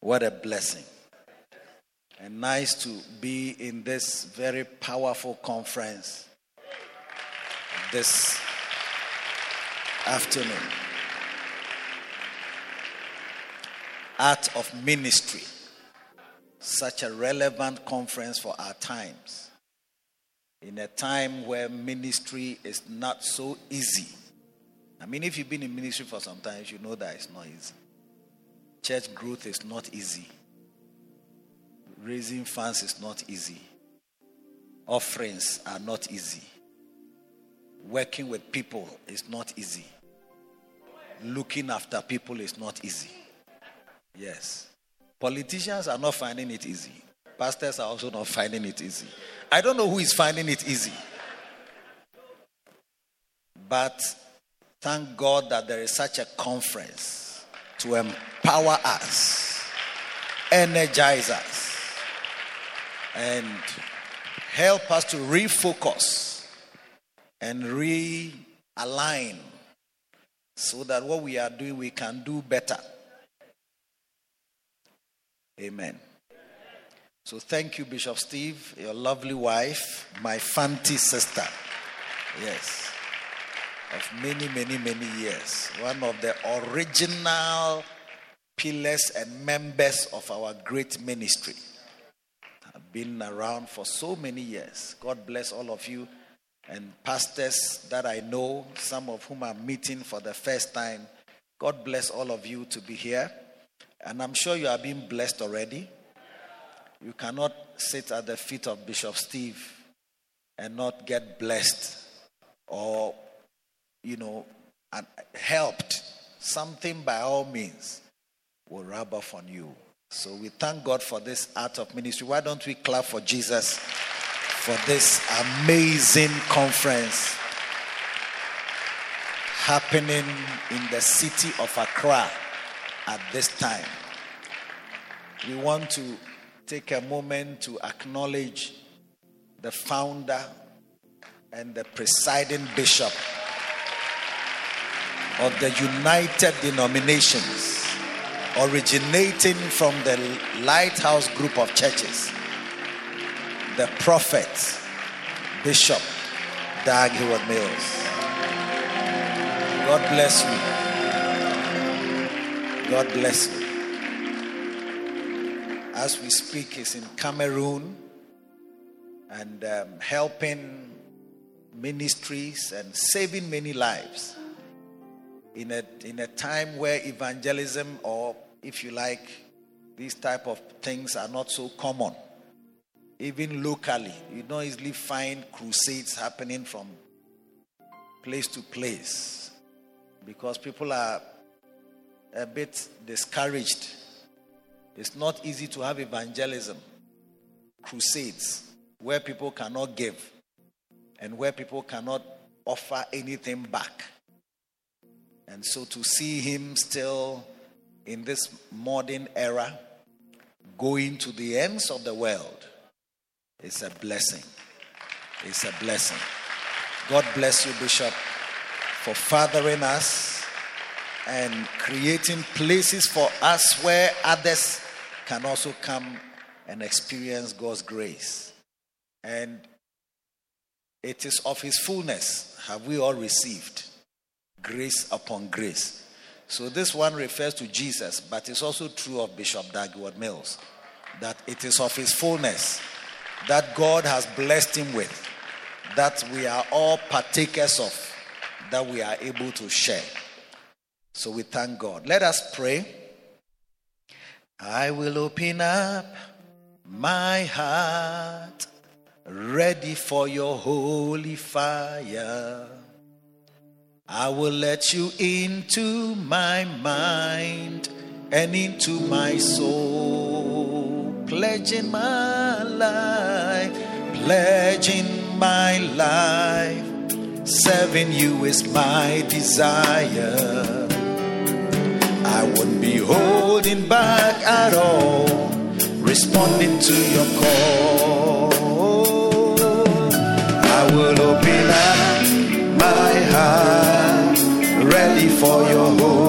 What a blessing. And nice to be in this very powerful conference this afternoon. Art of Ministry. Such a relevant conference for our times. In a time where ministry is not so easy. I mean, if you've been in ministry for some time, you know that it's not easy. Church growth is not easy. Raising funds is not easy. Offerings are not easy. Working with people is not easy. Looking after people is not easy. Yes. Politicians are not finding it easy. Pastors are also not finding it easy. I don't know who is finding it easy. But thank God that there is such a conference to empower us, energize us, and help us to refocus and realign so that what we are doing we can do better. Amen. So thank you, Bishop Steve, your lovely wife, my fancy sister. Yes. Of many, many, many years. One of the original pillars and members of our great ministry. I've been around for so many years. God bless all of you and pastors that I know, some of whom I'm meeting for the first time. God bless all of you to be here. And I'm sure you are being blessed already. You cannot sit at the feet of Bishop Steve and not get blessed or, you know, and helped. Something by all means will rub off on you. So we thank God for this art of ministry. Why don't we clap for Jesus for this amazing conference happening in the city of Accra at this time? We want to take a moment to acknowledge the founder and the presiding bishop of the United Denominations, originating from the Lighthouse Group of Churches, the prophet, Bishop Dag Heward Mills. God bless you. God bless you as we speak, is in Cameroon and um, helping ministries and saving many lives in a, in a time where evangelism or if you like these type of things are not so common even locally you don't easily find crusades happening from place to place because people are a bit discouraged it's not easy to have evangelism, crusades, where people cannot give and where people cannot offer anything back. And so to see him still in this modern era going to the ends of the world is a blessing. It's a blessing. God bless you, Bishop, for fathering us and creating places for us where others can also come and experience God's grace. And it is of His fullness have we all received grace upon grace. So this one refers to Jesus, but it's also true of Bishop Dag Heward Mills that it is of His fullness that God has blessed him with, that we are all partakers of, that we are able to share. So we thank God. Let us pray. I will open up my heart, ready for your holy fire. I will let you into my mind and into my soul, pledging my life, pledging my life. Serving you is my desire. I won't be holding back at all, responding to your call. I will for your holy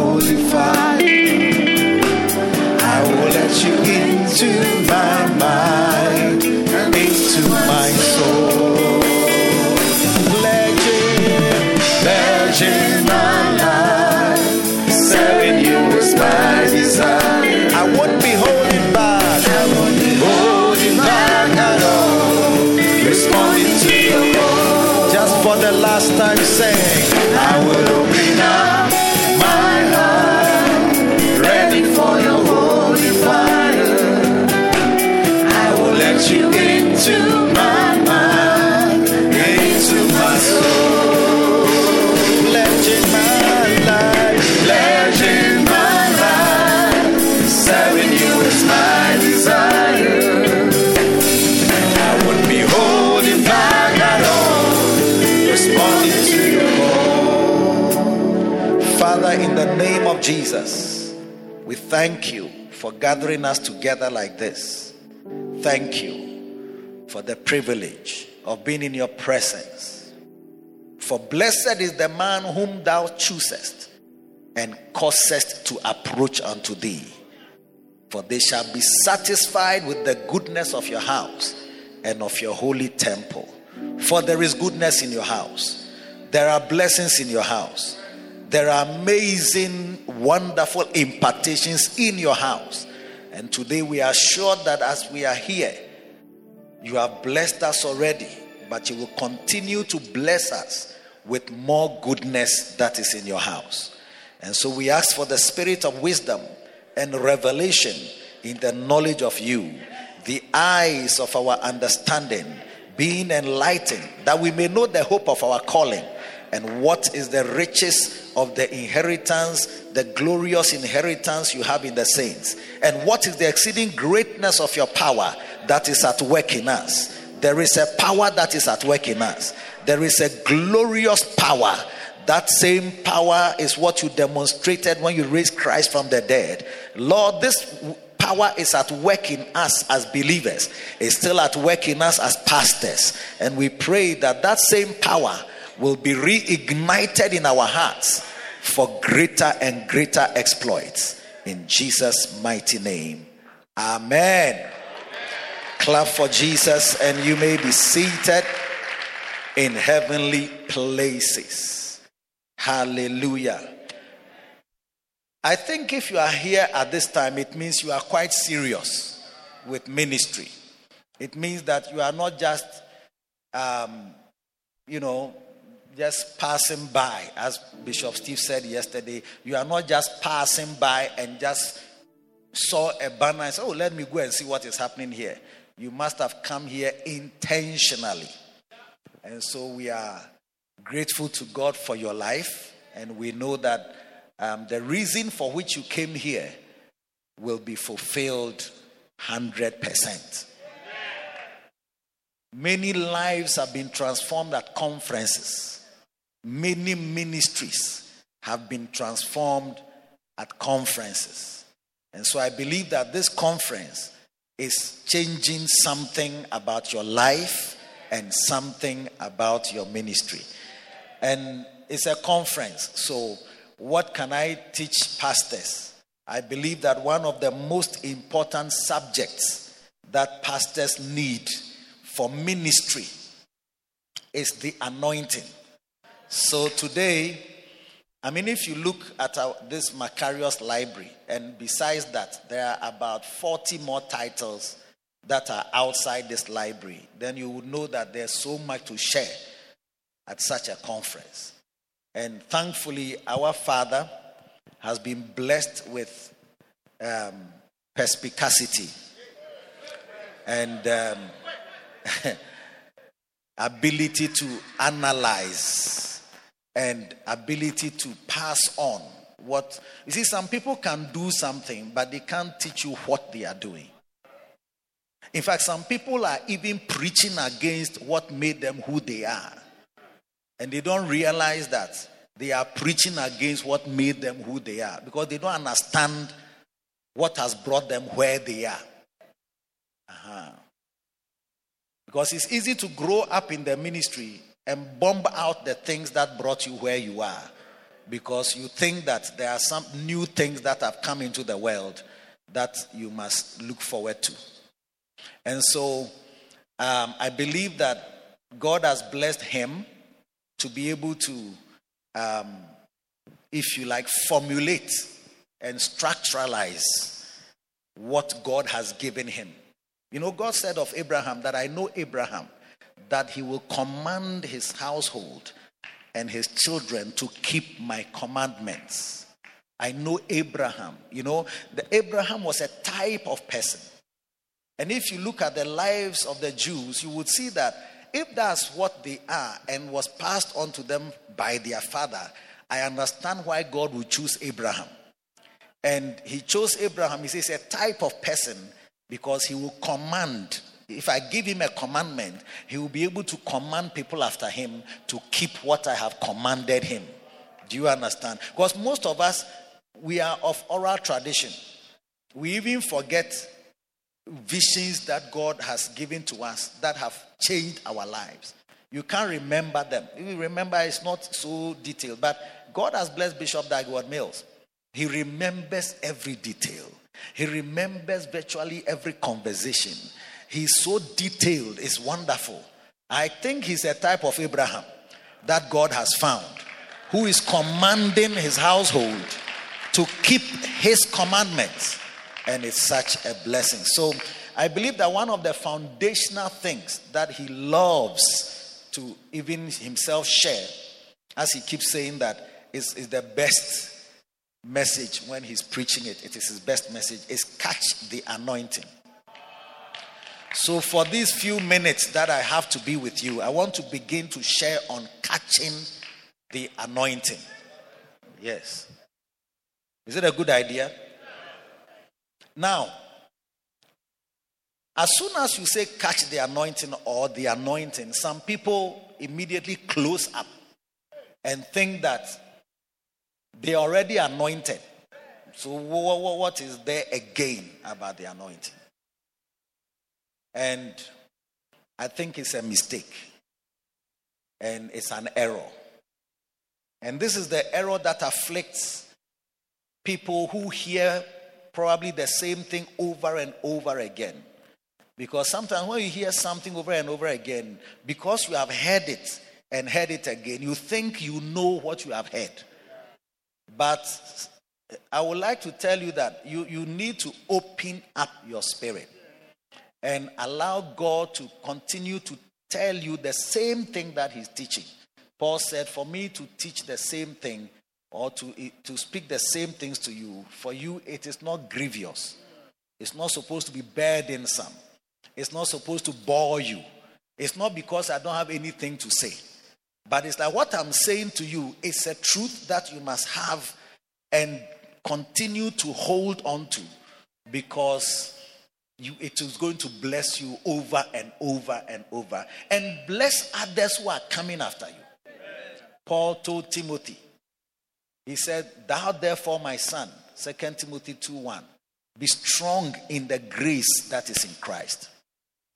Jesus, we thank you for gathering us together like this. Thank you for the privilege of being in your presence. For blessed is the man whom thou choosest and causest to approach unto thee. For they shall be satisfied with the goodness of your house and of your holy temple. For there is goodness in your house, there are blessings in your house, there are amazing, wonderful impartations in your house. And today we are sure that as we are here, you have blessed us already, but you will continue to bless us with more goodness that is in your house. And so we ask for the spirit of wisdom and revelation in the knowledge of you, the eyes of our understanding being enlightened, that we may know the hope of our calling and what is the riches of the inheritance, the glorious inheritance you have in the saints, and what is the exceeding greatness of your power that is at work in us. There is a power that is at work in us, there is a glorious power. That same power is what you demonstrated when you raised Christ from the dead. Lord, this power is at work in us as believers, it's still at work in us as pastors. And we pray that that same power will be reignited in our hearts for greater and greater exploits. In Jesus' mighty name. Amen. Amen. Clap for Jesus, and you may be seated in heavenly places. Hallelujah. I think if you are here at this time, it means you are quite serious with ministry. It means that you are not just, um, you know, just passing by, as Bishop Steve said yesterday, you are not just passing by and just saw a banner and said, Oh, let me go and see what is happening here. You must have come here intentionally. And so we are grateful to God for your life, and we know that um, the reason for which you came here will be fulfilled 100%. Many lives have been transformed at conferences Many ministries have been transformed at conferences. And so I believe that this conference is changing something about your life and something about your ministry. And it's a conference. So, what can I teach pastors? I believe that one of the most important subjects that pastors need for ministry is the anointing. So today, I mean, if you look at our, this Makarios library, and besides that, there are about 40 more titles that are outside this library, then you would know that there's so much to share at such a conference. And thankfully, our Father has been blessed with um, perspicacity and um, ability to analyze and ability to pass on what you see some people can do something but they can't teach you what they are doing. In fact some people are even preaching against what made them who they are. And they don't realize that they are preaching against what made them who they are because they don't understand what has brought them where they are. Uh-huh. because it's easy to grow up in the ministry and bomb out the things that brought you where you are because you think that there are some new things that have come into the world that you must look forward to. And so um, I believe that God has blessed him to be able to, um, if you like, formulate and structuralize what God has given him. You know, God said of Abraham that I know Abraham that he will command his household and his children to keep my commandments. I know Abraham. You know, the Abraham was a type of person. And if you look at the lives of the Jews, you would see that if that's what they are and was passed on to them by their father, I understand why God would choose Abraham. And he chose Abraham, he says, a type of person because he will command if I give him a commandment, he will be able to command people after him to keep what I have commanded him. Do you understand? Because most of us, we are of oral tradition. We even forget visions that God has given to us that have changed our lives. You can't remember them. If You remember it's not so detailed, but God has blessed Bishop Dag Heward-Mills. He remembers every detail. He remembers virtually every conversation. He's so detailed, it's wonderful. I think he's a type of Abraham that God has found who is commanding his household to keep his commandments. And it's such a blessing. So I believe that one of the foundational things that he loves to even himself share, as he keeps saying that, is, is the best message when he's preaching it. It is his best message, is catch the anointing. So, for these few minutes that I have to be with you, I want to begin to share on catching the anointing. Yes. Is it a good idea? Now, as soon as you say catch the anointing or the anointing, some people immediately close up and think that they already anointed. So, what is there again about the anointing? And I think it's a mistake and it's an error. And this is the error that afflicts people who hear probably the same thing over and over again. Because sometimes when you hear something over and over again, because you have heard it and heard it again, you think you know what you have heard. But I would like to tell you that you, you need to open up your spirit and allow God to continue to tell you the same thing that He's teaching. Paul said, For me to teach the same thing or to, to speak the same things to you, for you it is not grievous. It's not supposed to be burdensome. It's not supposed to bore you. It's not because I don't have anything to say. But it's like what I'm saying to you is a truth that you must have and continue to hold on to because you, it is going to bless you over and over and over and bless others who are coming after you. Paul told Timothy, he said, Thou therefore, my son, 2 Timothy 2 1, be strong in the grace that is in Christ.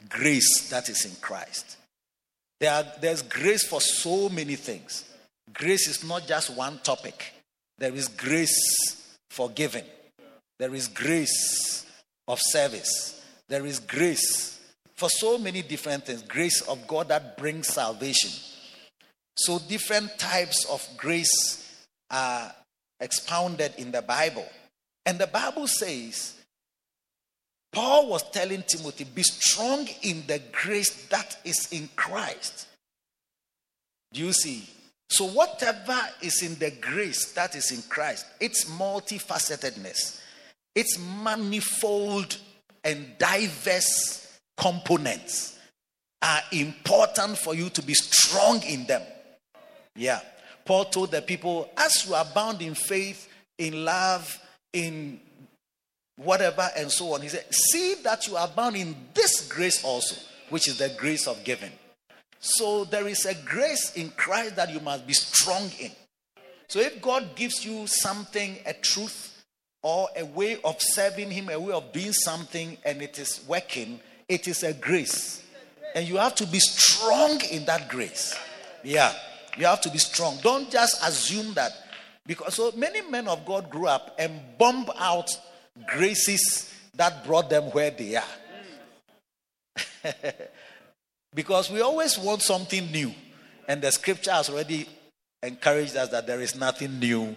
Grace that is in Christ. There are, there's grace for so many things. Grace is not just one topic. There is grace for giving. There is grace of service. There is grace for so many different things. Grace of God that brings salvation. So, different types of grace are expounded in the Bible. And the Bible says, Paul was telling Timothy, be strong in the grace that is in Christ. Do you see? So, whatever is in the grace that is in Christ, its multifacetedness, its manifold and diverse components are important for you to be strong in them. Yeah. Paul told the people, as you abound in faith, in love, in whatever, and so on, he said, see that you abound in this grace also, which is the grace of giving. So there is a grace in Christ that you must be strong in. So if God gives you something, a truth, or a way of serving Him, a way of doing something, and it is working, it is a grace. And you have to be strong in that grace. Yeah. You have to be strong. Don't just assume that. Because so many men of God grew up and bomb out graces that brought them where they are. because we always want something new. And the scripture has already encouraged us that there is nothing new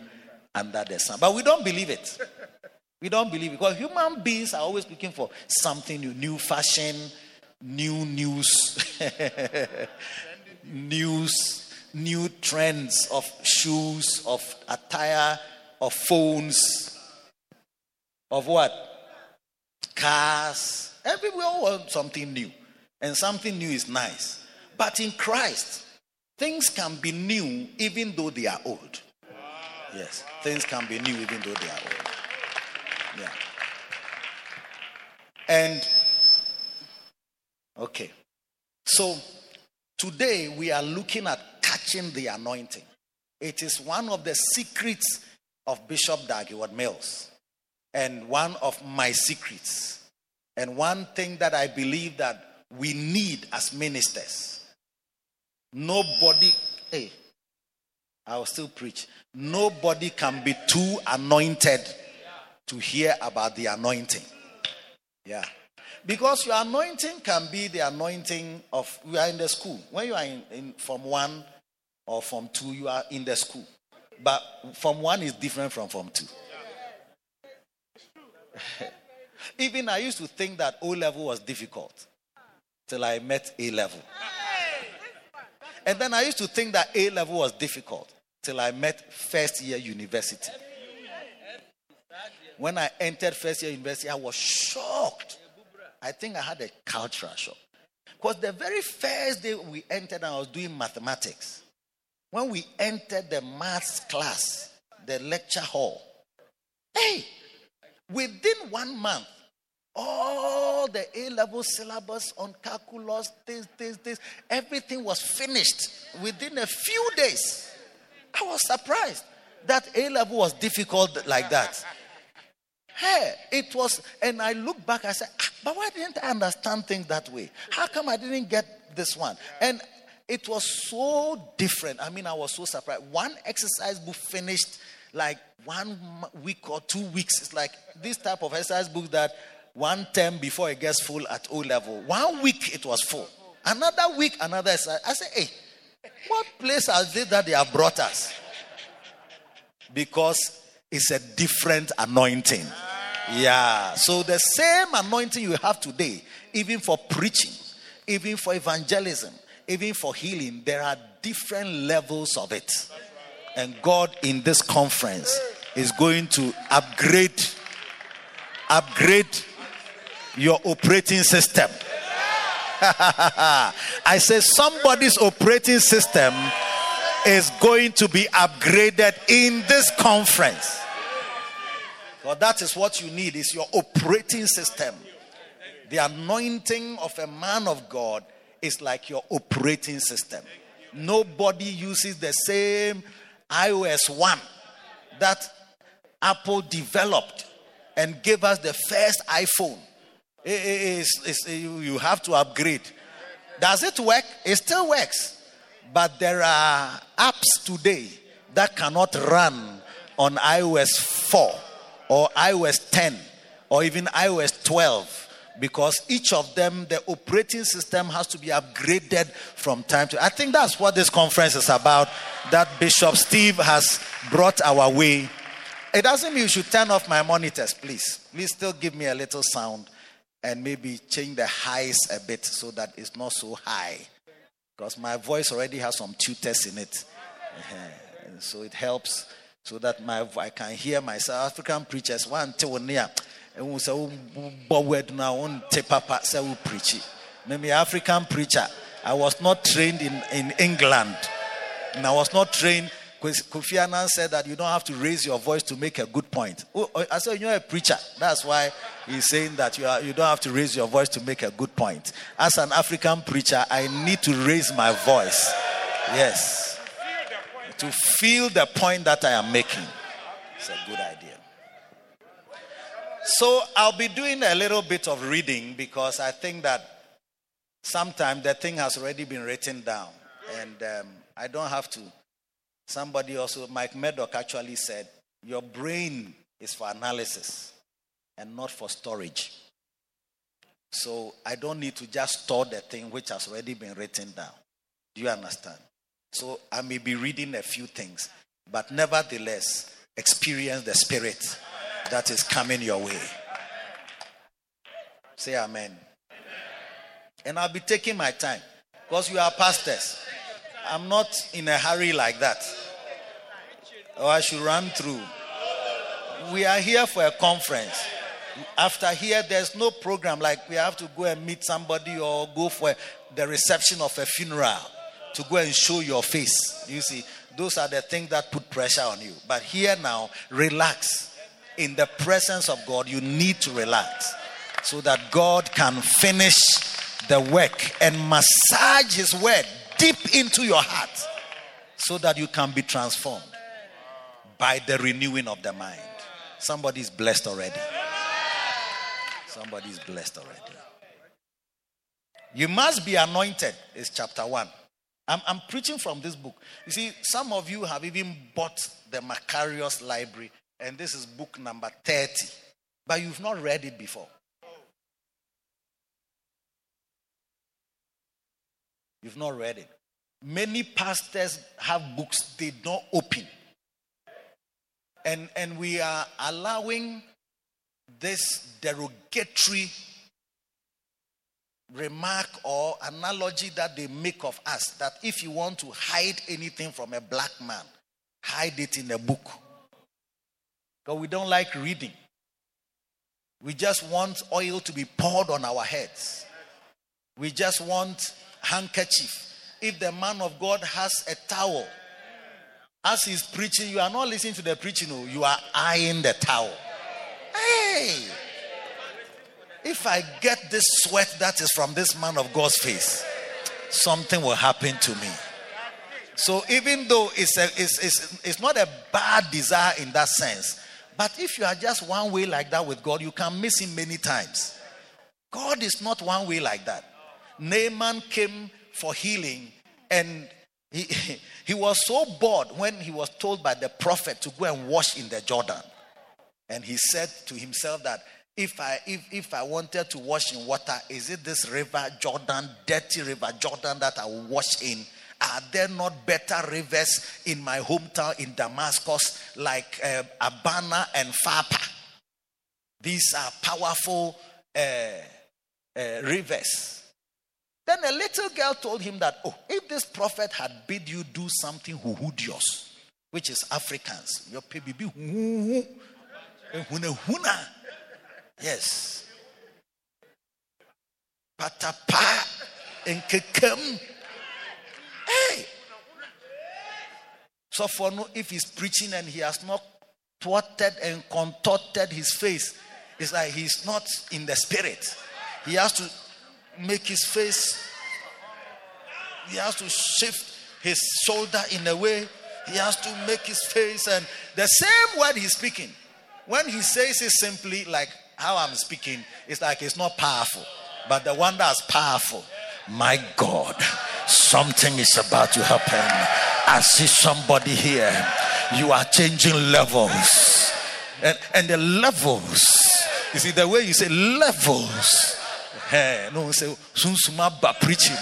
under the sun. But we don't believe it. We don't believe. Because human beings are always looking for something new, new fashion, new news, news new trends of shoes, of attire, of phones, of what? Cars. Everyone wants something new. And something new is nice. But in Christ, things can be new even though they are old. Yes, things can be new even though they are old. Yeah. And, okay. So, today we are looking at catching the anointing. It is one of the secrets of Bishop Dag Heward-Mills and one of my secrets and one thing that I believe that we need as ministers. Nobody, hey, I will still preach. Nobody can be too anointed to hear about the anointing. Yeah. Because your anointing can be the anointing of, we are in the school. When you are in, in from one or from two, you are in the school. But from one is different from from two. Even I used to think that O level was difficult till I met A level. And then I used to think that A level was difficult till I met first year university. When I entered first year university, I was shocked. I think I had a cultural shock. Because the very first day we entered, I was doing mathematics. When we entered the maths class, the lecture hall, hey, within one month, all the A level syllabus on calculus, this, this, this, everything was finished within a few days. I was surprised that A level was difficult like that. Hey, it was, and I look back, I said, ah, but why didn't I understand things that way? How come I didn't get this one? And it was so different. I mean, I was so surprised. One exercise book finished like one week or two weeks. It's like this type of exercise book that one term before it gets full at O level. One week it was full. Another week, another. I said, hey, what place is it that they have brought us? Because it's a different anointing. Yeah. So the same anointing you have today, even for preaching, even for evangelism, even for healing, there are different levels of it. And God in this conference is going to upgrade upgrade your operating system. I say somebody's operating system is going to be upgraded in this conference. Well, that is what you need is your operating system. The anointing of a man of God is like your operating system. Nobody uses the same iOS 1 that Apple developed and gave us the first iPhone it's, it's, you have to upgrade. Does it work? It still works. But there are apps today that cannot run on iOS 4 or iOS 10 or even iOS 12 because each of them the operating system has to be upgraded from time to i think that's what this conference is about that bishop steve has brought our way it doesn't mean you should turn off my monitors please please still give me a little sound and maybe change the highs a bit so that it's not so high. Because my voice already has some tutors in it. So it helps so that my I can hear my South African preachers one till near and we say word now on papa say we preach. Maybe African preacher. I was not trained in, in England. And I was not trained Kofi Annan said that you don't have to raise your voice to make a good point. Oh, oh, I said, you're a preacher. That's why he's saying that you, are, you don't have to raise your voice to make a good point. As an African preacher, I need to raise my voice. Yes. To feel the point that I am making. It's a good idea. So I'll be doing a little bit of reading because I think that sometimes the thing has already been written down. And um, I don't have to Somebody also, Mike Murdock actually said, Your brain is for analysis and not for storage. So I don't need to just store the thing which has already been written down. Do you understand? So I may be reading a few things, but nevertheless, experience the spirit that is coming your way. Say amen. And I'll be taking my time because you are pastors. I'm not in a hurry like that. Or I should run through. We are here for a conference. After here, there's no program like we have to go and meet somebody or go for the reception of a funeral to go and show your face. You see, those are the things that put pressure on you. But here now, relax. In the presence of God, you need to relax so that God can finish the work and massage His word deep into your heart so that you can be transformed by the renewing of the mind. Somebody is blessed already. Somebody is blessed already. You must be anointed, is chapter 1. I'm, I'm preaching from this book. You see, some of you have even bought the Makarios Library, and this is book number 30, but you've not read it before. You've not read it. Many pastors have books they don't open. And, and we are allowing this derogatory remark or analogy that they make of us that if you want to hide anything from a black man, hide it in a book. Because we don't like reading. We just want oil to be poured on our heads. We just want handkerchief. If the man of God has a towel, as he's preaching, you are not listening to the preaching, no, you are eyeing the towel. Hey! If I get this sweat that is from this man of God's face, something will happen to me. So even though it's, a, it's, it's, it's not a bad desire in that sense, but if you are just one way like that with God, you can miss him many times. God is not one way like that. Naaman came for healing and he, he was so bored when he was told by the prophet to go and wash in the Jordan. And he said to himself that if I if, if I wanted to wash in water, is it this river Jordan, dirty river Jordan that I wash in? Are there not better rivers in my hometown in Damascus like uh, Abana and Pharpar? These are powerful uh, uh, rivers. Then a little girl told him that, oh, if this prophet had bid you do something huhudios, which is Africans, your baby, yes. Patapa and kekem. Hey. So for no, if he's preaching and he has not thwarted and contorted his face, it's like he's not in the spirit. He has to make his face, he has to shift his shoulder in a way, he has to make his face, and the same word he's speaking. When he says it simply like how I'm speaking, it's like it's not powerful. But the one that's powerful, my God, something is about to happen. I see somebody here. You are changing levels. And, and the levels, you see, the way you say levels Hey, no, say preaching.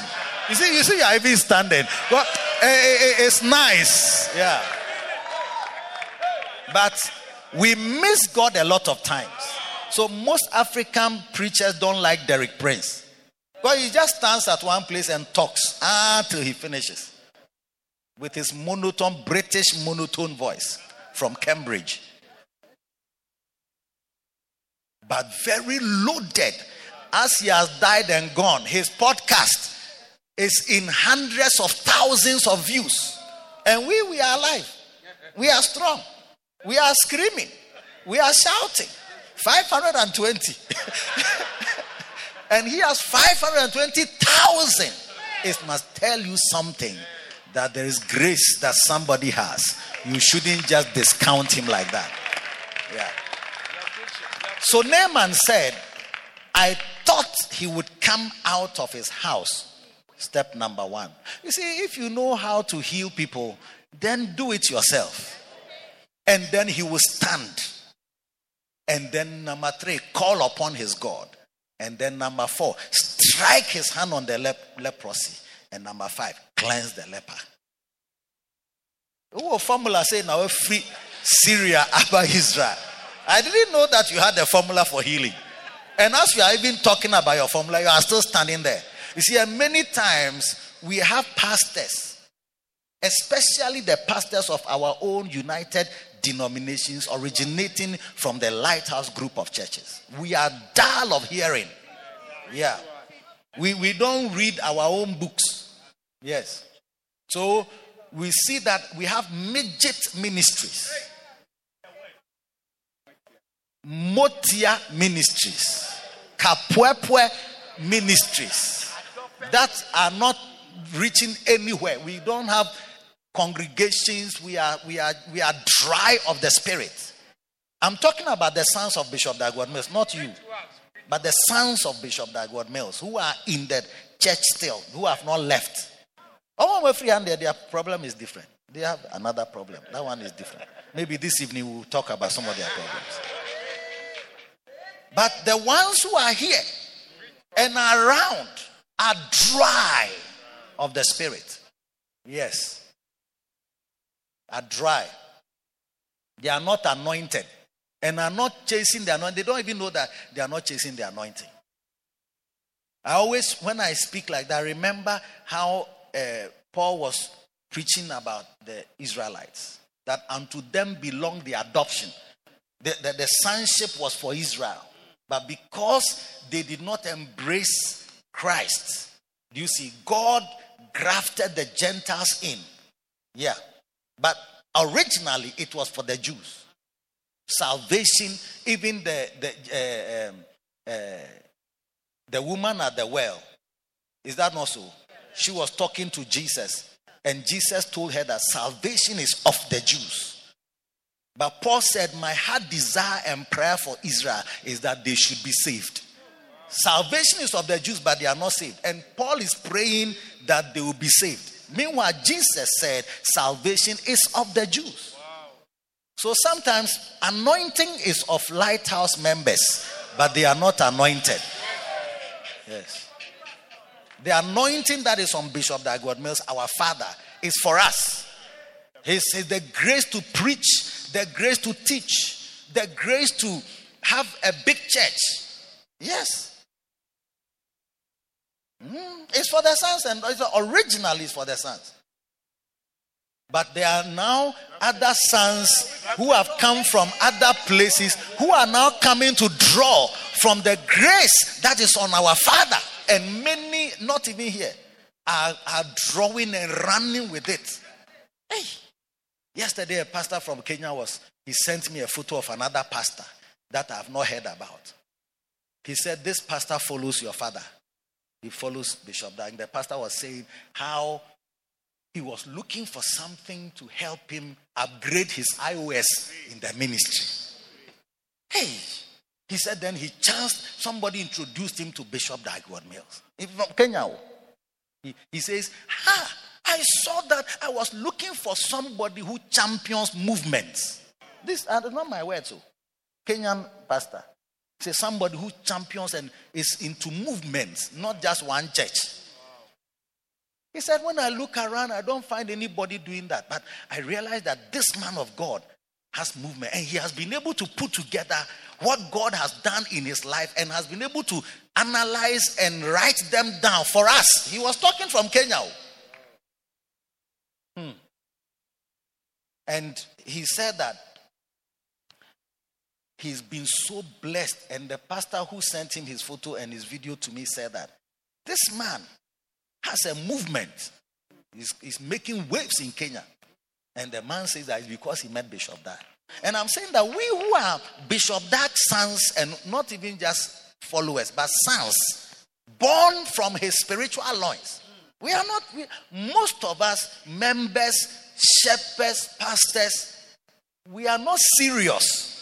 You see, you see, you're even standing. Well, eh, eh, eh, it's nice, yeah. But we miss God a lot of times. So most African preachers don't like Derek Prince. Because he just stands at one place and talks until he finishes with his monotone, British monotone voice from Cambridge. But very loaded as he has died and gone, his podcast is in hundreds of thousands of views. And we, we are alive. We are strong. We are screaming. We are shouting. 520. and he has 520,000. It must tell you something that there is grace that somebody has. You shouldn't just discount him like that. Yeah. So Naaman said, I thought he would come out of his house. Step number one. You see, if you know how to heal people, then do it yourself. And then he will stand. And then number three, call upon his God. And then number four, strike his hand on the lep- leprosy. And number five, cleanse the leper. Oh, formula say now free Syria about Israel. I didn't know that you had a formula for healing. And as you are even talking about your formula, you are still standing there. You see, many times we have pastors, especially the pastors of our own united denominations originating from the lighthouse group of churches. We are dull of hearing. Yeah. We, we don't read our own books. Yes. So we see that we have midget ministries Motia Ministries, Kapwepwe Ministries that are not reaching anywhere. We don't have congregations, we are, we are, we are dry of the spirit. I'm talking about the sons of Bishop Dag Heward-Mills, not you, but the sons of Bishop Dag Heward-Mills who are in the church still, who have not left. Oh, we're free their problem is different. They have another problem. That one is different. Maybe this evening we'll talk about some of their problems. But the ones who are here and around are dry of the spirit. Yes. Are dry. They are not anointed and are not chasing the anointing. They don't even know that they are not chasing the anointing. I always, when I speak like that, remember how uh, Paul was preaching about the Israelites that unto them belonged the adoption. The, the, the sonship was for Israel. But because they did not embrace Christ, do you see, God grafted the Gentiles in. Yeah. But originally it was for the Jews. Salvation, even the, the, uh, um, uh, the woman at the well, is that not so? She was talking to Jesus and Jesus told her that salvation is of the Jews. But Paul said, My heart desire and prayer for Israel is that they should be saved. Salvation is of the Jews, but they are not saved. And Paul is praying that they will be saved. Meanwhile, Jesus said, Salvation is of the Jews. So sometimes anointing is of lighthouse members, but they are not anointed. Yes. The anointing that is on Bishop Dag Heward-Mills, our father, is for us. He says the grace to preach, the grace to teach, the grace to have a big church. Yes. Mm, it's for the sons, and it's originally it's for the sons. But there are now other sons who have come from other places who are now coming to draw from the grace that is on our father. And many, not even here, are, are drawing and running with it. Hey, yesterday a pastor from Kenya was, he sent me a photo of another pastor that I have not heard about. He said, This pastor follows your father. He follows Bishop Dag. The pastor was saying how he was looking for something to help him upgrade his iOS in the ministry. Hey, he said then he chanced, somebody introduced him to Bishop Dag Heward-Mills. from Kenya. He, he says, Ha, I saw that I was looking for somebody who champions movements. This are not my words. so Kenyan pastor. He says somebody who champions and is into movements, not just one church. He said, When I look around, I don't find anybody doing that. But I realize that this man of God has movement and he has been able to put together what God has done in his life and has been able to analyze and write them down for us. He was talking from Kenya. Hmm. And he said that he's been so blessed. And the pastor who sent him his photo and his video to me said that this man has a movement. He's, he's making waves in Kenya. And the man says that it's because he met Bishop Dag. And I'm saying that we who are Bishop Dag's sons, and not even just followers, but sons, born from his spiritual loins, we are not, we, most of us, members, shepherds, pastors, we are not serious.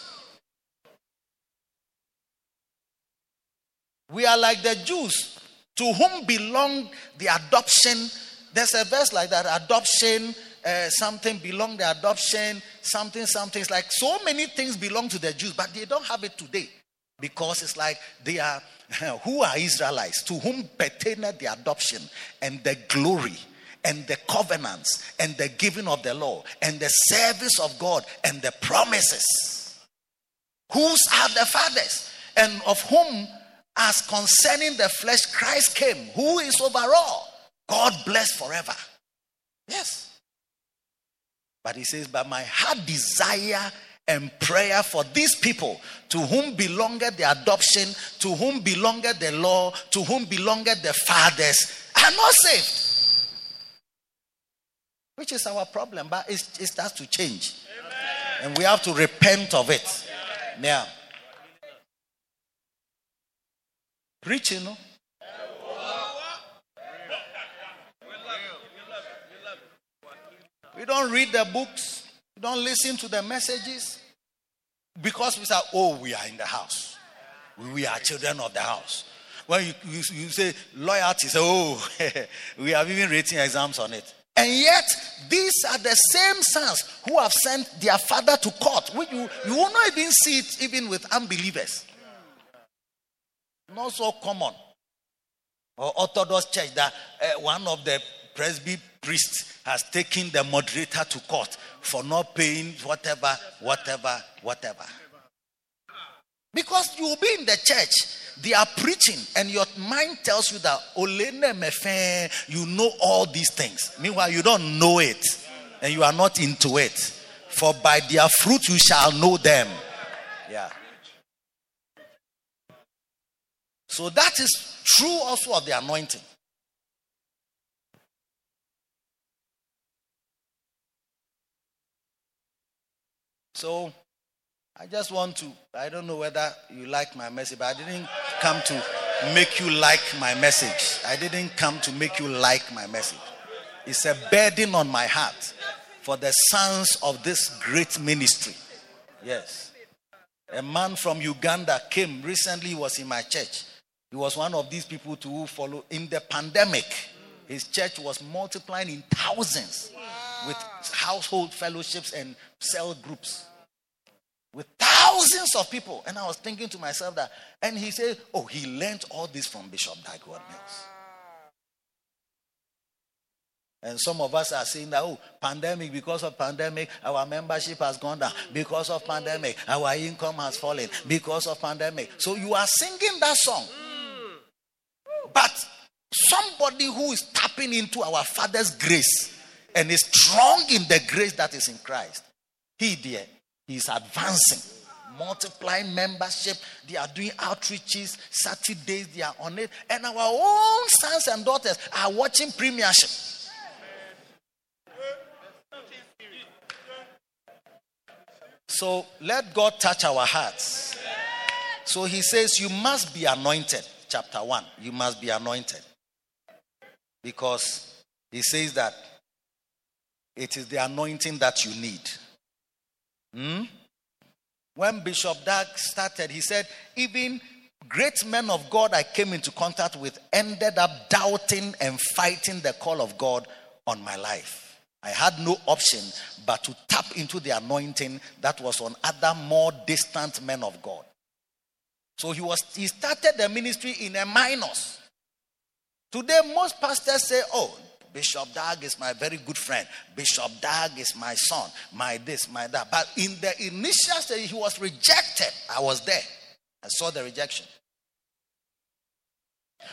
We are like the Jews to whom belong the adoption. There's a verse like that adoption, uh, something belong the adoption, something, something. It's like so many things belong to the Jews, but they don't have it today because it's like they are who are Israelites to whom pertained the adoption and the glory and the covenants and the giving of the law and the service of God and the promises. Whose are the fathers and of whom, as concerning the flesh, Christ came, who is over all. God bless forever. Yes. But he says, But my heart desire and prayer for these people to whom belongeth the adoption, to whom belongeth the law, to whom belongeth the fathers, are not saved. Which is our problem, but it, starts to change. Amen. And we have to repent of it. Yeah. Preaching, no? We don't read the books. We don't listen to the messages. Because we say, oh, we are in the house. We are children of the house. When you, you, you say loyalty, say, oh, we have even written exams on it. And yet, these are the same sons who have sent their father to court. Which you, you will not even see it even with unbelievers. Not so common. Or Orthodox church that uh, one of the presby priests has taken the moderator to court for not paying whatever, whatever, whatever. Because you will be in the church, they are preaching, and your mind tells you that Olene you know all these things. Meanwhile, you don't know it, and you are not into it. For by their fruit you shall know them. Yeah. So that is true also of the anointing. So I just want to, I don't know whether you like my message, but I didn't come to make you like my message. I didn't come to make you like my message. It's a burden on my heart for the sons of this great ministry. Yes. A man from Uganda came recently, was in my church. He was one of these people to follow in the pandemic. His church was multiplying in thousands with household fellowships and cell groups with thousands of people. And I was thinking to myself that, and he said, Oh, he learned all this from Bishop Dag Heward-Mills. And some of us are saying that, oh, pandemic, because of pandemic, our membership has gone down. Because of pandemic, our income has fallen. Because of pandemic. So you are singing that song. But somebody who is tapping into our Father's grace and is strong in the grace that is in Christ, he, dear, He's advancing, multiplying membership. They are doing outreaches, Saturdays, they are on it. And our own sons and daughters are watching premiership. So let God touch our hearts. So he says, You must be anointed. Chapter 1. You must be anointed. Because he says that it is the anointing that you need. Hmm? When Bishop Dag started, he said, even great men of God I came into contact with ended up doubting and fighting the call of God on my life. I had no option but to tap into the anointing that was on other more distant men of God. So he was he started the ministry in a minus. Today, most pastors say, Oh, Bishop Dag is my very good friend. Bishop Dag is my son, my this, my that. But in the initial stage, he was rejected. I was there. I saw the rejection.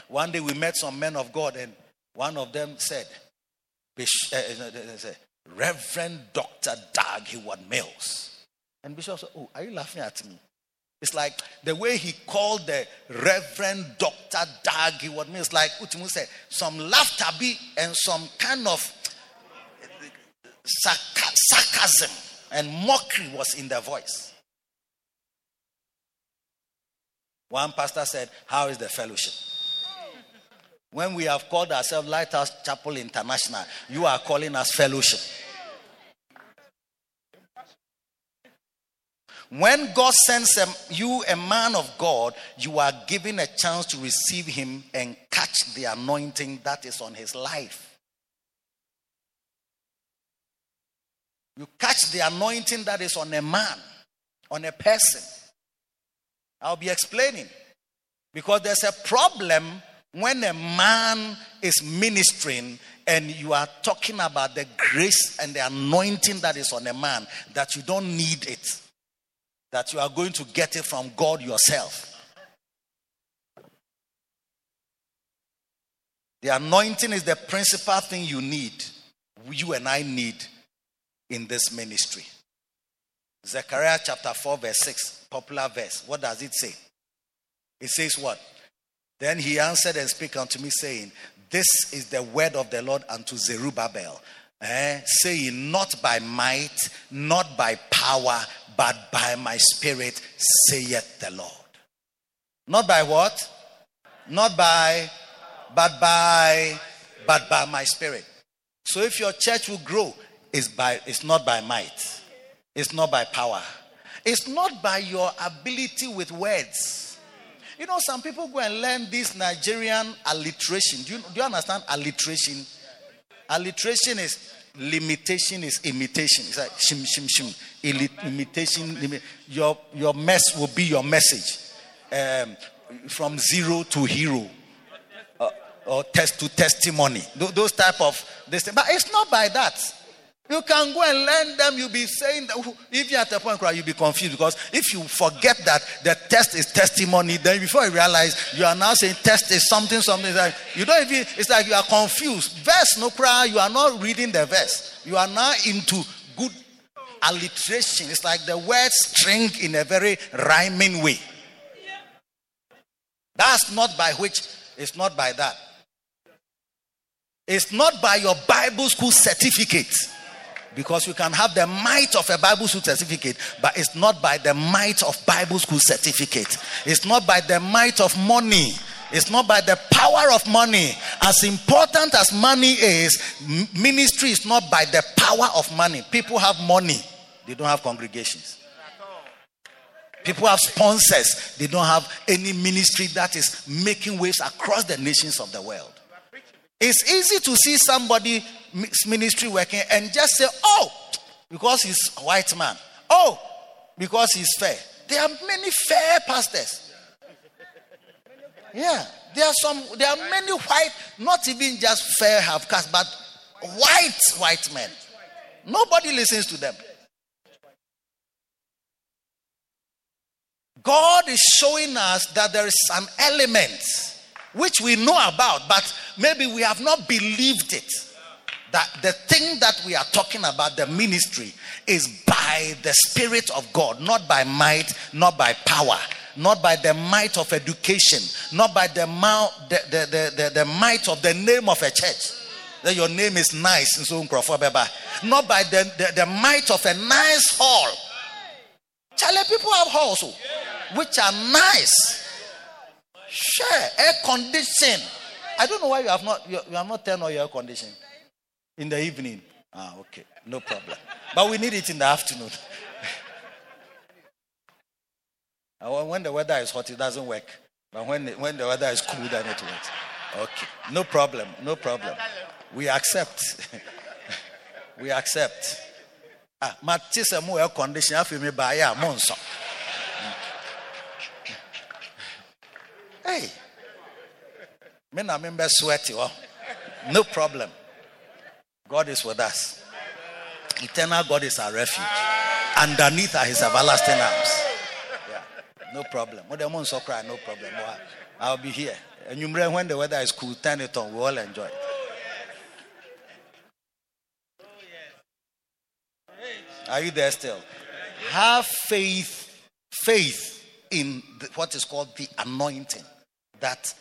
One day we met some men of God, and one of them said, Bishop, uh, uh, Reverend Dr. Dag Heward-Mills. And Bishop said, Oh, are you laughing at me? It's like the way he called the Reverend Dr. Dag what means like Utimu said, some laughter be and some kind of sarcasm and mockery was in their voice. One pastor said, How is the fellowship? When we have called ourselves Lighthouse Chapel International, you are calling us fellowship. When God sends a, you a man of God, you are given a chance to receive him and catch the anointing that is on his life. You catch the anointing that is on a man, on a person. I'll be explaining. Because there's a problem when a man is ministering and you are talking about the grace and the anointing that is on a man, that you don't need it that you are going to get it from God yourself. The anointing is the principal thing you need, you and I need in this ministry. Zechariah chapter 4, verse 6, popular verse. What does it say? It says what? Then he answered and spake unto me, saying, This is the word of the Lord unto Zerubbabel, eh? saying, Not by might, not by power, but by my spirit, saith the Lord. Not by what? Not by, but by, but by my spirit. So if your church will grow, is by it's not by might, it's not by power, it's not by your ability with words. You know, some people go and learn this Nigerian alliteration. Do you, do you understand alliteration? Alliteration is limitation is imitation. It's like shim shim shim. Imitation. Your your mess will be your message. Um, from zero to hero uh, or test to testimony. Those type of this, but it's not by that. You can go and learn them. You'll be saying that if you're at a point where you'll be confused because if you forget that the test is testimony, then before you realize you are now saying test is something, something like you don't even. It's like you are confused. Verse no cry. You are not reading the verse. You are now into good alliteration. It's like the word string in a very rhyming way. That's not by which, it's not by that. It's not by your Bible school certificate. Because you can have the might of a Bible school certificate, but it's not by the might of Bible school certificate. It's not by the might of money. It's not by the power of money. As important as money is, ministry is not by the power of money. People have money, they don't have congregations. People have sponsors. They don't have any ministry that is making waves across the nations of the world. It's easy to see somebody ministry working and just say, oh, because he's a white man. Oh, because he's fair. There are many fair pastors. Yeah, there are some. There are many white, not even just fair half caste, but white white men. Nobody listens to them. God is showing us that there is an element which we know about, but maybe we have not believed it. That the thing that we are talking about, the ministry, is by the Spirit of God, not by might, not by power, not by the might of education, not by the, mouth, the, the, the, the might of the name of a church. That your name is nice, not by the, the, the might of a nice hall. Charlie, people have halls. Oh which are nice. Sure, air condition. I don't know why you have not you, have not turned on your air condition in the evening. Ah, okay, no problem. but we need it in the afternoon. when the weather is hot, it doesn't work. But when when the weather is cool, then it works. Okay, no problem, no problem. We accept. we accept. Ah, matisa mo air condition. Afi me ba ya monso. Hey, me na me sweaty. No problem. God is with us. Eternal God is our refuge. Underneath are his everlasting arms. Yeah, no problem. no problem. I'll be here. And you remember when the weather is cool, turn it on. We all enjoy it. Are you there still? Have faith, faith in the, what is called the anointing that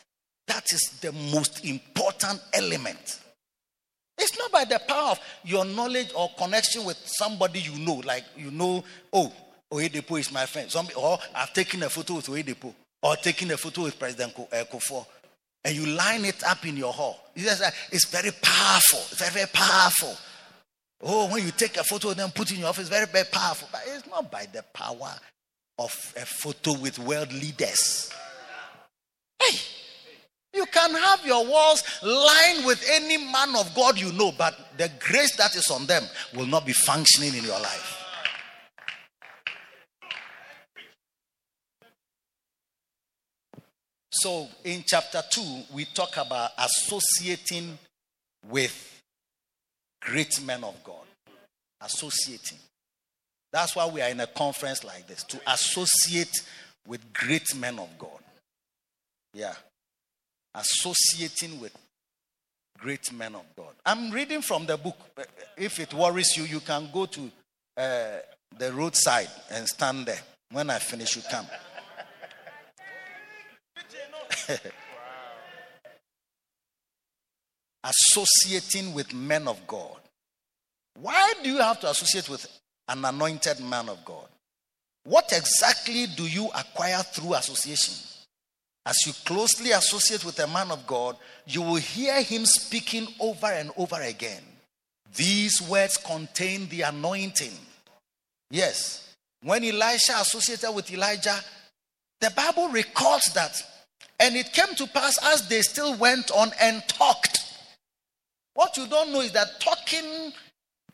that is the most important element. It's not by the power of your knowledge or connection with somebody you know, like you know, oh, Oyedepo is my friend. Some, or I've taken a photo with Oyedepo, or taken a photo with President eh, Kufuor, and you line it up in your hall. It's very powerful, very, very powerful. Oh, when you take a photo and then put in your office, very, very powerful. But it's not by the power of a photo with world leaders. Hey, you can have your walls lined with any man of God you know, but the grace that is on them will not be functioning in your life. So, in chapter 2, we talk about associating with great men of God. Associating. That's why we are in a conference like this to associate with great men of God. Yeah. Associating with great men of God. I'm reading from the book. If it worries you, you can go to uh, the roadside and stand there. When I finish, you come. Associating with men of God. Why do you have to associate with an anointed man of God? What exactly do you acquire through association? As you closely associate with a man of God, you will hear him speaking over and over again. These words contain the anointing. Yes. When Elisha associated with Elijah, the Bible records that. And it came to pass as they still went on and talked. What you don't know is that talking,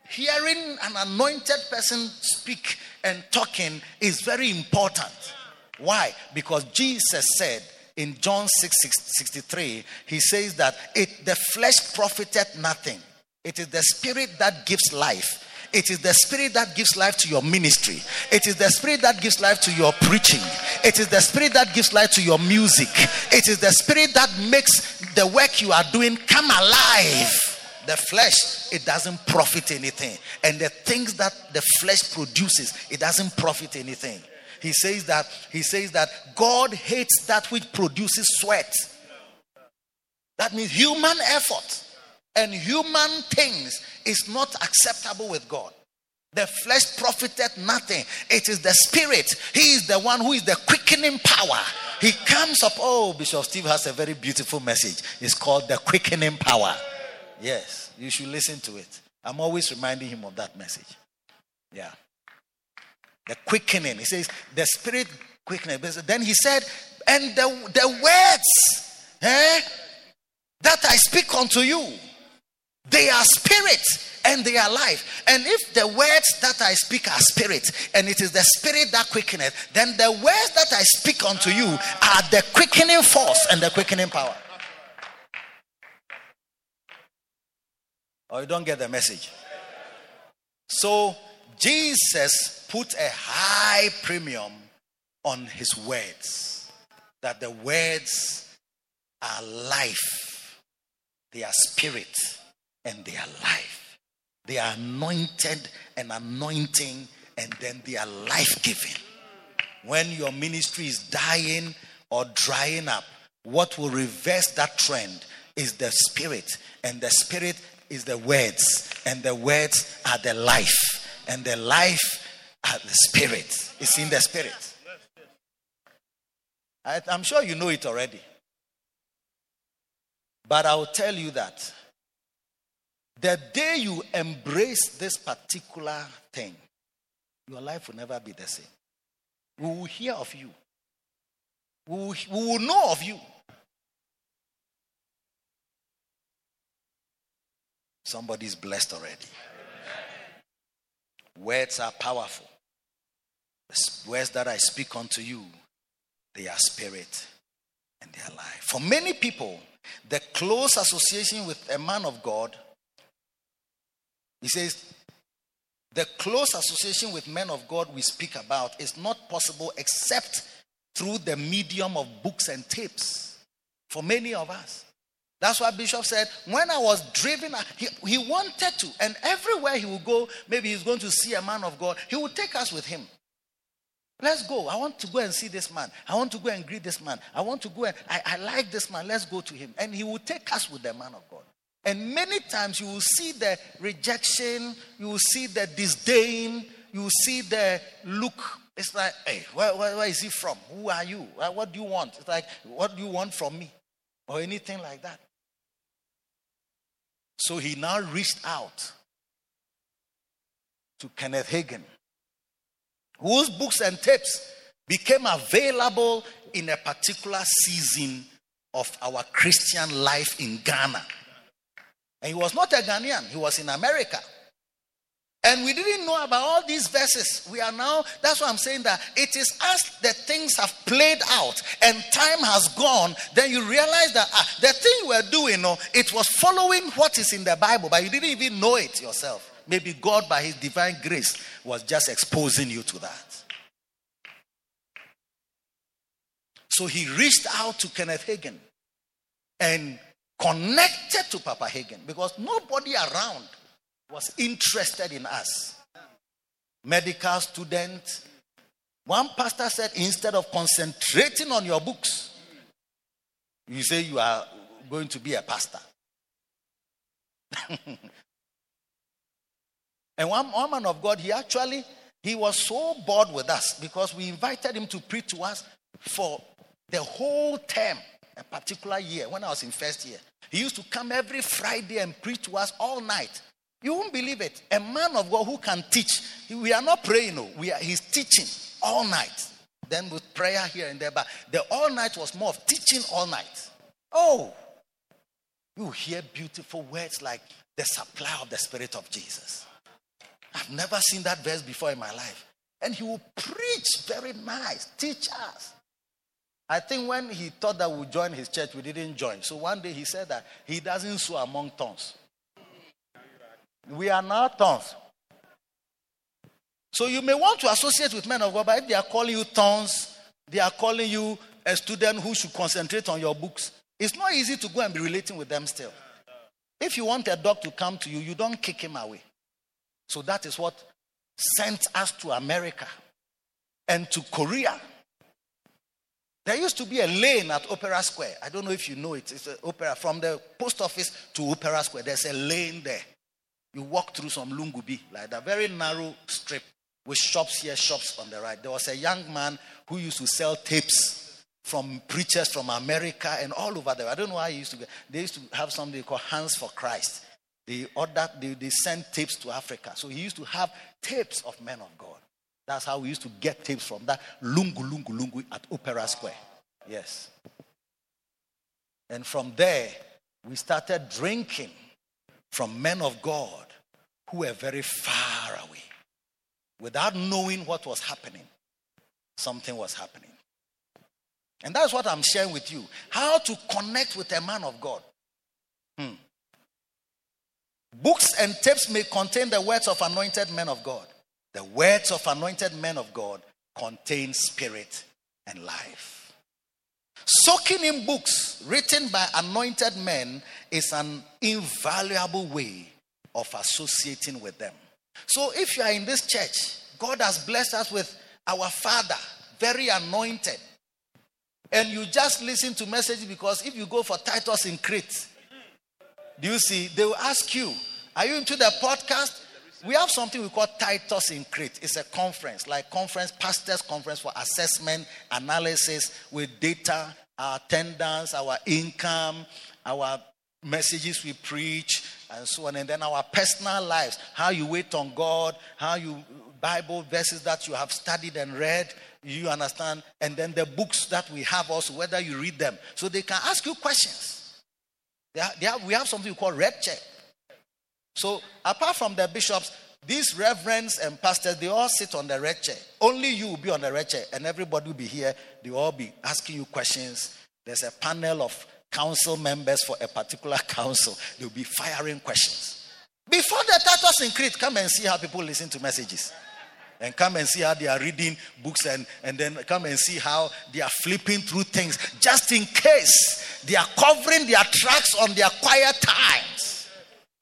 hearing an anointed person speak and talking is very important. Why? Because Jesus said in John 6, 63, he says that it the flesh profited nothing. It is the spirit that gives life. It is the spirit that gives life to your ministry. It is the spirit that gives life to your preaching. It is the spirit that gives life to your music. It is the spirit that makes the work you are doing come alive. The flesh, it doesn't profit anything. And the things that the flesh produces, it doesn't profit anything. He says that he says that God hates that which produces sweat. That means human effort and human things is not acceptable with God. The flesh profited nothing. It is the spirit. He is the one who is the quickening power. He comes up. Oh, Bishop Steve has a very beautiful message. It's called the quickening power. Yes, you should listen to it. I'm always reminding him of that message. Yeah. The quickening. He says, the spirit quickening. Then he said, and the, the words eh, that I speak unto you they are spirit and they are life. And if the words that I speak are spirit, and it is the spirit that quickeneth, then the words that I speak unto you are the quickening force and the quickening power. Or you don't get the message. So Jesus put a high premium on his words. That the words are life, they are spirit and they are life. They are anointed and anointing, and then they are life giving. When your ministry is dying or drying up, what will reverse that trend is the spirit, and the spirit is the words, and the words are the life, and the life are the spirit. It's in the spirit. I, I'm sure you know it already. But I'll tell you that the day you embrace this particular thing, your life will never be the same. We will hear of you, we will, we will know of you. Somebody's blessed already. Words are powerful. The words that I speak unto you, they are spirit and they are life. For many people, the close association with a man of God he says, the close association with men of God we speak about is not possible except through the medium of books and tapes for many of us. That's why Bishop said, when I was driven, he, he wanted to, and everywhere he would go, maybe he's going to see a man of God, he would take us with him. Let's go. I want to go and see this man. I want to go and greet this man. I want to go and I, I like this man. Let's go to him. And he would take us with the man of God. And many times you will see the rejection, you will see the disdain, you will see the look. It's like, hey, where, where, where is he from? Who are you? What do you want? It's like, what do you want from me? Or anything like that. So he now reached out to Kenneth Hagin, whose books and tapes became available in a particular season of our Christian life in Ghana. And he was not a Ghanaian, he was in America. And we didn't know about all these verses. We are now, that's why I'm saying that it is as the things have played out and time has gone, then you realize that ah, the thing we're doing, no, it was following what is in the Bible, but you didn't even know it yourself. Maybe God, by His divine grace, was just exposing you to that. So he reached out to Kenneth Hagin and connected to Papa Hagin because nobody around was interested in us. Medical student. One pastor said, instead of concentrating on your books, you say you are going to be a pastor. and one, one man of God, he actually he was so bored with us because we invited him to preach to us for the whole term a particular year when I was in first year. He used to come every Friday and preach to us all night. You won't believe it. A man of God who can teach. We are not praying, no. We are, he's teaching all night. Then with prayer here and there. But the all night was more of teaching all night. Oh, you hear beautiful words like the supply of the Spirit of Jesus. I've never seen that verse before in my life. And he will preach very nice, teach us. I think when he thought that we join his church, we didn't join. So one day he said that he doesn't sow among tongues. We are not tongues. So you may want to associate with men of God, but if they are calling you tongues, they are calling you a student who should concentrate on your books. It's not easy to go and be relating with them still. If you want a dog to come to you, you don't kick him away. So that is what sent us to America and to Korea. There used to be a lane at Opera Square. I don't know if you know it. It's opera from the post office to Opera Square. There's a lane there. You walk through some lungubi, like that very narrow strip with shops here, shops on the right. There was a young man who used to sell tapes from preachers from America and all over there. I don't know why he used to get. They used to have something called Hands for Christ. They ordered, they, they sent tapes to Africa. So he used to have tapes of men of God. That's how we used to get tapes from that lungu lungu lungu at Opera Square. Yes. And from there, we started drinking from men of God who were very far away without knowing what was happening. Something was happening. And that's what I'm sharing with you. How to connect with a man of God. Hmm. Books and tapes may contain the words of anointed men of God. The words of anointed men of God contain spirit and life. Soaking in books written by anointed men is an invaluable way of associating with them. So if you are in this church, God has blessed us with our Father, very anointed. And you just listen to messages because if you go for Titus in Crete, do you see? They will ask you, Are you into the podcast? We have something we call Titus in Crete. It's a conference, like conference, pastors' conference for assessment, analysis with data, our attendance, our income, our messages we preach, and so on. And then our personal lives, how you wait on God, how you Bible verses that you have studied and read, you understand, and then the books that we have also, whether you read them. So they can ask you questions. They have, they have, we have something we call red check. So apart from the bishops, these reverends and pastors, they all sit on the red chair. Only you will be on the red chair, and everybody will be here. They will all be asking you questions. There's a panel of council members for a particular council. They'll be firing questions. Before the Titus in Crete, come and see how people listen to messages. And come and see how they are reading books and, and then come and see how they are flipping through things just in case they are covering their tracks on their quiet times.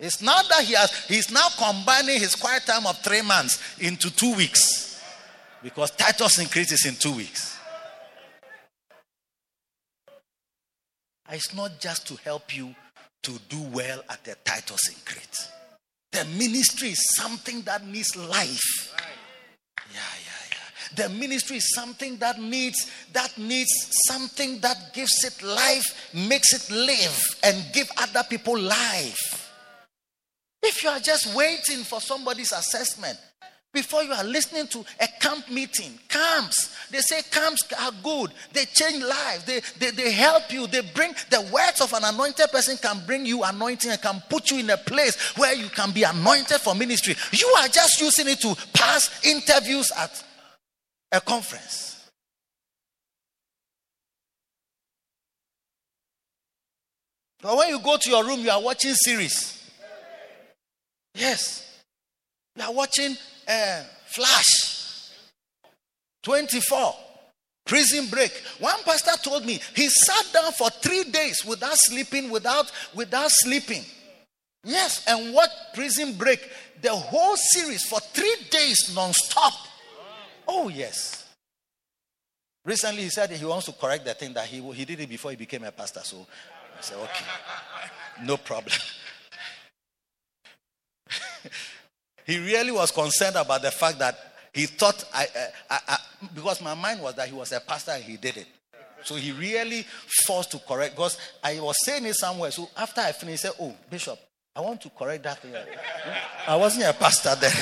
It's not that he has, he's now combining his quiet time of three months into two weeks. Because Titus increases in two weeks. Ah, it's not just to help you to do well at the Titus in Crete. The ministry is something that needs life. Yeah, yeah, yeah. The ministry is something that needs that needs something that gives it life, makes it live, and give other people life. If you are just waiting for somebody's assessment, before you are listening to a camp meeting, camps, they say camps are good. They change lives. They, they, they help you. They bring the words of an anointed person can bring you anointing and can put you in a place where you can be anointed for ministry. You are just using it to pass interviews at a conference. But when you go to your room, you are watching series. Yes. You are watching uh, Flash 24. Prison break. One pastor told me he sat down for three days without sleeping, without without sleeping. Yes, and what prison break? The whole series for three days non-stop. Oh yes. Recently, he said he wants to correct the thing that he he did it before he became a pastor. So I said, okay, no problem. he really was concerned about the fact that he thought I, I, I, because my mind was that he was a pastor and he did it. So he really forced to correct because I was saying it somewhere. So after I finished, he said, Oh, Bishop, I want to correct that. I wasn't a pastor then.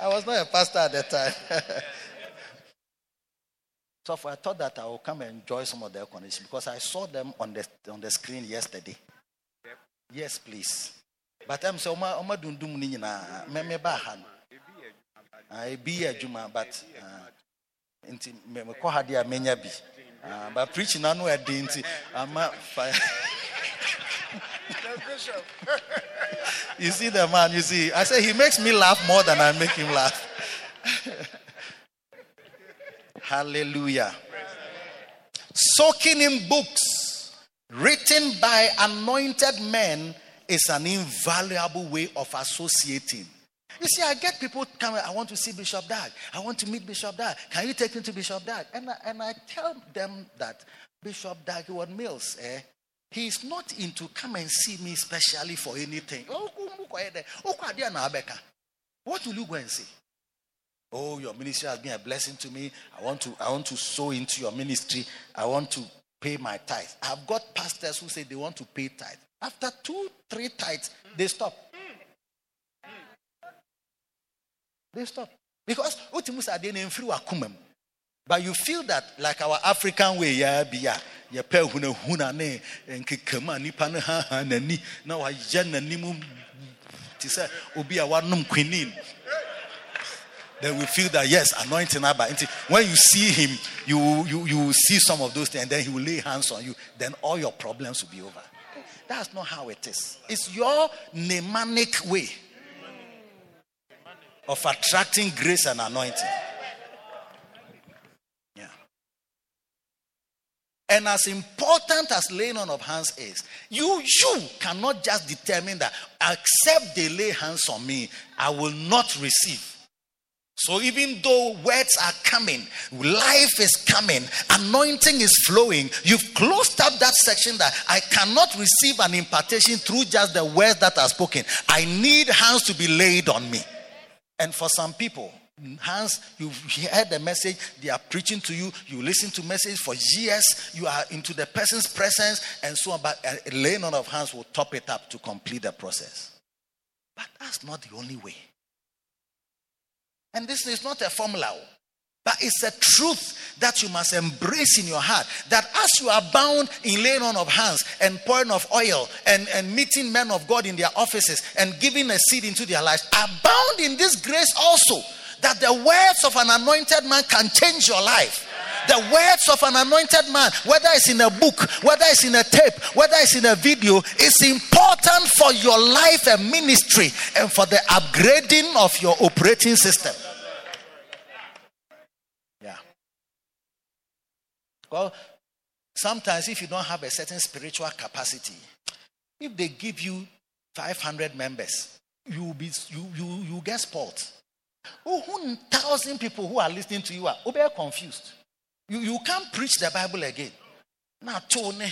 I was not a pastor at that time. so I thought that I will come and enjoy some of their condition because I saw them on the on the screen yesterday. Yes, please. But I'm so Oma Oma Dundum Nina, Meme Bahan. Ah, I be a Juma, but ah, nti mekɔ ha deɛ menya bi ah, but preaching na no ɛde nti ama fire you see the man, you see. I say he makes me laugh more than I make him laugh. Hallelujah. Soaking in books written by anointed men is an invaluable way of associating. You see, I get people coming, I want to see Bishop Dag. I want to meet Bishop Dag. Can you take me to Bishop Dag? And I, and I tell them that Bishop Dag Heward-Mills, eh, He's not into come and see me specially for anything. Oh, what will you go and see? Oh, your ministry has been a blessing to me. I want to, I want to sow into your ministry. I want to pay my tithe. I've got pastors who say they want to pay tithe. After two, three tithes, they stop. They stop. Because but you feel that like our African way, yeah, be yeah, yeah, pe huna huna ne, nkekama nipa ne ha ha nani, na wa ya nani mu, ti say obi a wanum quinin. Then we feel that yes, anointing Abba. When you see him, you you you see some of those things, and then he will lay hands on you. Then all your problems will be over. That's not how it is. It's your mnemonic way of attracting grace and anointing. Yeah. And as important as laying on of hands is, you you cannot just determine that except they lay hands on me, I will not receive. So even though words are coming, life is coming, anointing is flowing, you've closed up that section that I cannot receive an impartation through just the words that are spoken. I need hands to be laid on me. And for some people, hands you've heard the message they are preaching to you you listen to message for years you are into the person's presence and so on but a laying on of hands will top it up to complete the process but that's not the only way and this is not a formula oh, but it's a truth that you must embrace in your heart. That as you are bound in laying on of hands and pouring of oil and, and meeting men of God in their offices and giving a seed into their lives, abound in this grace also that the words of an anointed man can change your life. The words of an anointed man, whether it's in a book, whether it's in a tape, whether it's in a video, is important for your life and ministry and for the upgrading of your operating system. Yeah. Well, sometimes if you don't have a certain spiritual capacity, if they give you 500 members, you will be you you you get spoiled. Oh, thousand people who are listening to you are very confused. You, you can't preach the Bible again. Now, Tone,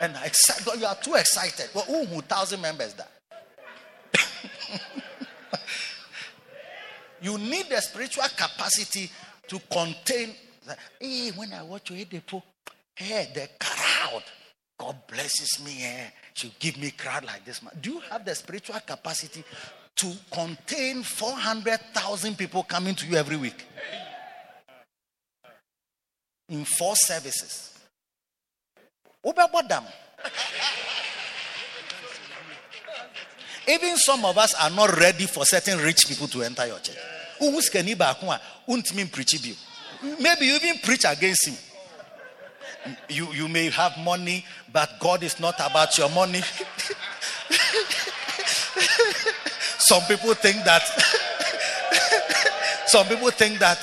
and excited. You are too excited. Well, who thousand members that? you need the spiritual capacity to contain. Hey, when I watch you, eh, hey, eh, the crowd. God blesses me. Eh? Should give me crowd like this. Man. Do you have the spiritual capacity to contain 400,000 people coming to you every week in four services. Even some of us are not ready for certain rich people to enter your church. Maybe you even preach against him. You, you may have money, but God is not about your money. Some people think that some people think that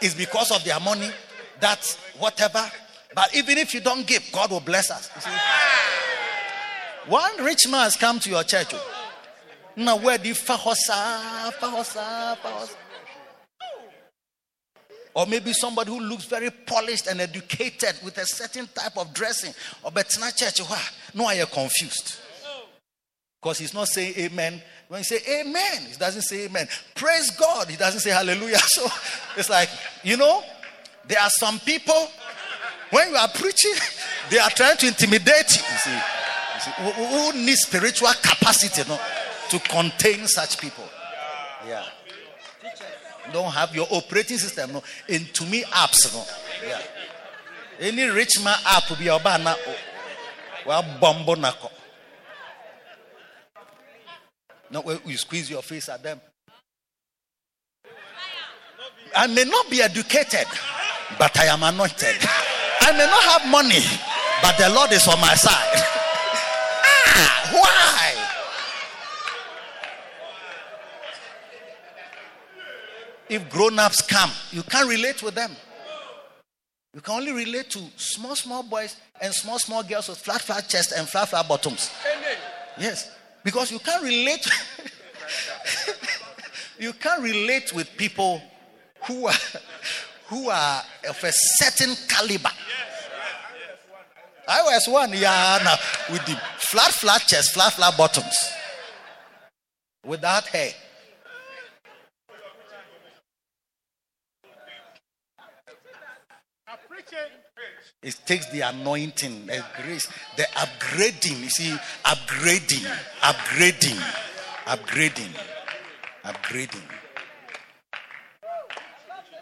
it's because of their money, that whatever. But even if you don't give, God will bless us. One rich man has come to your church. Now where the fahosa, fahosa, fahosa. Or maybe somebody who looks very polished and educated with a certain type of dressing. Or but not church. No, I am confused. Because he's not saying amen when he say amen, he doesn't say amen. Praise God, he doesn't say hallelujah. So it's like, you know, there are some people, when you are preaching, They are trying to intimidate you. You see, you see who, who needs spiritual capacity no, to contain such people? Yeah. Don't have your operating system no into me apps no. Yeah. Any rich man app be your banner. Well, bombo nako. No, you squeeze your face at them. I may not be educated, but I am anointed. I may not have money, but the Lord is on my side. ah, why? If grown ups come, you can't relate with them. You can only relate to small, small boys and small, small girls with flat, flat chest and flat, flat bottoms. Yes, because you can't relate. you can't relate with people who are who are of a certain caliber. I was one yeah now, with the flat, flat chest, flat, flat bottoms, without hair. It takes the anointing, the grace, the upgrading. You see, upgrading, upgrading, upgrading, upgrading,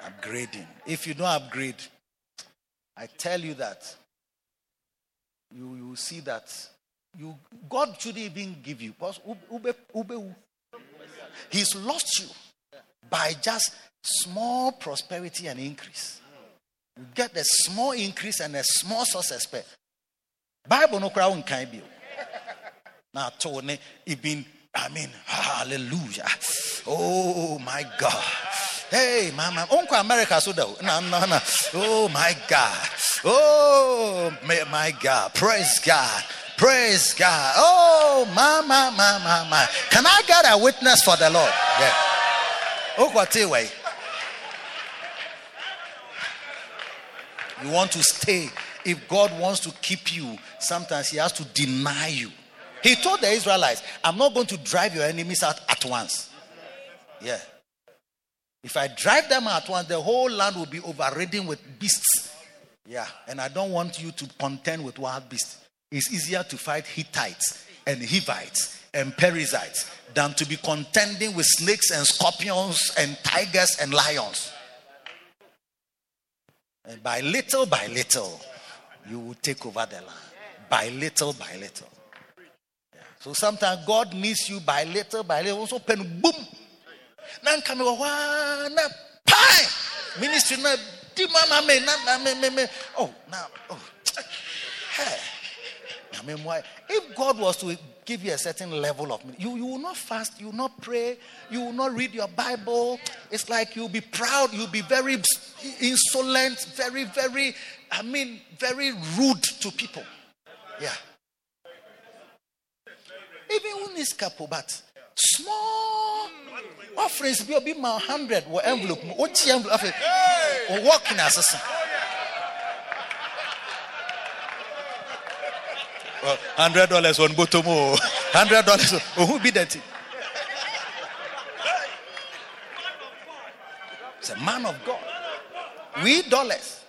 upgrading. If you don't upgrade, I tell you that you you see that you God shouldn't even give you. He's lost you by just small prosperity and increase. Get a small increase and a small success. Bible no can be. Now, Tony, it been, I mean, hallelujah. Oh my God. Hey, mama, Uncle America, so though. No, no, no. Oh my God. Oh my God. Praise God. Praise God. Oh, my, my, my, my, my. Can I get a witness for the Lord? Yeah. Oh, what You want to stay. If God wants to keep you, sometimes He has to deny you. He told the Israelites, I'm not going to drive your enemies out at once. Yeah. If I drive them out at once, the whole land will be overridden with beasts. Yeah. And I don't want you to contend with wild beasts. It's easier to fight Hittites and Hivites and Perizzites than to be contending with snakes and scorpions and tigers and lions. And by little by little, you will take over the land. By little by little. Yeah. So sometimes God needs you by little by little. Also, pen boom. Nan kame wa na pie. Ministry na di mama me na me me me. Oh now oh. Hey. If God was to give you a certain level of you, you will not fast, you will not pray, you will not read your Bible. It's like you'll be proud, you'll be very insolent, very, very, I mean, very rude to people. Yeah. Even when it's couple, but small offerings be bit hundred envelope. Envelope? Walking as a hundred dollars on Botomo, hundred dollars. Oh, who be that? It's a man of God. We dollars.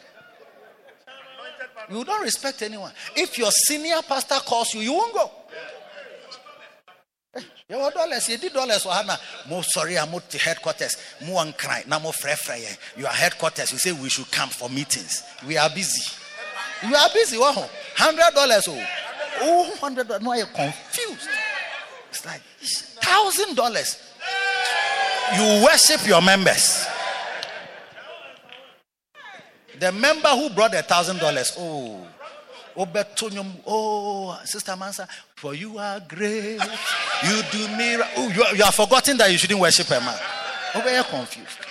You don't respect anyone. If your senior pastor calls you, you won't go. Eh, your dollars, you did dollars. Mo sorry, I'm at headquarters. Mo and cry. Now mo fre. You are headquarters. You say we should come for meetings. We are busy. You are busy. Hundred dollars. Oh. Oh, hundred dollars. No, confused. It's like thousand dollars. You worship your members. The member who brought a thousand dollars. Oh, oh, Sister Mansa, for you are great. You do me. Oh, you, are, you are forgotten that you shouldn't worship a man. Oh, you're confused.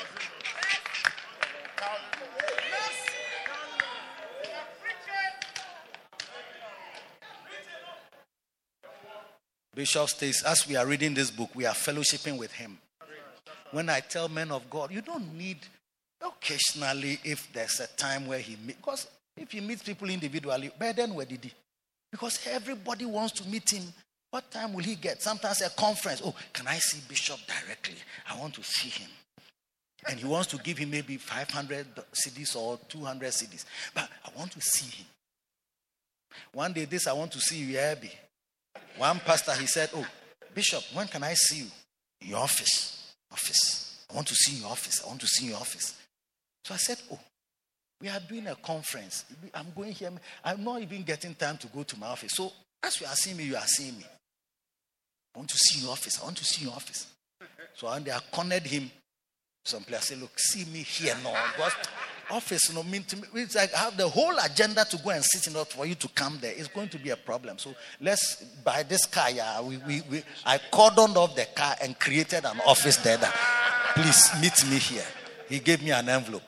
Bishop states, as we are reading this book, we are fellowshipping with him. When I tell men of God, you don't need occasionally if there's a time where he meet, because if he meets people individually, but then where did he? Because everybody wants to meet him. What time will he get? Sometimes a conference. Oh, can I see Bishop directly? I want to see him. And he wants to give him maybe 500 cedis or 200 cedis. But I want to see him. one day this I want to see you, Abby. One pastor he said, Oh, Bishop, when can I see you? Your office. Office. I want to see your office. I want to see your office. So I said, Oh, we are doing a conference. I'm going here. I'm not even getting time to go to my office. So as you are seeing me, you are seeing me. I want to see your office. I want to see your office. So one day I cornered him someplace. I said, Look, see me here now. Office, you know, mean to me, it's like I have the whole agenda to go and sit in for you to come there. It's going to be a problem. So let's buy this car. Yeah, we, we, we I cordoned off the car and created an office there. That, Please meet me here. He gave me an envelope.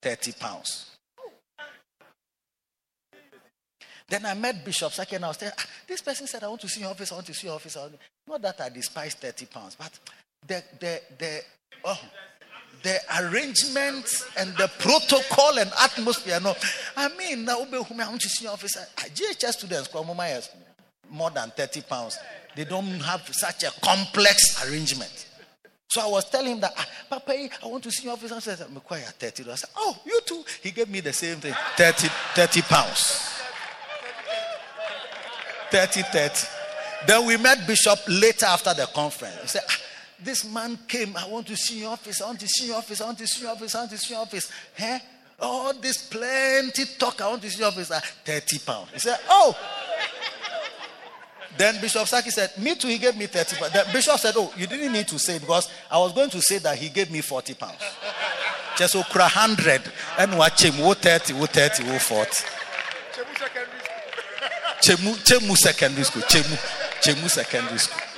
30 pounds. Then I met Bishop Saki and I was saying, ah, this person said, I want to see your office, I want to see your office. Not that I despise 30 pounds, but the, the, the, oh, the arrangement and the protocol and atmosphere. No, I mean, now I want to see your office. GHS students, more than 30 pounds. They don't have such a complex arrangement. So I was telling him that, ah, Papa, I want to see your office. I said, I'm quite 30. I said, Oh, you too. He gave me the same thing 30, 30 pounds. 30, 30. Then we met Bishop later after the conference. He said, ah, This man came. I want to see your office. I want to see your office. I want to see your office. I want to see your office. Huh? All this plenty talk. I want to see your office. Ah, 30 pounds. He said, Oh, then Bishop Saki said, Me too, he gave me 30 pounds. The Bishop said, Oh, you didn't need to say because I was going to say that he gave me 40 pounds. Just okra 100 and watch him, wo 30, wo 30, wo 40. Chemu, Chemu secondary school. Chemu, Chemu secondary school.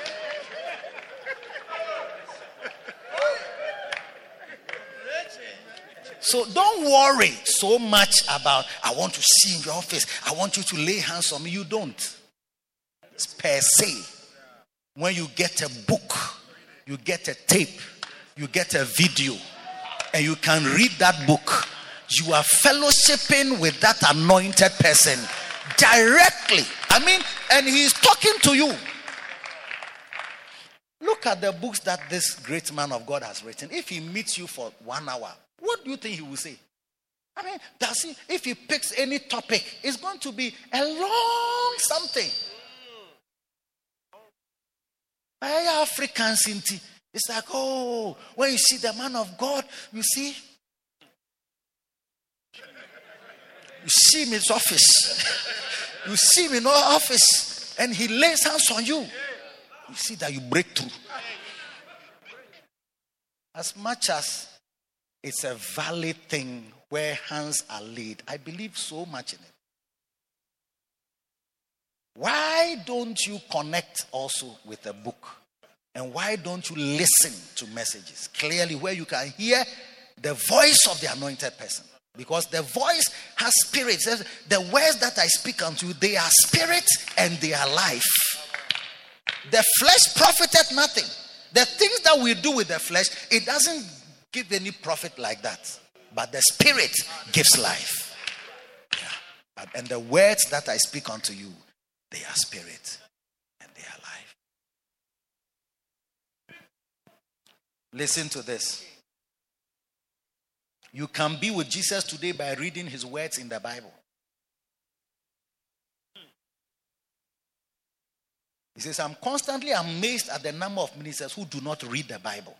So don't worry so much about, I want to see in your office. I want you to lay hands on me. You don't per se. When you get a book, you get a tape, you get a video, and you can read that book, you are fellowshipping with that anointed person directly. I mean, and he's talking to you. Look at the books that this great man of God has written. If he meets you for one hour, what do you think he will say? I mean, does he, if he picks any topic, it's going to be a long something. Africans into it's like, oh, when you see the man of God, you see, you see him in his office, you see him in our office, and he lays hands on you. You see that you break through. As much as it's a valid thing where hands are laid, I believe so much in it. Why don't you connect also with a book? And why don't you listen to messages clearly where you can hear the voice of the anointed person? Because the voice has spirit. The words that I speak unto you, they are spirit and they are life. The flesh profited nothing. The things that we do with the flesh, it doesn't give any prophet like that. But the spirit gives life. Yeah. And the words that I speak unto you, they are spirit and they are life. Listen to this. You can be with Jesus today by reading his words in the Bible. He says, I'm constantly amazed at the number of ministers who do not read the Bible.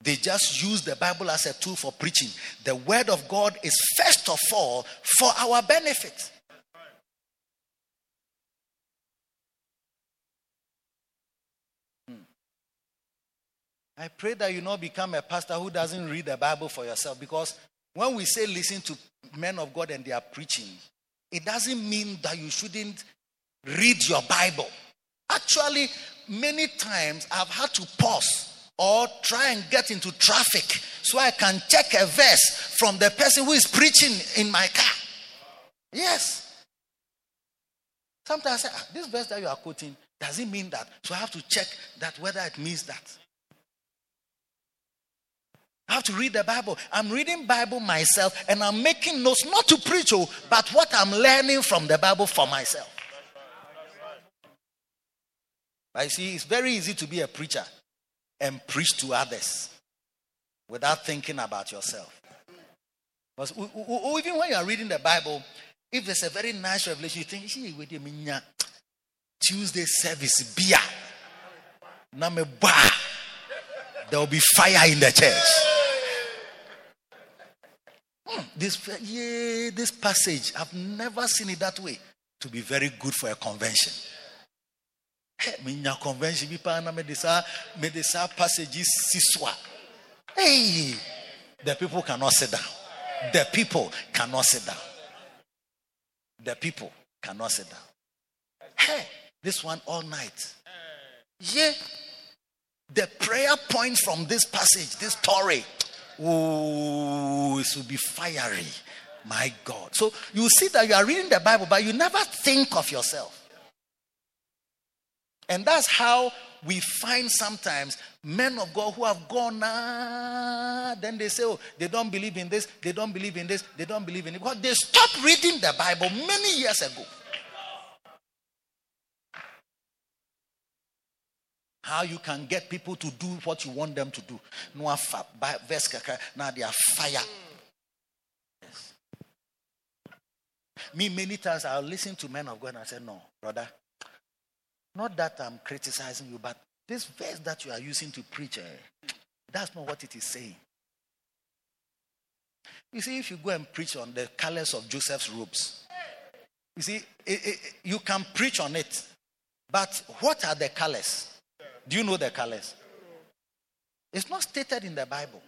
They just use the Bible as a tool for preaching. The Word of God is first of all for our benefit. Hmm. I pray that you not become a pastor who doesn't read the Bible for yourself because when we say listen to men of God and they are preaching, it doesn't mean that you shouldn't read your Bible. Actually, many times I've had to pause or try and get into traffic so I can check a verse from the person who is preaching in my car. Yes. Sometimes I say, ah, this verse that you are quoting, does it mean that? So I have to check that whether it means that. I have to read the Bible. I'm reading Bible myself and I'm making notes not to preach, oh, but what I'm learning from the Bible for myself. I see it's very easy to be a preacher and preach to others without thinking about yourself. Because even when you are reading the Bible, If there's a very nice revelation, you think, "Hey, wait a minute, Tuesday service, beer, name bar, there will be fire in the church." Hmm, this yeah, this passage, I've never seen it that way. To be very good for a convention. Minya convention, bi pa na me de saa me de saa passages si so a. Hey, the people cannot sit down. The people cannot sit down. The people cannot sit down. Hey, this one all night. Yeah. The prayer point from this passage, this story, oh, it will be fiery. My God. So you see that you are reading the Bible, but you never think of yourself. And that's how we find sometimes men of God who have gone, ah, then they say, oh, they don't believe in this, they don't believe in this, they don't believe in it. Because they stopped reading the Bible many years ago. How you can get people to do what you want them to do. Now they are fire. Yes. Me, many times I'll listen to men of God and I say, No, brother, not that I'm criticizing you, but this verse that you are using to preach, eh, that's not what it is saying. You see, if you go and preach on the colors of Joseph's robes, you see, it, it, you can preach on it, but what are the colors? Do you know the colors? It's not stated in the Bible.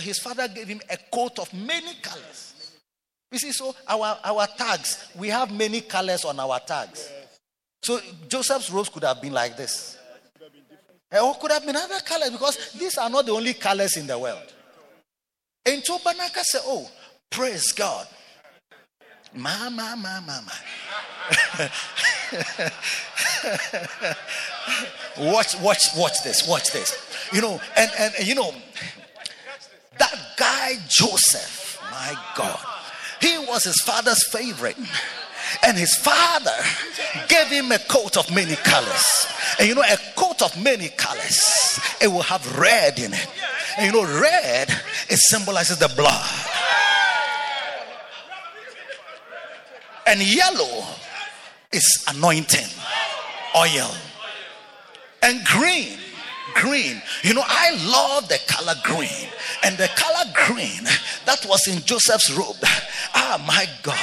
His father gave him a coat of many colors. You see, so our, our tags, we have many colors on our tags. So Joseph's robes could have been like this. Or could have been other colors because these are not the only colors in the world. And so Banaka said, Oh, praise God. Ma, ma, ma, ma, ma. watch, watch, watch this, watch this. You know, and, and you know, that guy Joseph, my God, he was his father's favorite. And his father gave him a coat of many colors. And you know, a coat of many colors, it will have red in it. And you know, red, it symbolizes the blood. And yellow is anointing, oil. And green, green. You know, I love the color green. And the color green that was in Joseph's robe. Ah, my God.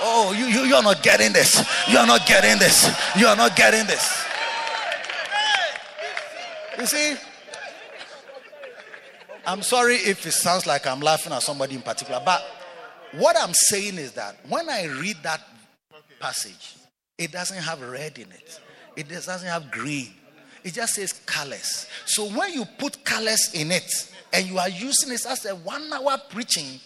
Oh, you, you, you're not getting this. You're not getting this. You're not getting this. You see, I'm sorry if it sounds like I'm laughing at somebody in particular, but what I'm saying is that when I read that passage, it doesn't have red in it, it doesn't have green, it just says colors. So when you put colors in it and you are using it as a one hour preaching,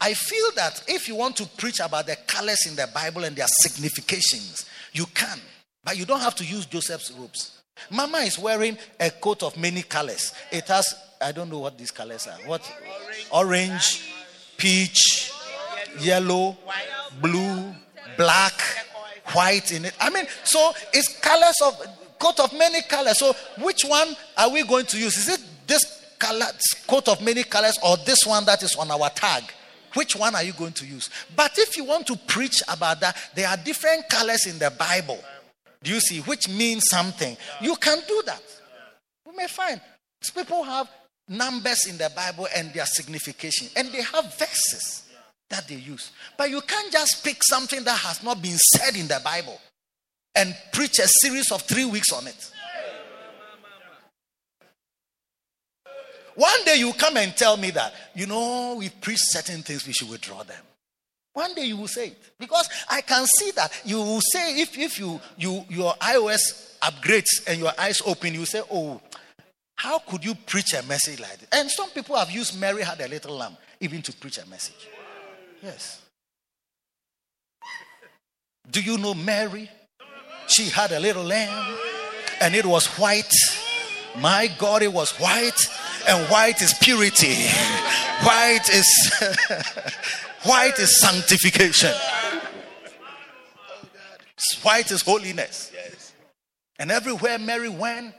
I feel that if you want to preach about the colors in the Bible and their significations, you can. But you don't have to use Joseph's robes. Mama is wearing a coat of many colors. It has, I don't know what these colors are. What? Orange, peach, yellow, blue, black, white in it. I mean, so it's colors of coat of many colors. So which one are we going to use? Is it this color coat of many colors or this one that is on our tag? Which one are you going to use? But if you want to preach about that, there are different colors in the Bible. Do you see? Which means something. You can do that. We may find people have numbers in the Bible and their signification, and they have verses that they use. But you can't just pick something that has not been said in the Bible and preach a series of three weeks on it. One day you come and tell me that, you know, we preach certain things, we should withdraw them. One day you will say it. Because I can see that you will say, if, if you, you your iOS upgrades and your eyes open, you say, oh, how could you preach a message like this? And some people have used Mary had a little lamb even to preach a message. Yes. Do you know Mary? She had a little lamb and it was white. My God, it was white and white is purity. White is white is sanctification. White is holiness. And everywhere Mary went,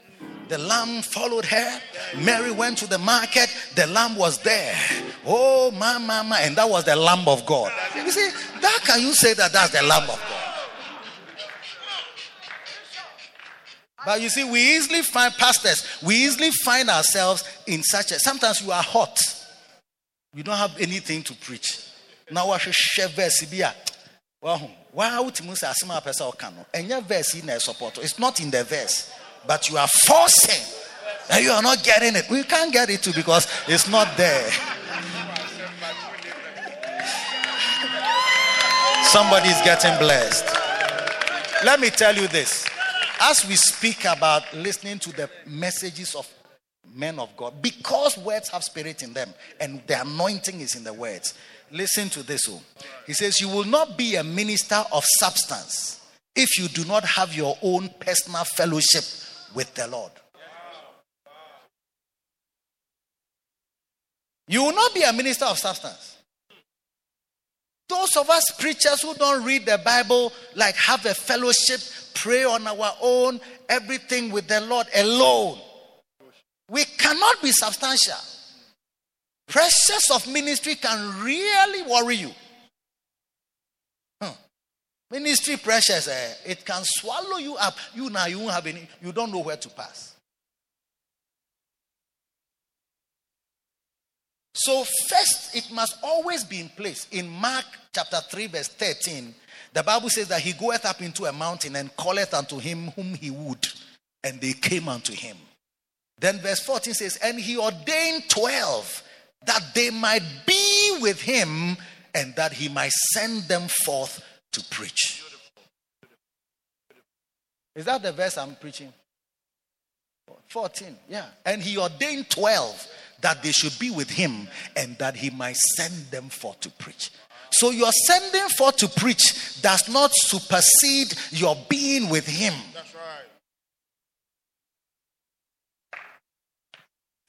The lamb followed her. Mary went to the market. The lamb was there. Oh, my mama. And that was the lamb of God. You see, that can you say that that's the lamb of God? But you see, we easily find pastors, we easily find ourselves in such a sometimes you are hot. You don't have anything to preach. Now I should share verse Wow, why would you say a person or cano? And verse in a support. It's not in the verse but you are forcing and you are not getting it. We can't get it too because it's not there. Somebody is getting blessed. Let me tell you this. As we speak about listening to the messages of men of God, because words have spirit in them and the anointing is in the words, listen to this. Oh. He says, You will not be a minister of substance if you do not have your own personal fellowship with the Lord. You will not be a minister of substance. Those of us preachers who don't read the Bible, like have a fellowship, pray on our own, everything with the Lord alone, we cannot be substantial. Pressures of ministry can really worry you. Ministry pressures, eh, it can swallow you up. You now, you won't have any, you don't know where to pass. So, first, it must always be in place. In Mark chapter 3, verse 13, the Bible says that he goeth up into a mountain and calleth unto him whom he would, and they came unto him. Then verse 14 says, And he ordained 12 that they might be with him and that he might send them forth to preach. Is that the verse I'm preaching? 14, yeah. And he ordained 12 that they should be with him and that he might send them forth to preach. So your sending forth to preach does not supersede your being with him. That's right.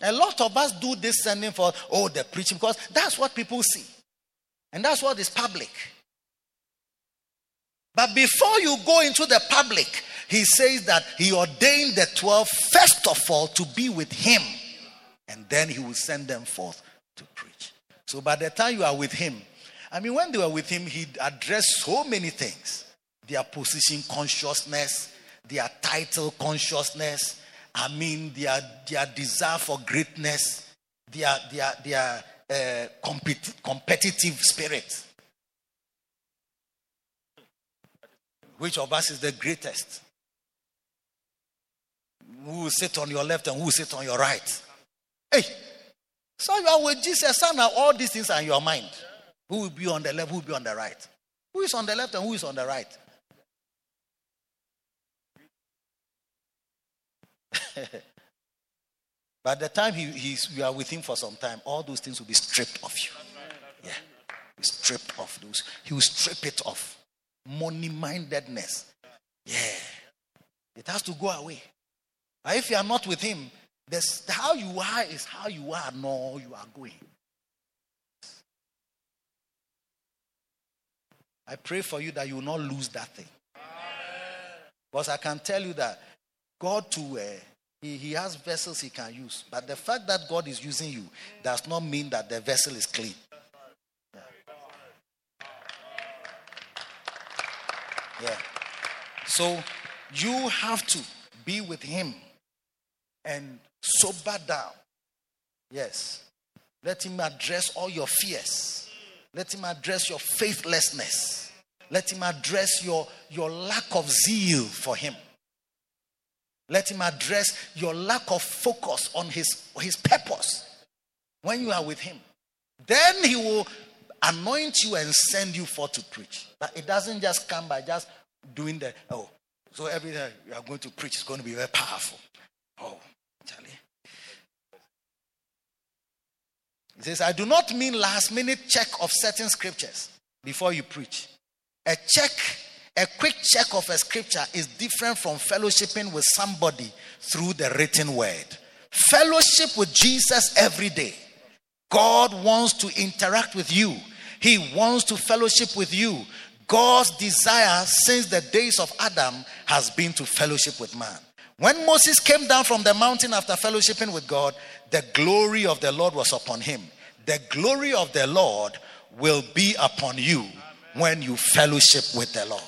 A lot of us do this sending for, oh, the preaching, because that's what people see. And that's what is public. But before you go into the public, he says that he ordained the 12 first of all to be with him, and then he will send them forth to preach. So by the time you are with him, I mean, when they were with him, he addressed so many things their position consciousness, their title consciousness, I mean, their, their desire for greatness, their, their, their uh, compet- competitive spirit. Which of us is the greatest? Who will sit on your left and who will sit on your right? Hey, so you are with Jesus, son. Now all these things are in your mind. Who will be on the left? Who will be on the right? Who is on the left and who is on the right? By the time he, he's, you are with him for some time, all those things will be stripped off you. Yeah. Stripped off those. He will strip it off money mindedness. Yeah. It has to go away. But if you are not with him, this, how you are is how you are. No, you are going. I pray for you that you will not lose that thing. Because I can tell you that God too, uh, he, he has vessels he can use. But the fact that God is using you does not mean that the vessel is clean. Yeah. So you have to be with him and sober down. Yes. Let him address all your fears. Let him address your faithlessness. Let him address your, your lack of zeal for him. Let him address your lack of focus on his, his purpose when you are with him. Then he will anoint you and send you forth to preach. But it doesn't just come by just doing the, oh, so every day you are going to preach is going to be very powerful. Oh, Charlie. He says, I do not mean last minute check of certain scriptures before you preach. A check, a quick check of a scripture is different from fellowshipping with somebody through the written word. Fellowship with Jesus every day. God wants to interact with you. He wants to fellowship with you. God's desire since the days of Adam has been to fellowship with man. When Moses came down from the mountain after fellowshipping with God, the glory of the Lord was upon him. The glory of the Lord will be upon you when you fellowship with the Lord.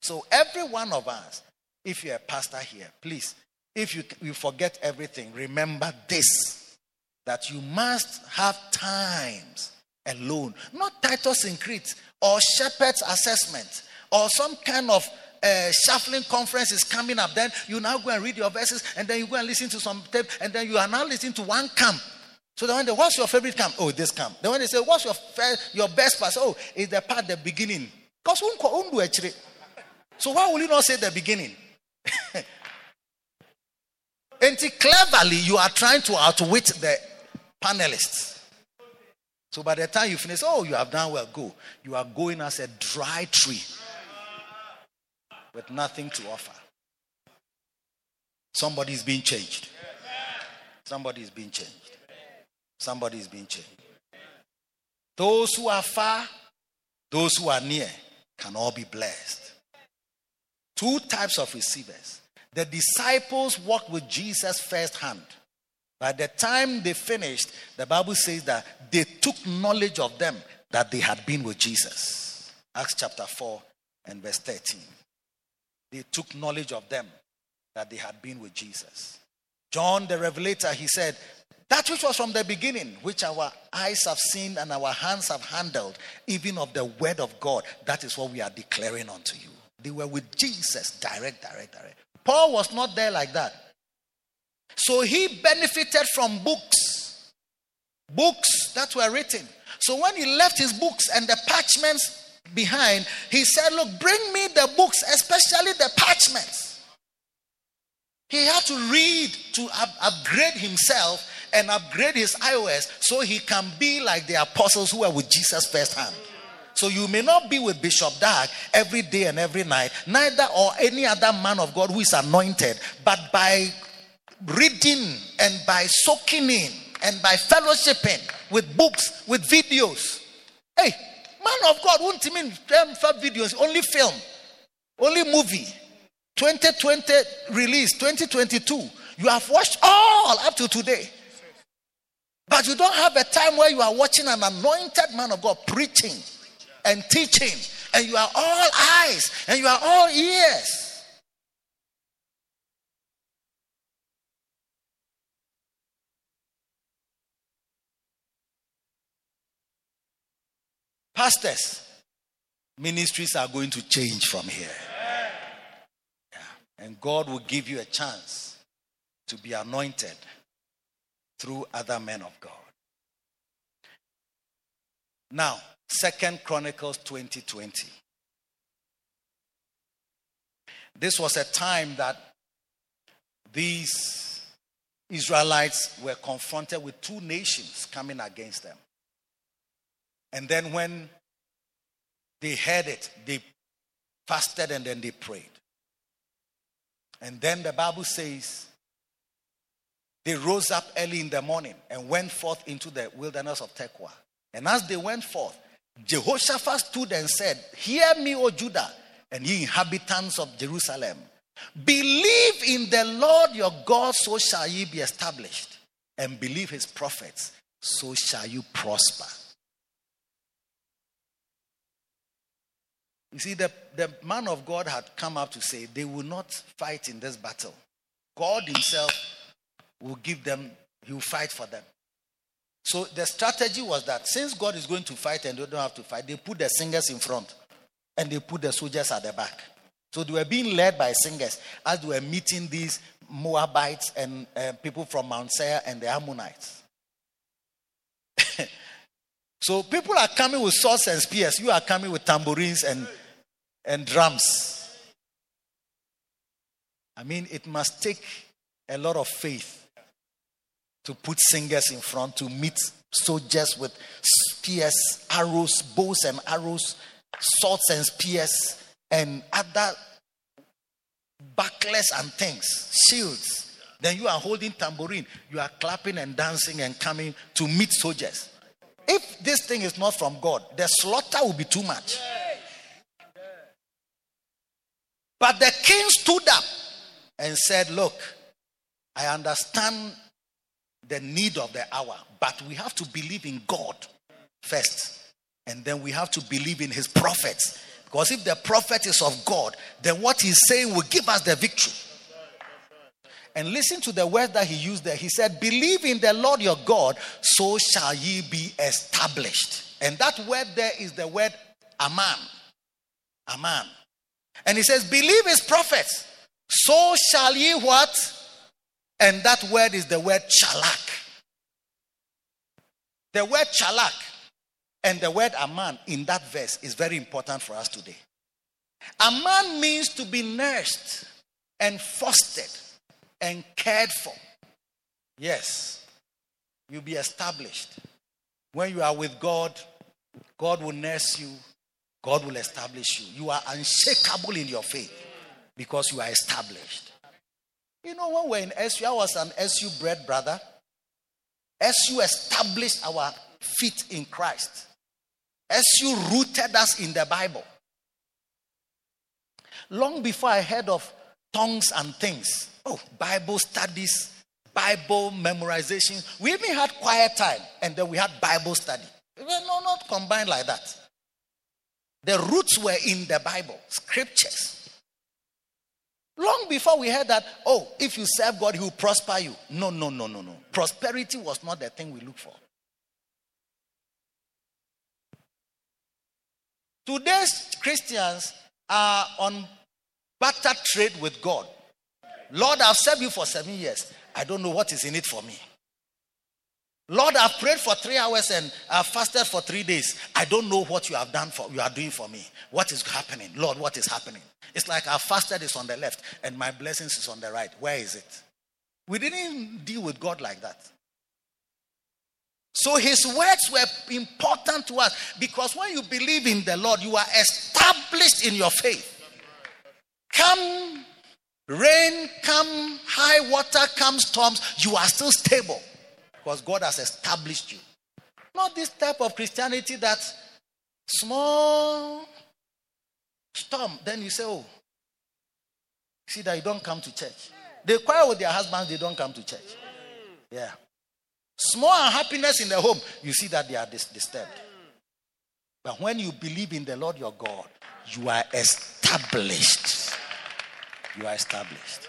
So, every one of us, if you're a pastor here, please, if you, you forget everything, remember this that you must have times alone, not Titus in Crete or shepherd's assessment or some kind of uh, shuffling conference is coming up. Then you now go and read your verses, and then you go and listen to some tape, and then you are now listening to one camp. So then when they, what's your favorite camp? Oh, this camp. Then when they say, what's your first, your best part? Oh, it's the part the beginning. Because. So why will you not say the beginning? and cleverly, you are trying to outwit the panelists. So by the time you finish, oh, you have done well, go. You are going as a dry tree with nothing to offer. Somebody is being changed. Somebody is being changed. Somebody is being changed. Those who are far, those who are near can all be blessed. Two types of receivers. The disciples walked with Jesus firsthand. By the time they finished, the Bible says that they took knowledge of them that they had been with Jesus. Acts chapter 4 and verse 13. They took knowledge of them that they had been with Jesus. John the Revelator, he said, That which was from the beginning, which our eyes have seen and our hands have handled, even of the word of God, that is what we are declaring unto you. They were with Jesus, direct, direct, direct. Paul was not there like that. So he benefited from books. Books that were written. So when he left his books and the parchments behind, he said, Look, bring me the books, especially the parchments. He had to read to up- upgrade himself and upgrade his iOS so he can be like the apostles who were with Jesus firsthand. So you may not be with Bishop Dag every day and every night, neither or any other man of God who is anointed, but by reading and by soaking in and by fellowshipping with books, with videos. Hey, man of God won't mean five videos, only film, only movie. 2020 release, 2022. You have watched all up to today. But you don't have a time where you are watching an anointed man of God preaching and teaching, and you are all eyes and you are all ears. Pastors, ministries are going to change from here. Yeah. And God will give you a chance to be anointed through other men of God. Now, Second Chronicles 2020. This was a time that these Israelites were confronted with two nations coming against them. And then when they heard it, they fasted and then they prayed. And then the Bible says they rose up early in the morning and went forth into the wilderness of Tekoa. And as they went forth, Jehoshaphat stood and said, Hear me, O Judah, and ye inhabitants of Jerusalem. Believe in the Lord your God, so shall ye be established. And believe his prophets, so shall you prosper. You see, the, the man of God had come up to say they will not fight in this battle. God Himself will give them, He will fight for them. So the strategy was that since God is going to fight and they don't have to fight, they put the singers in front and they put the soldiers at the back. So they were being led by singers as they were meeting these Moabites and uh, people from Mount Seir and the Ammonites. So people are coming with swords and spears. You are coming with tambourines and, and drums. I mean, it must take a lot of faith to put singers in front to meet soldiers with spears, arrows, bows and arrows, swords and spears, and other bucklers and things, shields. Then you are holding tambourine, you are clapping and dancing and coming to meet soldiers. If this thing is not from God, the slaughter will be too much. But the king stood up and said, Look, I understand the need of the hour, but we have to believe in God first. And then we have to believe in his prophets. Because if the prophet is of God, then what he's saying will give us the victory. And listen to the word that he used there. He said, Believe in the Lord your God, so shall ye be established. And that word there is the word Aman. Aman. And he says, Believe his prophets, so shall ye what? And that word is the word chalak. The word chalak and the word Aman in that verse is very important for us today. Aman means to be nursed and fostered and cared for. Yes, you'll be established. When you are with God, God will nurse you, God will establish you. You are unshakable in your faith because you are established. You know, when we're in SU, I was an SU bred brother. SU established our feet in Christ. SU rooted us in the Bible. Long before I heard of tongues and things, oh, Bible studies, Bible memorization. We even had quiet time and then we had Bible study. No, not combined like that. The roots were in the Bible, scriptures. Long before we heard that, oh, if you serve God, He will prosper you. No, no, no, no, no. Prosperity was not the thing we look for. Today's Christians are on barter trade with God. Lord, I've served you for seven years. I don't know what is in it for me. Lord, I've prayed for three hours and I've fasted for three days. I don't know what you have done for you are doing for me. What is happening? Lord, what is happening? It's like our fasted is on the left and my blessings is on the right. Where is it? We didn't deal with God like that. So his words were important to us because when you believe in the Lord, you are established in your faith. Come rain, come high water, come storms, you are still stable because God has established you. Not this type of Christianity that small storm, then you say, Oh, see that you don't come to church. They quarrel with their husbands, they don't come to church. Yeah. Small unhappiness in the home, you see that they are dis- disturbed. But when you believe in the Lord your God, you are established. You are established.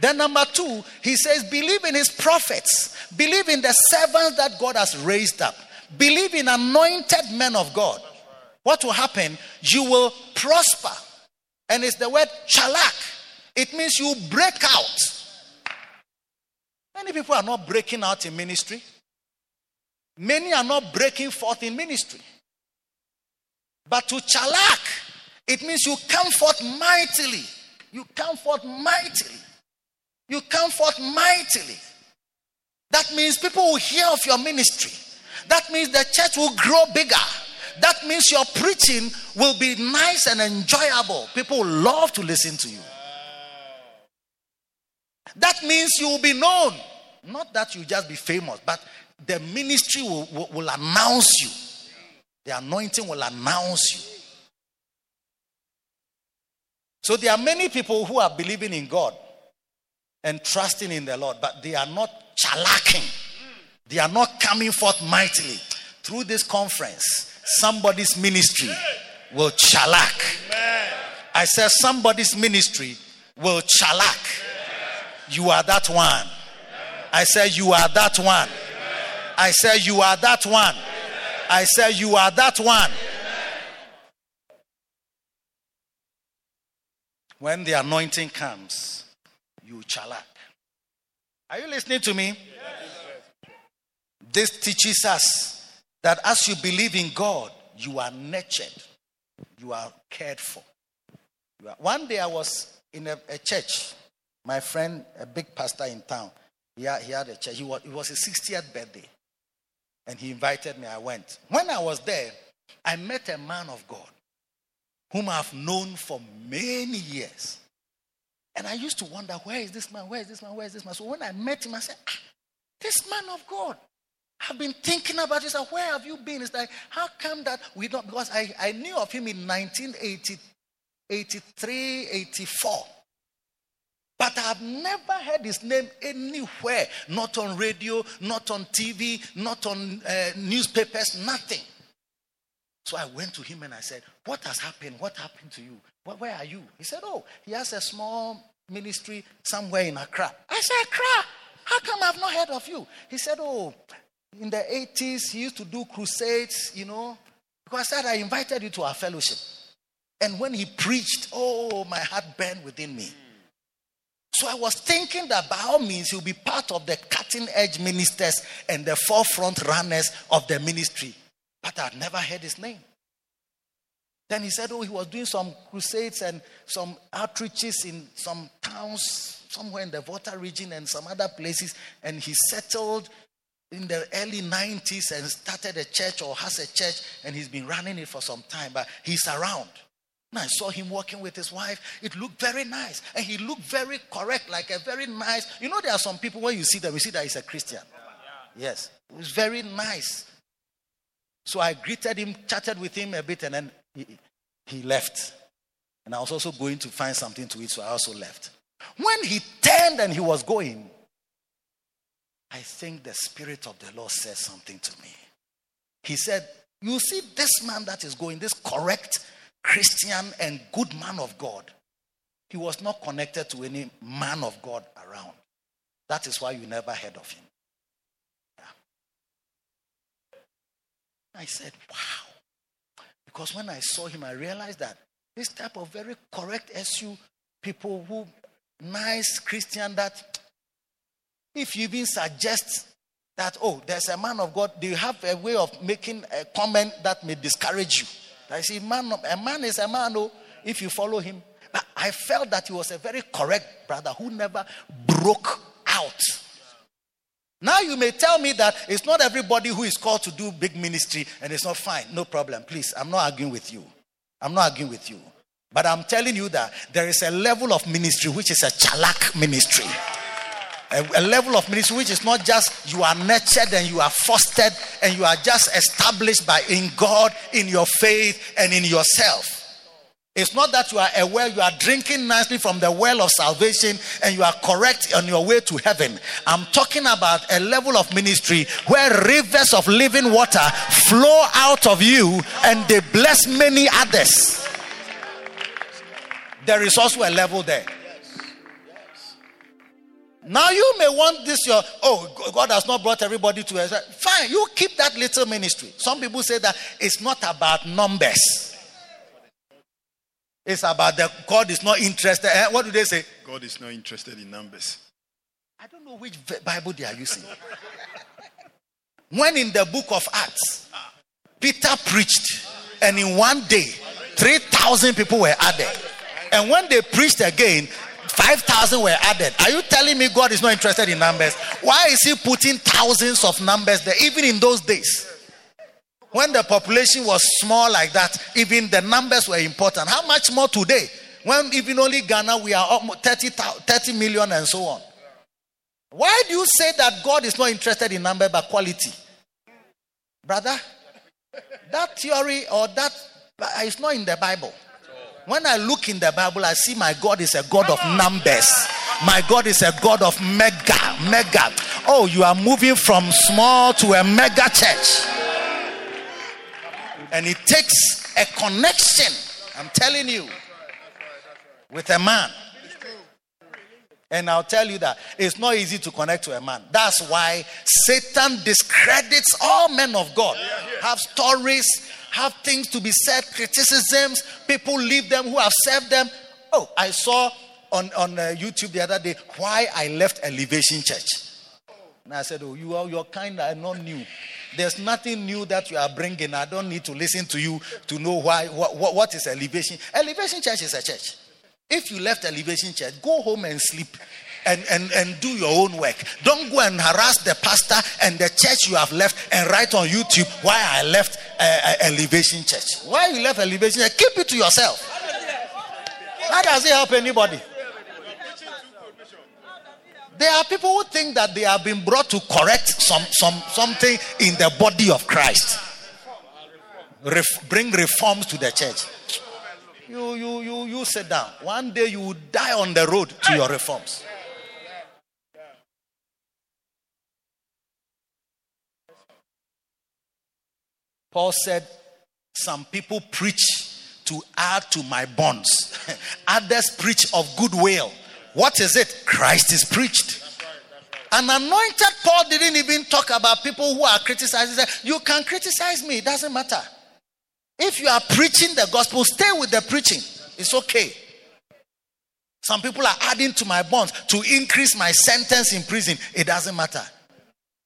Then, number two, he says, believe in his prophets, believe in the servants that God has raised up, believe in anointed men of God. What will happen? You will prosper. And it's the word chalak, it means you break out. Many people are not breaking out in ministry, many are not breaking forth in ministry. But to chalak, it means you come forth mightily. You come forth mightily. You come forth mightily. That means people will hear of your ministry. That means the church will grow bigger. That means your preaching will be nice and enjoyable. People will love to listen to you. That means you will be known. Not that you just be famous, but the ministry will, will, will announce you. The anointing will announce you. So there are many people who are believing in God and trusting in the Lord, but they are not chalacking. They are not coming forth mightily. Through this conference, somebody's ministry will chalak. I said, somebody's ministry will chalak. You are that one. I said, You are that one. I said, You are that one. I said, You are that one. When the anointing comes, you chalak. Are you listening to me? Yes. This teaches us that as you believe in God, you are nurtured, you are cared for. Are. One day I was in a, a, church, my friend, a big pastor in town, he had, he had a church. He was, it was his 60th birthday. And he invited me. I went. When I was there, I met a man of God whom I've known for many years. And I used to wonder, where is this man? Where is this man? Where is this man? So when I met him, I said, ah, this man of God. I've been thinking about this. Where have you been? It's like, how come that we don't? Because I, I knew of him in 1983, 84. But I've never heard his name anywhere, not on radio, not on TV, not on uh, newspapers, nothing. So I went to him and I said, What has happened? What happened to you? Where are you? He said, Oh, he has a small ministry somewhere in Accra. I said, Accra? How come I've not heard of you? He said, Oh, in the 80s, he used to do crusades, you know. Because I said, I invited you to our fellowship. And when he preached, oh, my heart burned within me. So I was thinking that by all means he'll be part of the cutting edge ministers and the forefront runners of the ministry. But I'd never heard his name. Then he said, Oh, he was doing some crusades and some outreaches in some towns somewhere in the Volta region and some other places. And he settled in the early 90s and started a church or has a church and he's been running it for some time, but he's around. And I saw him working with his wife. It looked very nice. And he looked very correct, like a very nice. You know, there are some people when you see them, you see that he's a Christian. Yes. It was very nice. So I greeted him, chatted with him a bit, and then he, he left. And I was also going to find something to eat, so I also left. When he turned and he was going, I think the Spirit of the Lord said something to me. He said, You see, this man that is going, this correct Christian and good man of God, he was not connected to any man of God around. That is why you never heard of him. Yeah. I said, wow. Because when I saw him, I realized that this type of very correct SU people who, nice Christian, that if you even suggest that, oh, there's a man of God, do you have a way of making a comment that may discourage you? I see, man, a man is a man, oh, if you follow him. But I felt that he was a very correct brother who never broke out. Now you may tell me that it's not everybody who is called to do big ministry and it's not fine. No problem. Please, I'm not arguing with you. I'm not arguing with you. But I'm telling you that there is a level of ministry which is a chalak ministry a, a, level of ministry which is not just you are nurtured and you are fostered and you are just established by in God, in your faith, and in yourself. It's not that you are aware you are drinking nicely from the well of salvation and you are correct on your way to heaven. I'm talking about a level of ministry where rivers of living water flow out of you and they bless many others. There is also a level there. Now you may want this your oh God has not brought everybody to us. Fine, you keep that little ministry. Some people say that it's not about numbers. It's about the God is not interested. Eh? What do they say? God is not interested in numbers. I don't know which Bible they are using. when in the book of Acts, Peter preached, and in one day, 3,000 people were added. And when they preached again, 5,000 were added. Are you telling me God is not interested in numbers? Why is He putting thousands of numbers there, even in those days? When the population was small like that, even the numbers were important. How much more today? When even only Ghana, we are almost 30, 30 million and so on. Why do you say that God is not interested in number but quality? Brother, that theory or that uh, is not in the Bible. When I look in the Bible, I see my God is a God of numbers. My God is a God of mega, mega. Oh, you are moving from small to a mega church. And it takes a connection, I'm telling you, with a man. And I'll tell you that it's not easy to connect to a man. That's why Satan discredits all men of God. Have stories, have things to be said, criticisms. People leave them who have served them. Oh, I saw on, on uh, YouTube the other day why I left Elevation Church. And I said, Oh, you are your kind are not new. There's nothing new that you are bringing. I don't need to listen to you to know why. What, what, is Elevation? Elevation Church is a church. If you left Elevation Church, go home and sleep and, and, and do your own work. Don't go and harass the pastor and the church you have left and write on YouTube why I left uh, uh, Elevation Church. Why you left Elevation Church? Keep it to yourself. How does it help anybody? There are people who think that they have been brought to correct some, some something in the body of Christ. Ref, bring reforms to the church. You, you, you, you sit down. One day you will die on the road to your reforms. Paul said, Some people preach to add to my bonds, others preach of goodwill. What is it? Christ is preached. An anointed Paul didn't even talk about people who are criticizing. You can criticize me, it doesn't matter. If you are preaching the gospel, stay with the preaching. It's okay. Some people are adding to my bonds to increase my sentence in prison. It doesn't matter.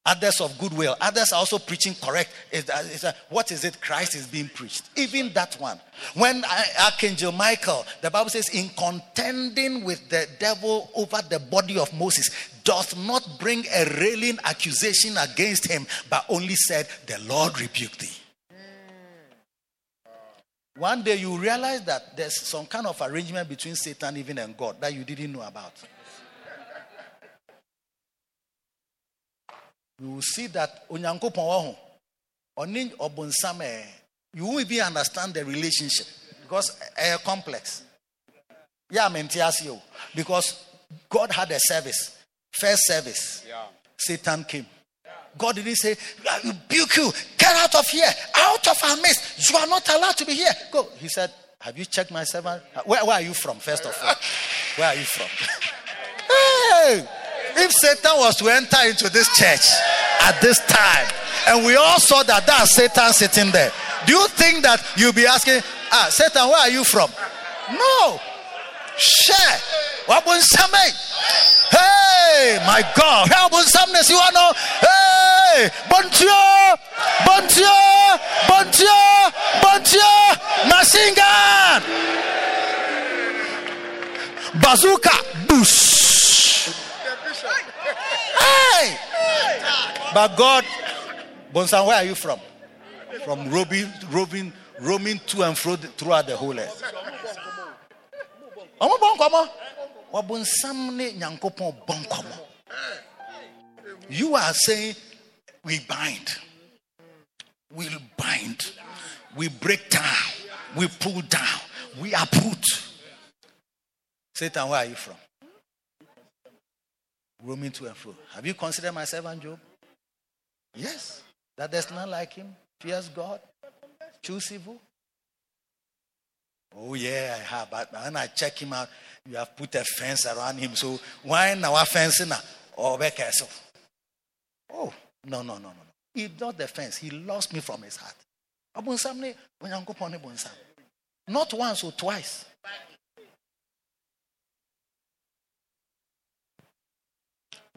Others of goodwill. Others are also preaching correct. It's, it's a, what is it? Christ is being preached. Even that one. When Archangel Michael, the Bible says, in contending with the devil over the body of Moses, doth not bring a railing accusation against him, but only said, The Lord rebuked thee. Hmm. One day you realize that there's some kind of arrangement between Satan even and God that you didn't know about. You will see that onyankopon oni obunsam you won't even understand the relationship because a complex. Yeah, you because God had a service, first service. Yeah. Satan came. God didn't say, ah, I rebuke you, get out of here, out of our midst. You are not allowed to be here. Go. He said, Have you checked my servant? Where, where are you from, first of all? Where are you from? hey! If Satan was to enter into this church at this time, and we all saw that that's Satan sitting there, do you think that you'll be asking, Ah, Satan, where are you from? No. Share. Hey, my God. Help you know. Hey, Bontio, Bontio, Bontio, Bontio, machine gun. Bazooka, boosh. Hey. But God, Bonsan, where are you from? From roving, roving, roaming to and fro throughout the whole earth. You are saying we bind, we bind, we break down, we pull down, we uproot. Satan, where are you from? Roaming to and fro. Have you considered my servant Job? Yes. That there's none like him. Fears God. Choose evil. Oh, yeah, I have. But when I check him out, you have put a fence around him. So why now a fence now? Oh, castle. Oh, no, no, no, no. He not the fence. He lost me from his heart. Not once or twice.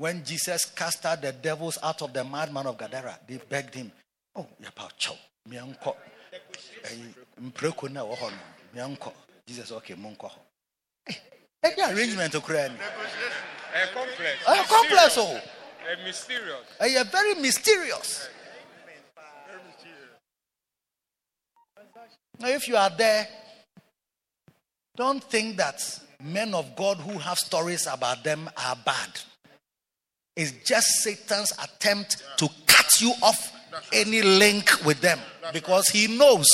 When Jesus cast out the devils out of the madman of Gadara, they begged him, Oh, Yapacho, Mianko, Mpreko na Wohono, Mianko. Jesus, okay, Monko. Any arrangement to create. A complex. A complex. Oh. A mysterious. A very mysterious. Now, if you are there, don't think that men of God who have stories about them are bad. It's just Satan's attempt to cut you off any link with them because he knows,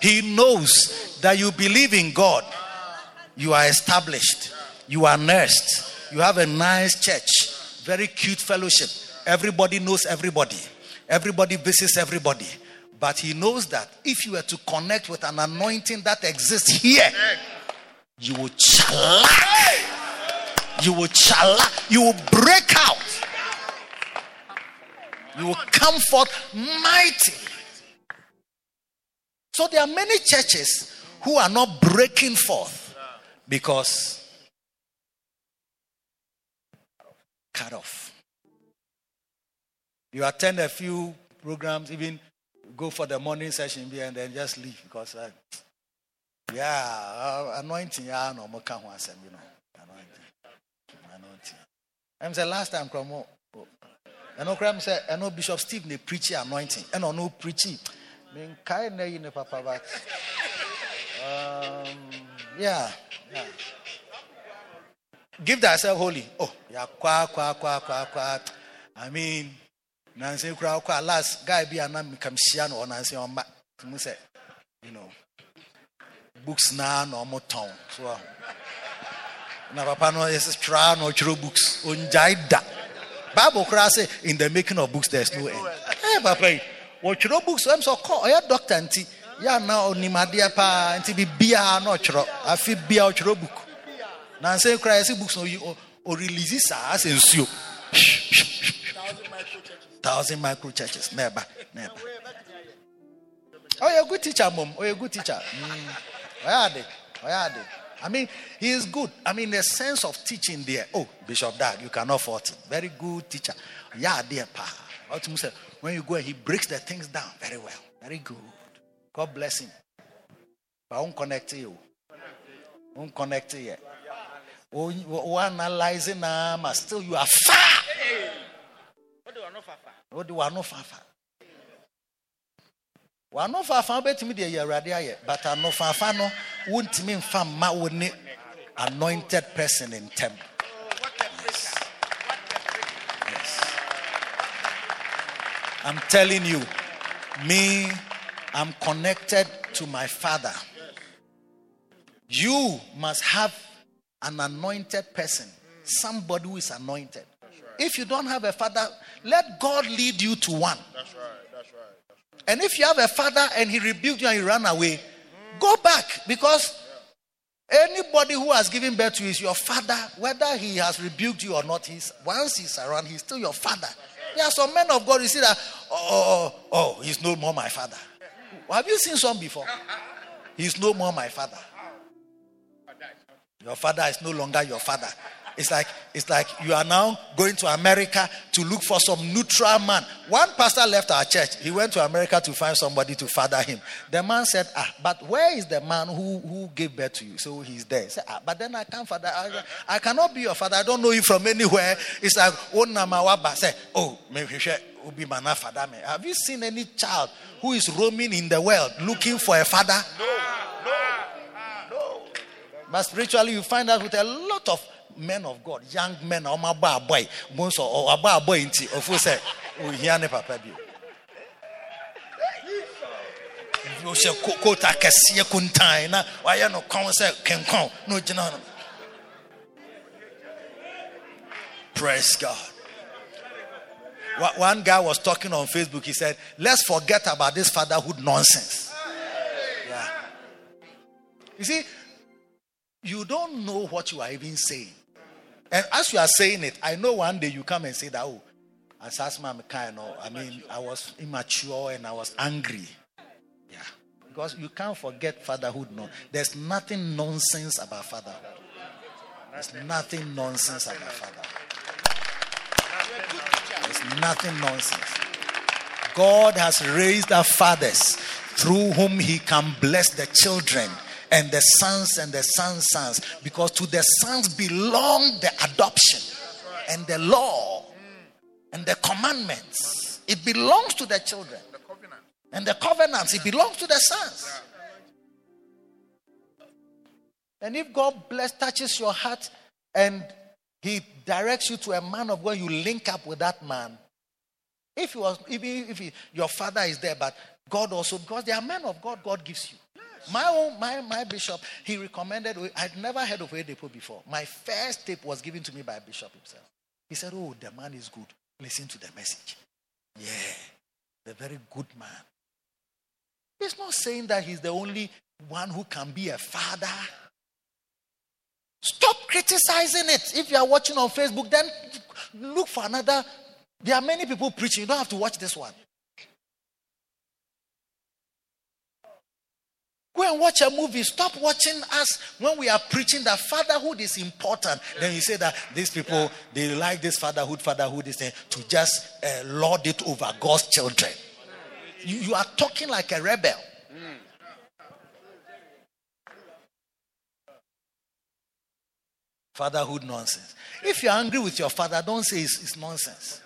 he knows that you believe in God you are established, you are nursed, you have a nice church, very cute fellowship. Everybody knows everybody, everybody visits everybody. But he knows that if you were to connect with an anointing that exists here, you will chalak. You will chalak. You will break out. You will come forth mighty. So there are many churches who are not breaking forth because cut off. You attend a few programs, even go for the morning session and then just leave because, uh, yeah, uh, anointing, yeah, no, you know, anointing, anointing. I'm the last time, come I know I know Bishop Steve, they preach anointing. I know no preaching. I mean, kind of, you know, Papa, but, um, yeah. yeah. Give thyself holy. Oh, yeah, kwa, kwa, kwa, kwa, kwa. I mean, Nancy kwa, kwa, last guy be an amicam shiano or Nancy on back. You know, books na na ɔmo tɔn so a na papa no yɛsɛ twerɛ na ɔtwerɛ books ongyae da bible koraa sɛ in the making of books there is no end. Hey, papa wɔtwerɛ books ɛm sɛ ɔkɔ ɔyɛ doctor nti. Yɛ ana ɔnim adeɛ paa nti biribiaa na ɔtwerɛ afe bia ɔtwerɛ book. Nansɛ koraa yɛsɛ books no ɔrelease saa asɛ nsuo. Thousand micro churches never never oh you're a good teacher mom. Oh you're a good teacher. Mm. oh, yeah, I mean, he is good. I mean, the sense of teaching there. Oh, Bishop Dag, you cannot fault him. Very good teacher. Yeah, dear pa. When you go, he breaks the things down very well. Very good. God bless him. But I won't connect to you. I won't connect to oh, you. Oh, oh analyzing, but still you are far. What do I know far? wano faafa wobɛtumi deɛ yɛ awurade ayɛ but ano faafa no wontumi mfa mma wo ne anointed person ntɛm yes. yes. i'm telling you me i'm connected to my father. You must have an anointed person somebody who is anointed. If you don't have a father let god lead you to one. That's right and if you have a father and he rebuked you and you ran away, go back because anybody who has given birth to you is your father, whether he has rebuked you or not. He's once he's around, he's still your father. There are some men of God, you see that, oh, oh, oh, oh he's no more my father. Have you seen some before? He's no more my father. Your father is no longer your father. It's like it's like you are now going to America to look for some neutral man. One pastor left our church. He went to America to find somebody to father him. The man said, "Ah, but where is the man who who gave birth to you?" So he's there. He said, "Ah, but then I can't father. I, I cannot be your father. I don't know you from anywhere." It's like, "Oh, namawaba." Say, "Oh, maybe be my father." Have you seen any child who is roaming in the world looking for a father? No, no, no. But spiritually, you find out with a lot of men of God, young men, ọmọ abọ abọ yi, mo nsọ abọ abọ yi nti, ọfọ sẹ, ohia ne papa bi. Ohyɛ koota kɛseɛ kuntan na wayɛ no kɔn sɛ kenkɔn na ogyina no. Praise God. One guy was talking on Facebook. He said, Let's forget about this fatherhood nonsense. Yeah. You see, you don't know what you are even saying. And as you are saying it, I know one day you come and say that, oh, as Asma kind of, I mean, I was immature and I was angry. Yeah. Because you can't forget fatherhood. No, there's nothing nonsense about fatherhood. There's nothing nonsense about fatherhood. There's nothing nonsense. God has raised our fathers through whom he can bless the children and the sons and the sons' sons, because to the sons belong the adoption and the law and the commandments. It belongs to the children. And the covenants, it belongs to the sons. And if God bless touches your heart and he directs you to a man of God, you link up with that man. If you was even if he, your father is there, but God also because they are men of God, God gives you. My own, my, my bishop, he recommended, I'd never heard of Oyedepo before. My first tip was given to me by Bishop himself. He said, Oh, the man is good. Listen to the message. Yeah, the very good man. He's not saying that he's the only one who can be a father. Stop criticizing it. If you are watching on Facebook, then look for another. There are many people preaching. You don't have to watch this one. Go and watch a movie. Stop watching us when we are preaching that fatherhood is important. Then you say that these people they like this fatherhood, fatherhood is to just uh, lord it over God's children. You, you are talking like a rebel. Fatherhood nonsense. If you're angry with your father, don't say it's, it's nonsense.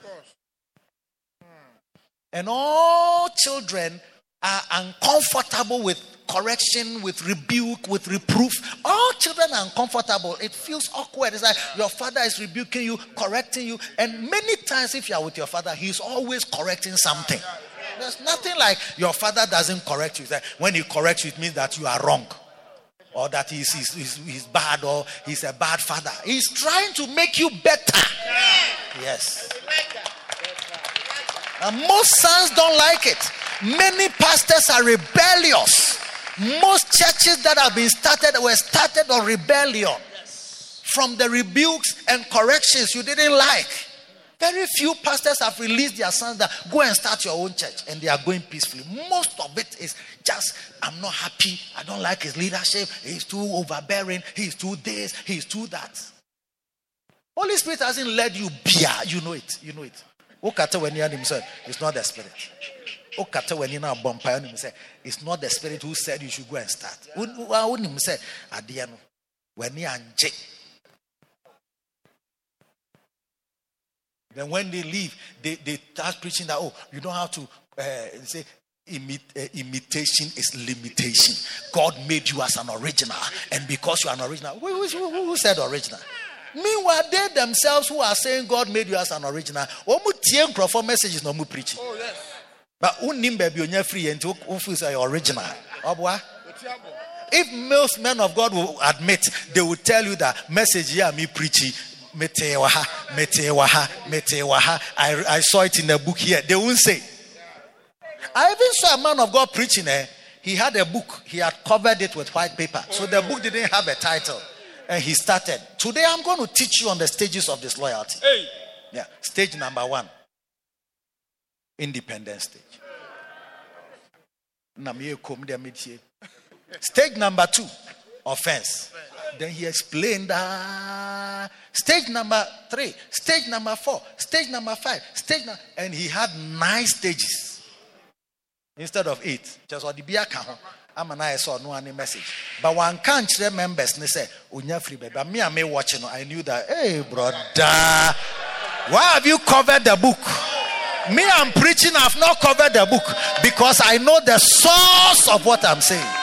And all children are uncomfortable with correction, with rebuke, with reproof. All children are uncomfortable. It feels awkward. It's like your father is rebuking you, correcting you. And many times, if you are with your father, he's always correcting something. There's nothing like your father doesn't correct you. When he corrects you, it means that you are wrong. or that he's, he's, he's, he's bad or he's a bad father. He's trying to make you better. Yes. And most sons don't like it. Many pastors are rebellious. Most churches that have been started were started on rebellion from the rebukes and corrections you didn't like. Very few pastors have released their sons that go and start your own church and they are going peacefully. Most of it is just, I'm not happy. I don't like his leadership. He's too overbearing. He's too this. He's too that. Holy Spirit hasn't led you beer. You know it. You know it. Okata when you himself, it's not the spirit. Okata you now bumpire him say, it's not the spirit who said you should go and start. When him say, Adiano, when you Then when they leave, they, they start preaching that, oh, you don't have to uh, say, Imit, uh, imitation is limitation. God made you as an original, and because you are an original, who, who, who said original? Meanwhile, they themselves who are saying God made you as an original, for messages no preaching. Oh, yes. But unim baby on your free and to say original. If most men of God will admit, they will tell you that message here me preaching Metewaha, Metewaha, Metewaha. I, I saw it in the book here. They won't say. I even saw a man of God preaching. Eh? He had a book. He had covered it with white paper. So the book didn't have a title. And he started. Today I'm going to teach you on the stages of disloyalty. Hey. Yeah. Stage number one. Independent stage. Stage number two. Offense. Then he explained that stage number three, stage number four, stage number five, stage number, and he had nine stages instead of eight. Just what the beer count. I'm an I saw no any message. But one can't the members they say, Unya free baby. Me and me watching, I knew that, hey brother, why have you covered the book? Me, I'm preaching, I've not covered the book because I know the source of what I'm saying.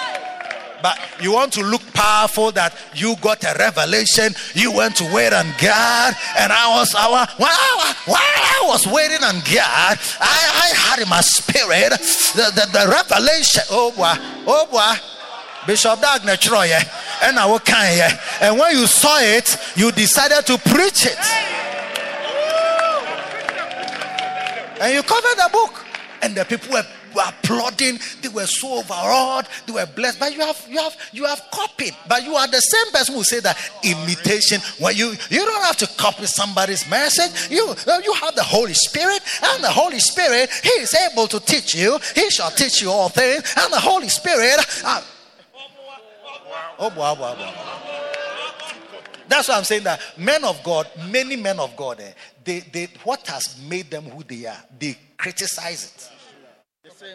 But you want to look powerful that you got a revelation. You went to wait on God. And I was, I while, while I was waiting on God, I, I had in my spirit the, the, the revelation. Oh boy, oh boy. Bishop Dagner Troye. Eh, and eh. I kind And when you saw it, you decided to preach it. And you covered the book. And the people were applauding, they were so overawed, they were blessed. But you have you have you have copied. But you are the same person who say that imitation. When you you don't have to copy somebody's message. You you have the Holy Spirit, and the Holy Spirit, He is able to teach you. He shall teach you all things. And the Holy Spirit. Uh, oh, boy, boy. That's why I'm saying that men of God, many men of God, eh, they, they, what has made them who they are, they criticize it.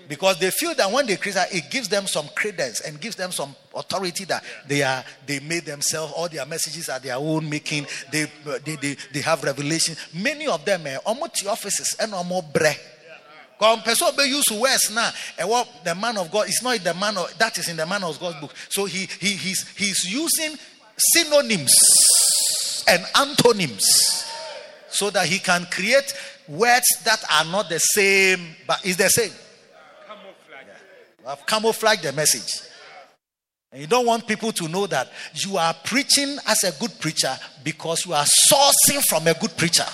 Because they feel that when they criticize, it gives them some credence and gives them some authority that they are they made themselves, all their messages are their own making, they they, they, they have revelation. Many of them eh, are almost offices and almost bre. Person be used to words now. And eh, what the man of God is not the man of that is in the man of God's book. So he he he's he's using synonyms and antonyms so that he can create words that are not the same, but is the same. I've camouflaged the message. And you don't want people to know that you are preaching as a good preacher because you are sourcing from a good preacher.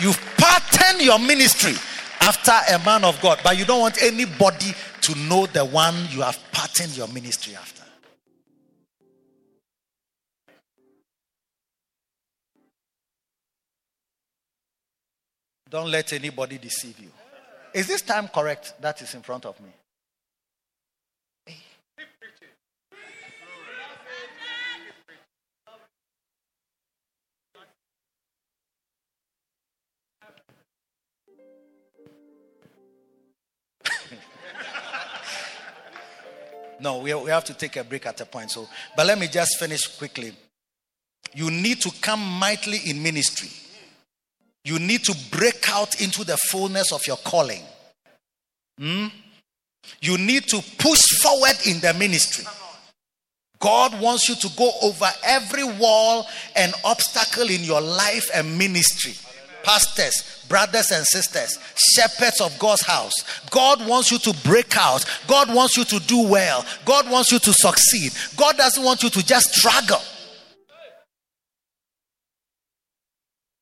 You've patterned your ministry after a man of God, but you don't want anybody to know the one you have patterned your ministry after. Don't let anybody deceive you. Is this time correct that is in front of me? no, we, we have to take a break at a point. So, but let me just finish quickly. You need to come mightily in ministry. You need to break out into the fullness of your calling. Hmm? You need to push forward in the ministry. God wants you to go over every wall and obstacle in your life and ministry. pastors, brothers and sisters, shepherds of God's house. God wants you to break out. God wants you to do well. God wants you to succeed. God doesn't want you to just struggle.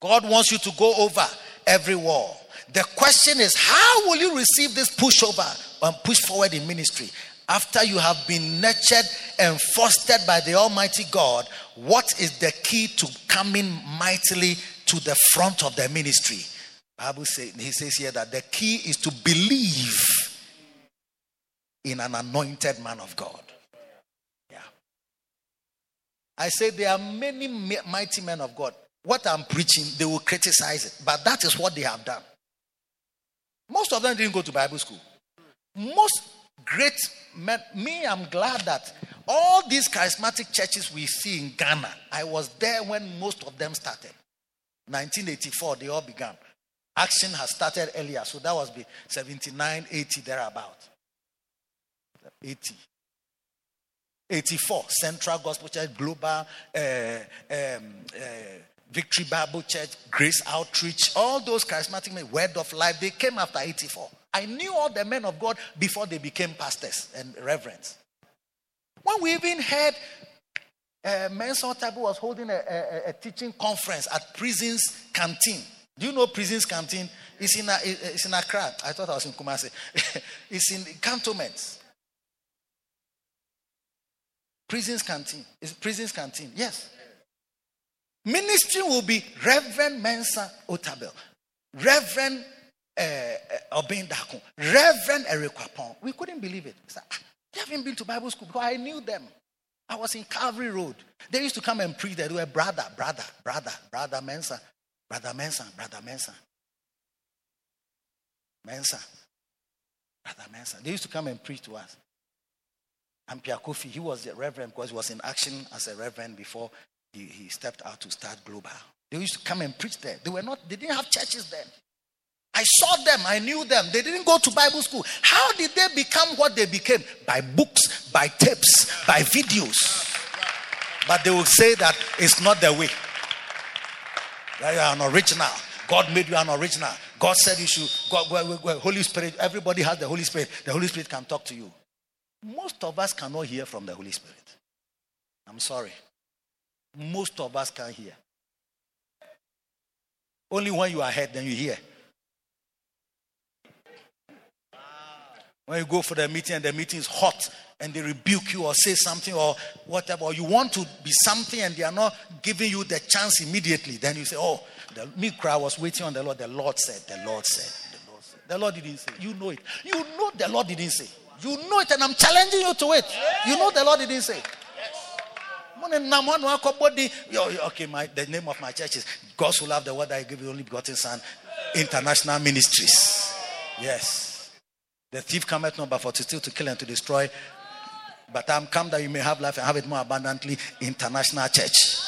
God wants you to go over every wall. The question is, how will you receive this pushover and push forward in ministry? After you have been nurtured and fostered by the Almighty God, what is the key to coming mightily to the front of the ministry? Bible says he says here that the key is to believe in an anointed man of God. Yeah. I say there are many mighty men of God. What I'm preaching, they will criticize it, but that is what they have done. Most of them didn't go to Bible school. Most great men, me, I'm glad that all these charismatic churches we see in Ghana, I was there when most of them started. 1984, they all began. Action has started earlier, so that was 79, 80, thereabout. 80. 84, Central Gospel Church, Global, uh, um, uh, Victory Bible Church, Grace Outreach, all those charismatic men, Word of Life, they came after 84. I knew all the men of God before they became pastors and reverends. When we even heard uh, Mensa Otabil was holding a, a, a, teaching conference at Prison's Canteen. Do you know Prison's Canteen? It's in, a, it's in Accra. I thought I was in Kumasi. it's in cantonments. Prison's Canteen. It's Prison's Canteen. Yes. Ministry will be Reverend Mensa Otabil, Reverend uh, uh, Obin Dako, Reverend Eric Kwapon. We couldn't believe it. Said, ah, they haven't been to Bible school because I knew them. I was in Calvary Road. They used to come and preach. They were brother, brother, brother, brother Mensa, brother Mensa, brother Mensa, Mensa, brother Mensa. They used to come and preach to us. And Pierre Kofi, he was the reverend because he was in action as a reverend before he, he stepped out to start global. They used to come and preach there. They were not, they didn't have churches then. I saw them, I knew them. They didn't go to Bible school. How did they become what they became? By books, by tapes, by videos. But they will say that it's not the way. That you are an original. God made you an original. God said you should. God, Holy Spirit. Everybody has the Holy Spirit. The Holy Spirit can talk to you. Most of us cannot hear from the Holy Spirit. I'm sorry most of us can't hear. Only when you are heard, then you hear. When you go for the meeting and the meeting is hot and they rebuke you or say something or whatever, or you want to be something and they are not giving you the chance immediately, then you say, Oh, the me cry was waiting on the Lord. The Lord said, The Lord said, the Lord said. The Lord didn't say. You know it. You know the Lord didn't say. You know it, and I'm challenging you to it. You know the Lord didn't say. Okay, my, the name of my church is God's will have the word I give you only begotten Son, International Ministries. Yes. The thief cometh not but for to steal, to kill, and to destroy. But I'm come that you may have life and have it more abundantly. International Church.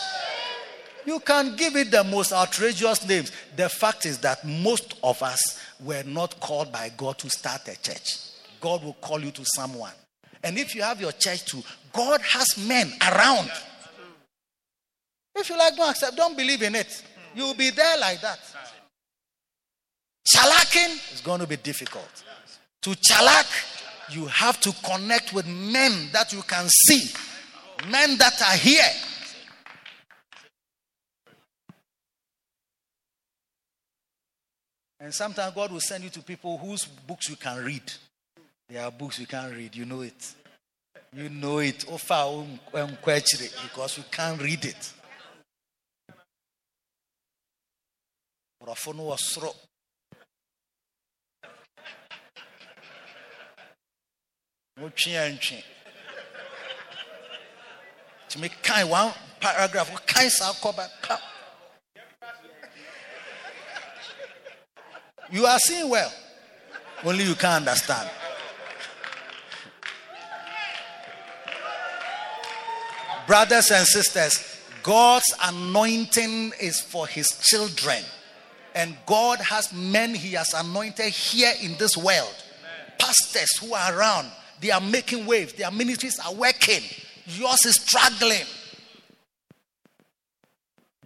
You can give it the most outrageous names. The fact is that most of us were not called by God to start a church. God will call you to someone. And if you have your church too, God has men around. If you like, don't accept, don't believe in it. You'll be there like that. Chalaking is going to be difficult. To chalak, you have to connect with men that you can see, men that are here. And sometimes God will send you to people whose books you can read. There are books you can't read, you know it. You know it. Because we can't read it. Borɔfo no wɔ soro. Wotwe antwe. Tumi kan one paragraph, kan saa kɔba ka. You are seeing well. Only you can't understand. Brothers and sisters, God's anointing is for his children. And God has men he has anointed here in this world. Pastors who are around, they are making waves, their ministries are working. Yours is struggling.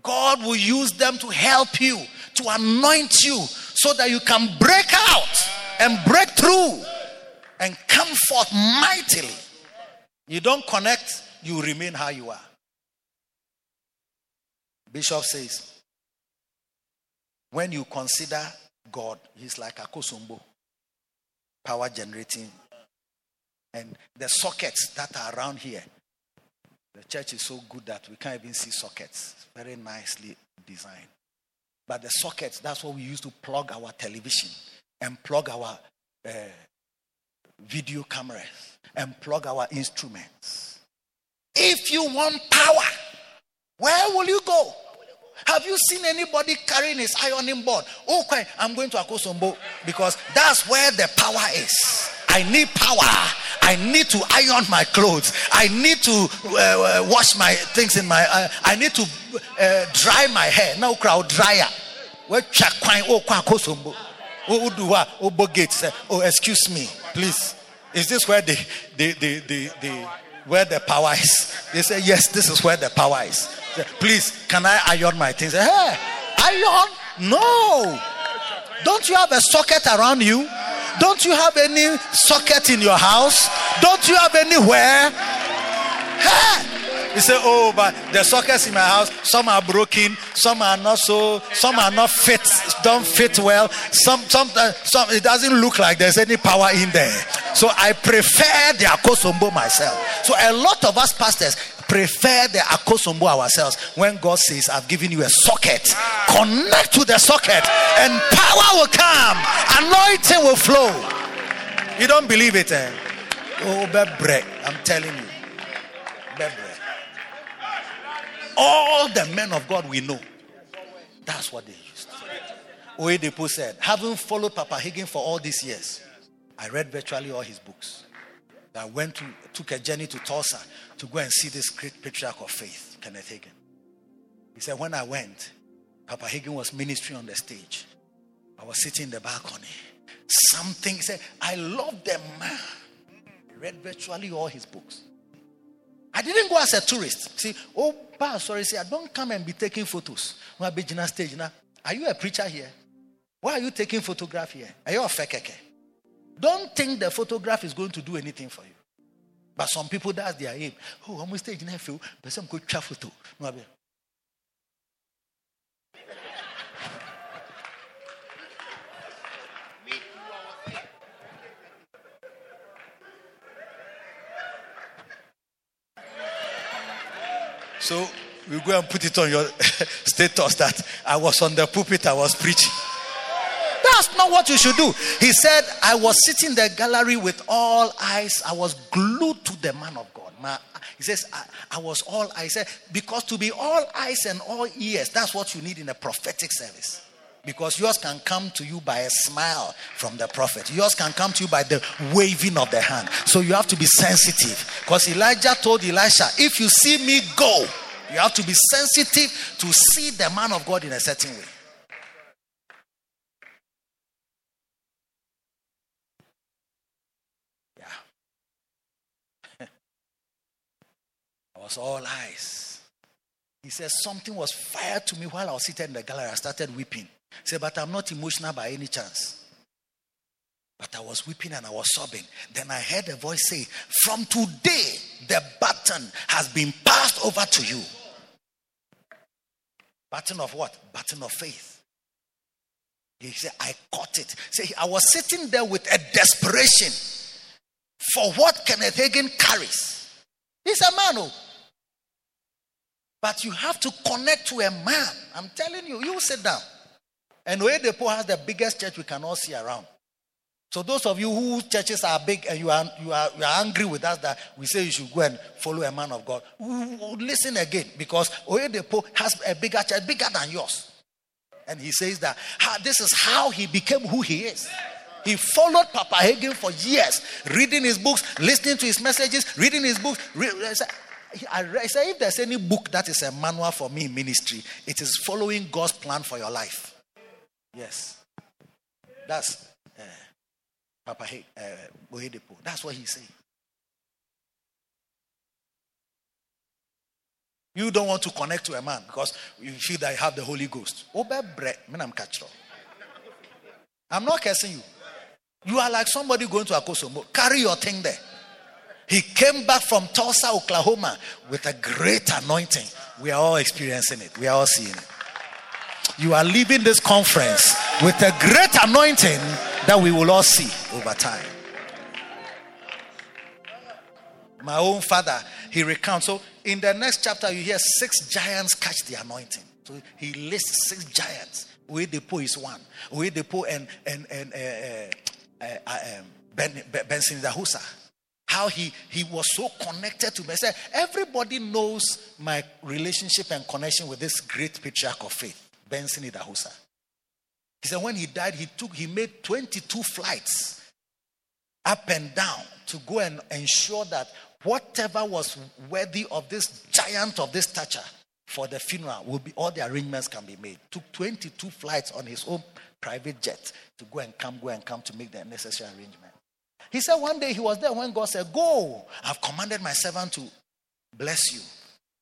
God will use them to help you to anoint you so that you can break out and break through and come forth mightily. You don't connect, you remain how you are. Bishop says, when you consider God, he's like Akosombo, power generating. And the sockets that are around here, the church is so good that we can't even see sockets. Very nicely designed. But the sockets, that's what we use to plug our television and plug our uh, video cameras and plug our instruments. If you want power, where will you go? Have you seen anybody carrying his ironing board? Okay, I'm going to Akosombo because that's where the power is. I need power. I need to iron my clothes. I need to uh, uh wash my things in my. Uh, I need to uh, dry my hair. Now, crowd dryer. Where oh. Oh, Oh. Oh, excuse me, please. Is this where the the the the, the where the power is? They say yes. This is where the power is. Please, can I iron my things? Hey, iron? No. Don't you have a socket around you? Don't you have any socket in your house? Don't you have anywhere? Hey. You say, oh, but the sockets in my house, some are broken, some are not so, some are not fit, don't fit well. Some, some, uh, some, it doesn't look like there's any power in there. So I prefer the akosombo myself. So a lot of us pastors, prefer the akosombo ourselves when God says, I've given you a socket. Connect to the socket and power will come, anointing will flow. You don't believe it, eh? Oh, bebre. I'm telling you. All the men of God we know, that's what they used. Oyedepo said, having followed Papa Hagin for all these years, I read virtually all his books. I went to took a journey to Tulsa to go and see this great patriarch of faith, Kenneth Hagin. He said, When I went, Papa Hagin was ministering on the stage. I was sitting in the balcony. Something, said, I love the man. I read virtually all his books. I didn't go as a tourist. See, oh, pa, sorry, see, I don't come and be taking photos. stage now. Are you a preacher here? Why are you taking photograph here? Are you a fake? Don't think the photograph is going to do anything for you. But some people, that's their aim. Oh, I'm stage in feel, but some good photo. No, So we go and put it on your status that I was on the pulpit, I was preaching. That's not what you should do. He said, I was sitting in the gallery with all eyes. I was glued to the man of God. My, he says, I, I was all eyes. Said, because to be all eyes and all ears, that's what you need in a prophetic service. Because yours can come to you by a smile from the prophet. Yours can come to you by the waving of the hand. So you have to be sensitive. Because Elijah told Elisha, if you see me go, you have to be sensitive to see the man of God in a certain way. Yeah. I was all eyes. He says, Something was fired to me while I was sitting in the gallery. I started weeping. Said, But I'm not emotional by any chance. But I was weeping and I was sobbing. Then I heard a voice say, From today, the baton has been passed over to you. Baton of what? Baton of faith. He said, I caught it. Say, I was sitting there with a desperation for what Kenneth Hagin carries. He's a man who but you have to connect to a man. I'm telling you, you sit down. And Oyedepo has the biggest church we can all see around. So those of you whose churches are big and you are, you are, you are angry with us that we say you should go and follow a man of God, listen again because Oyedepo has a bigger church, bigger than yours. And he says that this is how he became who he is. He followed Papa Hagin for years, reading his books, listening to his messages, reading his books. I say, if there's any book that is a manual for me in ministry, it is following God's plan for your life. Yes. That's uh, Papa uh, Oyedepo. That's what he's saying. You don't want to connect to a man because you feel that you have the Holy Ghost. I'm not cursing you. You are like somebody going to Akosombo. Carry your thing there. He came back from Tulsa, Oklahoma with a great anointing. We are all experiencing it. We are all seeing it. You are leaving this conference with a great anointing that we will all see over time. My own father, he recounts. So in the next chapter, you hear six giants catch the anointing. So he lists six giants. Oyedepo is one. Oyedepo and and and uh, uh, uh, uh um, ben, Benson. How he he was so connected to me. Everybody knows my relationship and connection with this great patriarch of faith, Benson Idahosa. He said when he died, he took he made 22 flights up and down to go and ensure that whatever was worthy of this giant of this stature for the funeral will be all the arrangements can be made. Took 22 flights on his own private jet to go and come, go and come to make the necessary arrangement. He said one day he was there when God said, Go, I've commanded my servant to bless you.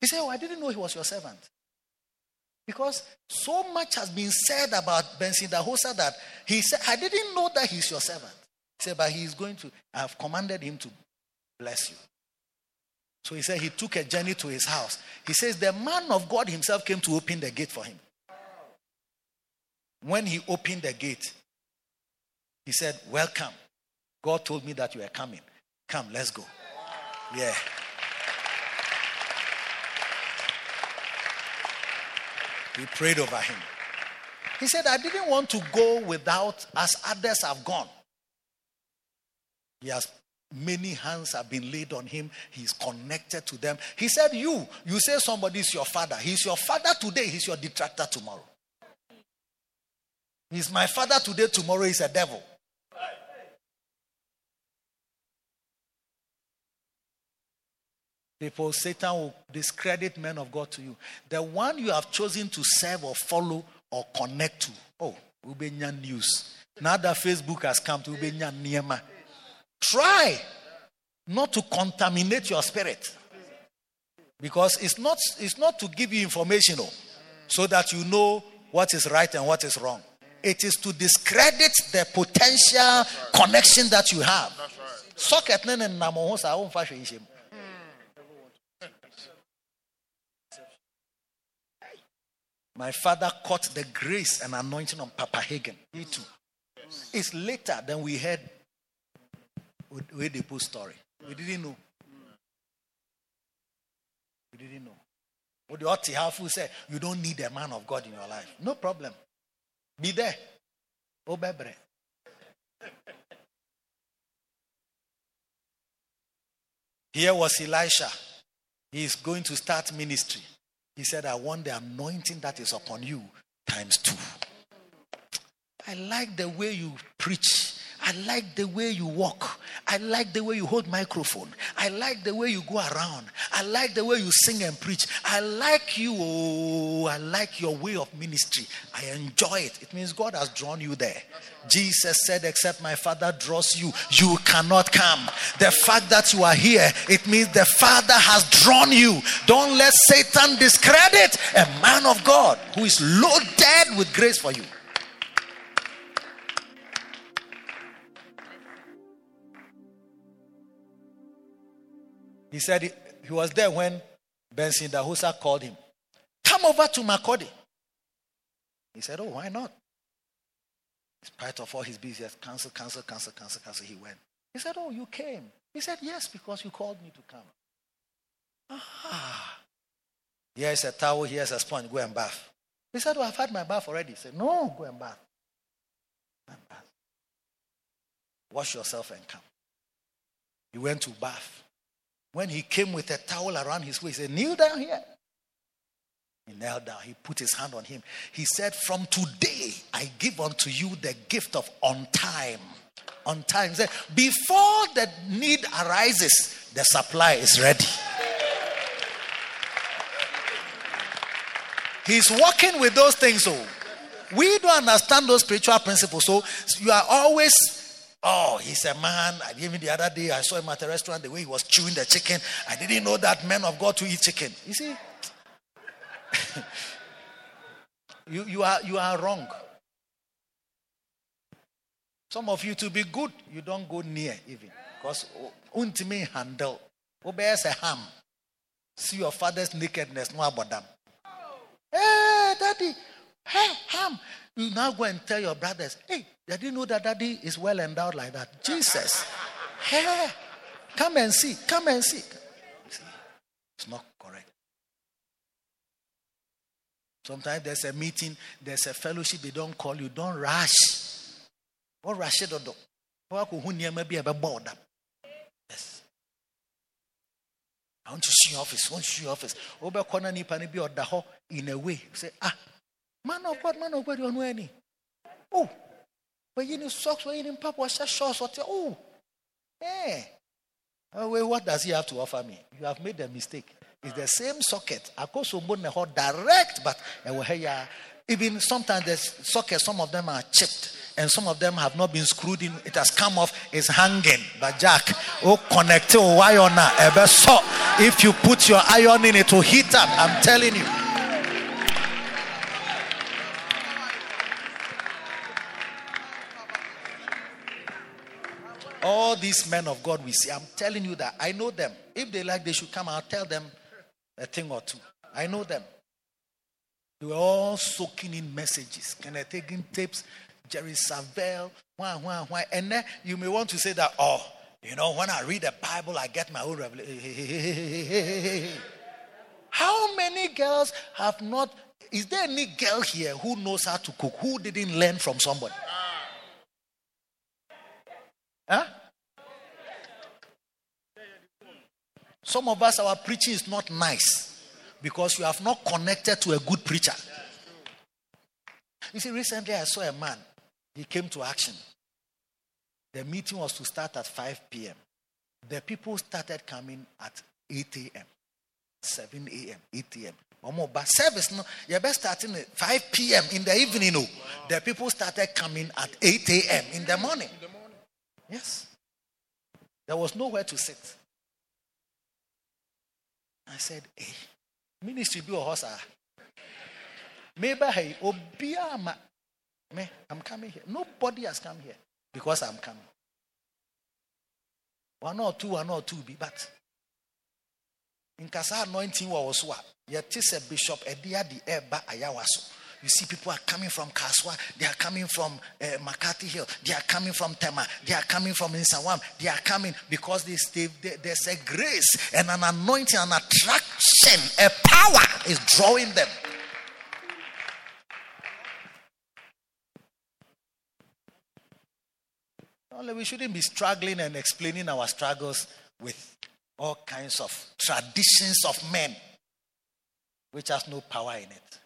He said, Oh, I didn't know he was your servant. Because so much has been said about Benson Idahosa that he said, I didn't know that he's your servant. He said, But he's going to, I've commanded him to bless you. So he said he took a journey to his house. He says the man of God himself came to open the gate for him. When he opened the gate, he said, Welcome. God told me that you are coming. Come, let's go. Yeah. We prayed over him. He said, I didn't want to go without as others have gone. He has Many hands have been laid on him. He's connected to them. He said, You, you say somebody is your father. He's your father today, he's your detractor tomorrow. He's my father today, tomorrow he's a devil. People, Satan will discredit men of God to you. The one you have chosen to serve or follow or connect to. Oh, Ubenya News. Now that Facebook has come to Ubenya Niema. Try not to contaminate your spirit. Because it's not, it's not to give you information oh, so that you know what is right and what is wrong. It is to discredit the potential connection that you have. My father caught the grace and anointing on Papa Hagin. Me too. It's later than we heard with the post story. We didn't know. We didn't know. What the Oti Hafu said, you don't need a man of God in your life. No problem. Be there. Oh Obebre. Here was Elisha. He is going to start ministry. He said, I want the anointing that is upon you times two. I like the way you preach. I like the way you walk. I like the way you hold microphone. I like the way you go around. I like the way you sing and preach. I like you. Oh, I like your way of ministry. I enjoy it. It means God has drawn you there. Jesus said, Except my Father draws you, you cannot come. The fact that you are here, it means the Father has drawn you. Don't let Satan discredit a man of God who is loaded with grace for you. He said he, was there when Benson Idahosa called him. Come over to Makurdi. He said, Oh, why not? In spite of all his business, cancel, cancel, cancel, cancel, cancel, he went. He said, Oh, you came. He said, Yes, because you called me to come. Ah. Here's a towel, here's a sponge, go and bath. He said, Oh, I've had my bath already. He said, No, go and bath. Go and bath. Wash yourself and come. He went to bath. When he came with a towel around his waist, he said, Kneel down here. He knelt down. He put his hand on him. He said, From today, I give unto you the gift of on time. On time. He said, Before the need arises, the supply is ready. He's working with those things. So we don't understand those spiritual principles. So you are always Oh, he's a man. I even the other day I saw him at a restaurant the way he was chewing the chicken. I didn't know that men of God to eat chicken. You see, you, you, are, you are wrong. Some of you to be good, you don't go near even. Because ultimately handle. Obeys a ham. See your father's nakedness, no about them. Hey, eh, daddy, hey, ham. You now go and tell your brothers, hey, did you know that daddy is well endowed like that? Jesus. Hey, come and see, come and see. It's not correct. Sometimes there's a meeting, there's a fellowship, they don't call you, don't rush. What rush it? Yes. I want to see your office. I want to see your office. Obe kona ni bi oda in a way. Say, ah, man of God, man of God, you know any? Oh, but you need socks, but you need papa, shorts, what? Oh, eh. eh oh, well, what does he have to offer me? You have made a mistake. It's the same socket. I go so direct, but eh, even sometimes the sockets, some of them are chipped and some of them have not been screwed in. It has come off, it's hanging. But Jack, oh, connect oh, wire eh, now. If you put your iron in, it will heat up. I'm telling you. All these men of God we see, I'm telling you that I know them. If they like, they should come. I'll tell them a thing or two. I know them. They were all soaking in messages, kind of taking tapes, Jerry Savelle, why, why, why. And then you may want to say that, oh, you know, when I read the Bible, I get my own revelation. How many girls have not? Is there any girl here who knows how to cook who didn't learn from somebody? Huh? Some of us, our preaching is not nice because you have not connected to a good preacher. You see, recently I saw a man, he came to action. The meeting was to start at 5 p.m. The people started coming at 8 a.m., 7 a.m., 8 a.m. But service, no, you're best starting at 5 p.m. in the evening. No. The people started coming at 8 a.m. in the morning. Yes. There was nowhere to sit. I said, hey, ministry be a horse. Maybe hey, obiama. Me, I'm coming here. Nobody has come here because I'm coming. One or two, one or two be, but in Kasa anointing was what? Yet is a bishop, a dear the eba ayawaso. You see, people are coming from Kasoa, they are coming from uh, McCarthy Hill, they are coming from Tema, they are coming from Nsawam, they are coming because they, they, there's a grace and an anointing, an attraction, a power is drawing them. Only we shouldn't be struggling and explaining our struggles with all kinds of traditions of men, which has no power in it.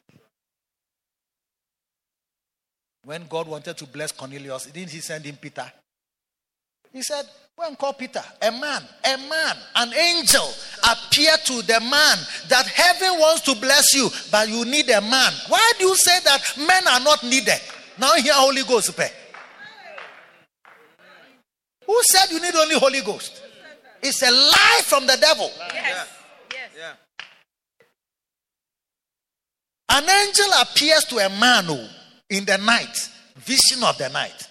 When God wanted to bless Cornelius, didn't he send him Peter? He said, Go and call Peter. A man, a man, an angel appeared to the man that heaven wants to bless you, but you need a man. Why do you say that men are not needed? Now here Holy Ghost. Pay. Who said you need only Holy Ghost? It's a lie from the devil. Yes. Yes. Yeah. An angel appears to a man who in the night, vision of the night.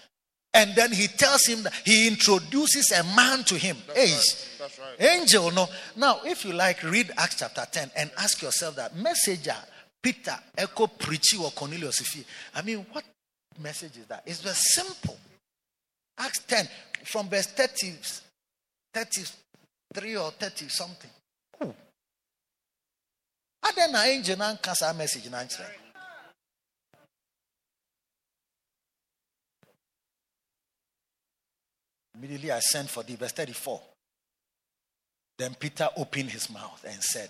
And then he tells him that he introduces a man to him. That's Hey, right. That's right. Angel, no. Now, if you like, read Acts chapter 10 and ask yourself that messenger, Peter, Echo, Preachy, or Cornelius. If you, I mean, what message is that? It's very simple. Acts 10, from verse 30, 33 or 30 something. Ooh. Ada na angel na nkasa message na nkyerɛ. Immediately I sent for thee. Verse 34. Then Peter opened his mouth and said,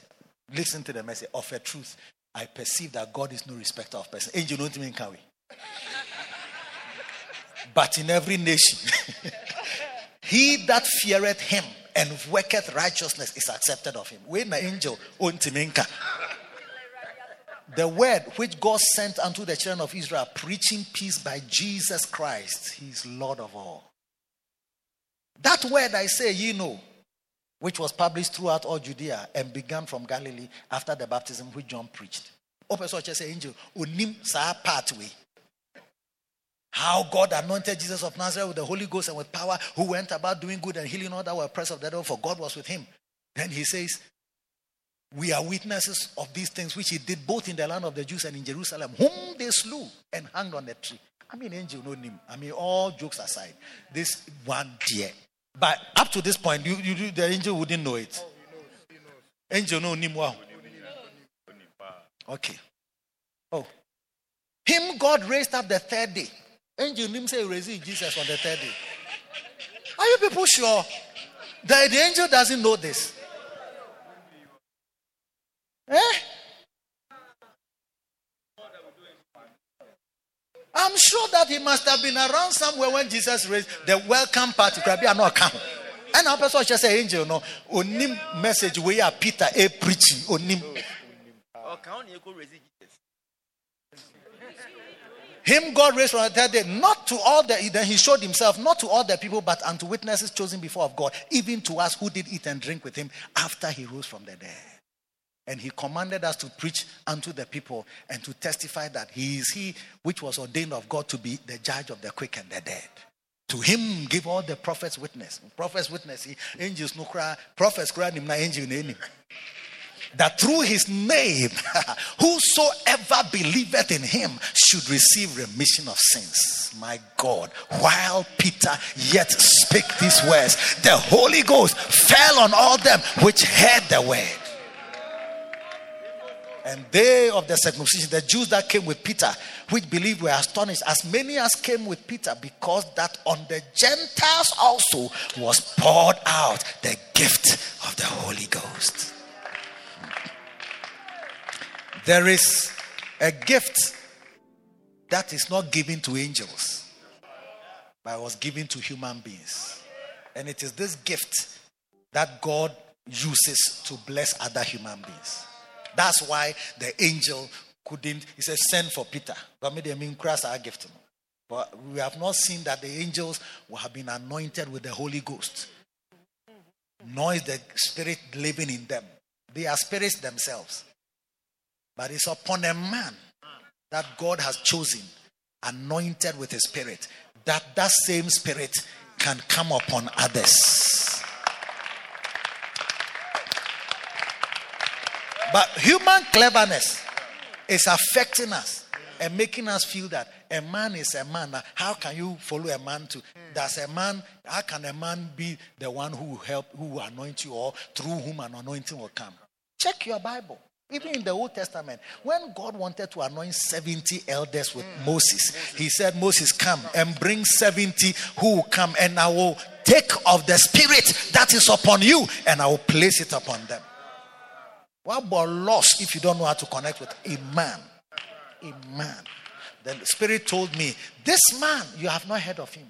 Listen to the message of a truth. I perceive that God is no respecter of person. Angel don't mean can we? but in every nation, he that feareth him and worketh righteousness is accepted of him. When the angel the word which God sent unto the children of Israel, preaching peace by Jesus Christ, he is Lord of all. That word I say, ye know, which was published throughout all Judea and began from Galilee after the baptism which John preached. Open so say angel. Unim sa pathway. How God anointed Jesus of Nazareth with the Holy Ghost and with power, who went about doing good and healing all that were oppressed of the devil, for God was with him. Then he says, We are witnesses of these things which he did both in the land of the Jews and in Jerusalem, whom they slew and hung on the tree. I mean, angel no name. I mean, all jokes aside, this one dear. But up to this point, you, you, the angel wouldn't know it. Angel no. Wow. Okay. Oh. Him God raised up the third day. Angel him say raised Jesus on the third day. Are you people sure that the angel doesn't know this? Eh? I'm sure that he must have been around somewhere when Jesus raised the welcome party. Be not come. And our person just say angel no onim message we are Peter a preaching onim. Him God raised from the dead day, not to all the then he showed himself, not to all the people, but unto witnesses chosen before of God, even to us who did eat and drink with him after he rose from the dead. And he commanded us to preach unto the people and to testify that he is he which was ordained of God to be the judge of the quick and the dead. To him give all the prophets witness. Prophets witness. Angels no cry. Prophets cry him na. That through his name, whosoever believeth in him should receive remission of sins. My God. While Peter yet spake these words, the Holy Ghost fell on all them which heard the word. And they of the circumcision, the Jews that came with Peter, which believed were astonished, as many as came with Peter, because that on the Gentiles also was poured out the gift of the Holy Ghost. There is a gift that is not given to angels, but was given to human beings. And it is this gift that God uses to bless other human beings. That's why the angel couldn't, he said, send for Peter. But maybe I mean, cross our gift. But we have not seen that the angels have been anointed with the Holy Ghost. Nor is the spirit living in them. They are spirits themselves. But it's upon a man that God has chosen, anointed with his spirit, that that same spirit can come upon others. But human cleverness is affecting us and making us feel that a man is a man. How can you follow a man to? Does a man? How can a man be the one who help, who anoint you, or through whom an anointing will come? Check your Bible. Even in the Old Testament, when God wanted to anoint 70 elders with mm. Moses, he said, Moses, come and bring 70 who will come, and I will take of the spirit that is upon you, and I will place it upon them. What about loss if you don't know how to connect with a man? A man. Then the Spirit told me, This man, you have not heard of him,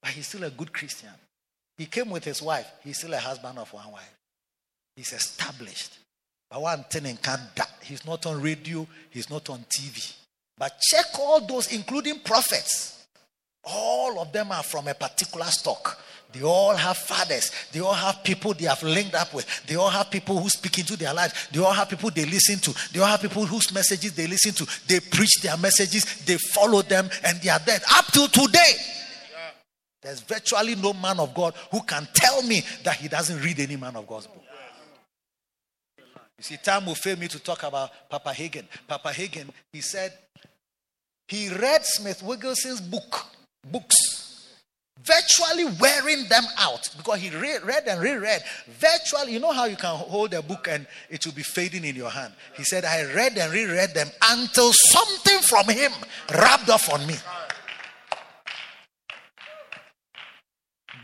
but he's still a good Christian. He came with his wife, he's still a husband of one wife. He's established. But one thing in Canada, he's not on radio, he's not on TV. But check all those, including prophets. All of them are from a particular stock. They all have fathers. They all have people they have linked up with. They all have people who speak into their lives. They all have people they listen to. They all have people whose messages they listen to. They preach their messages. They follow them and they are dead. Up till today. There's virtually no man of God who can tell me that he doesn't read any man of God's book. You see, time will fail me to talk about Papa Hagin. Papa Hagin, he said he read Smith Wigglesworth's book, books virtually wearing them out because he re- read and reread. Virtually, you know how you can hold a book and it will be fading in your hand. He said, I read and reread them until something from him rubbed off on me.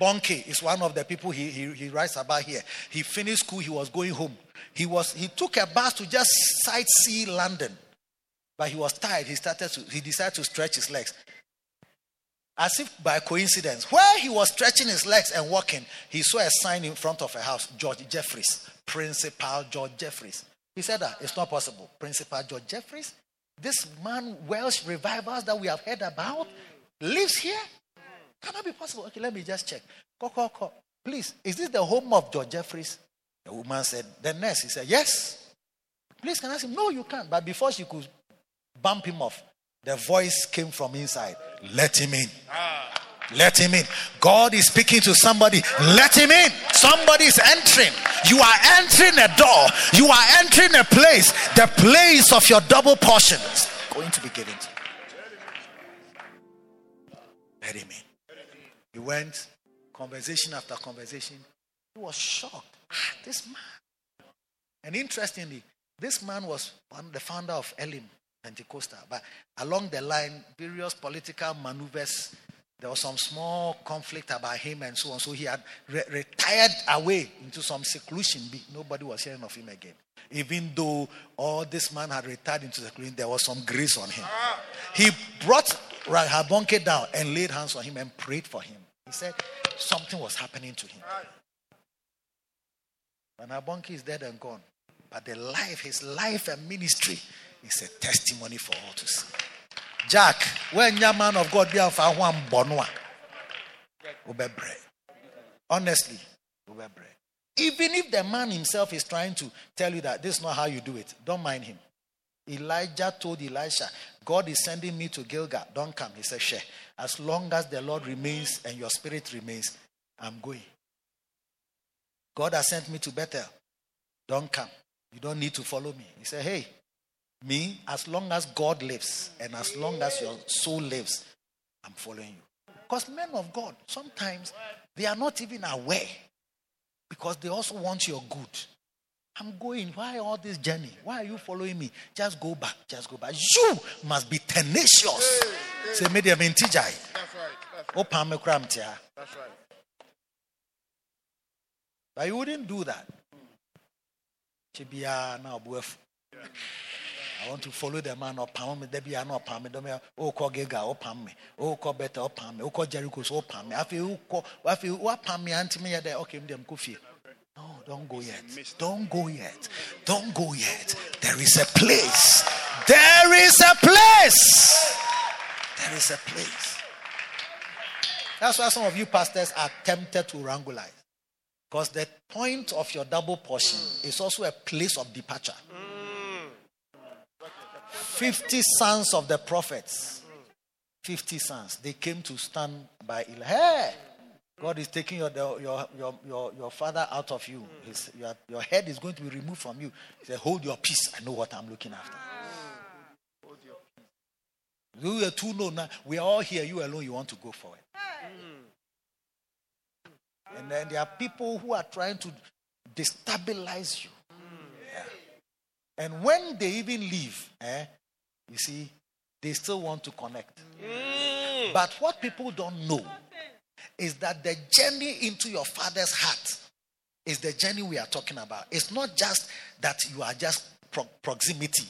Bonnke is one of the people he, he, he writes about here. He finished school, he was going home. He was he took a bus to just sightsee London. But he was tired. He started to he decided to stretch his legs. As if by coincidence, where he was stretching his legs and walking, he saw a sign in front of a house George Jeffreys, Principal George Jeffreys. He said that it's not possible. Principal George Jeffreys, this man, Welsh revivals that we have heard about, lives here? Cannot be possible. Okay, let me just check. Call, call, call. Please, is this the home of George Jeffreys? The woman said, The nurse. He said, Yes. Please, can I ask him? No, you can't. But before she could bump him off, the voice came from inside. Let him in. Let him in. God is speaking to somebody. Let him in. Somebody is entering. You are entering a door. You are entering a place. The place of your double portion is going to be given to you. Let him in. He went, conversation after conversation. He was shocked. Ah, this man. And interestingly, this man was the founder of Elim Pentecostal. But along the line, various political maneuvers, there was some small conflict about him and so on. So he had re- retired away into some seclusion. Nobody was hearing of him again. Even though all this man had retired into seclusion, there was some grace on him. He brought Reinhard Bonnke down and laid hands on him and prayed for him. He said something was happening to him. Reinhard Bonnke is dead and gone. But the life, his life and ministry is a testimony for all to see. Jack, when your man of God be on one bonwa, honestly, even if the man himself is trying to tell you that this is not how you do it, don't mind him. Elijah told Elisha, God is sending me to Gilgal. Don't come. He said, Share. As long as the Lord remains and your spirit remains, I'm going. God has sent me to Bethel. Don't come. You don't need to follow me. He said, Hey, me, as long as God lives and as long as your soul lives, I'm following you. Because men of God, sometimes they are not even aware because they also want your good. I'm going. Why all this journey? Why are you following me? Just go back. Just go back. You must be tenacious. Say, medium in That's right. Oh, that's right. But you wouldn't do that. I want to follow the man or palm me. Debbie, I know palm me. Don't oh, me. oh call Gega or palm me. Oh call better or palm me. Oh call Jericho or palm me. I feel. I feel what palm me. Auntie me there. Okay, them coffee. No, don't go yet. Don't go yet. Don't go yet. There is a place. There is a place. There is a place. That's why some of you pastors are tempted to wranglize. Because the point of your double portion is also a place of departure. 50 sons of the prophets, 50 sons, they came to stand by Eli. Hey, God is taking your, your, your, your, your father out of you. His, your, your head is going to be removed from you. He said, Hold your peace. I know what I'm looking after. You are too low now. We are all here. You alone, you want to go forward. And then there are people who are trying to destabilize you. Yeah. And when they even leave, eh, you see, they still want to connect. Mm. But what people don't know is that the journey into your father's heart is the journey we are talking about. It's not just that you are just pro- proximity.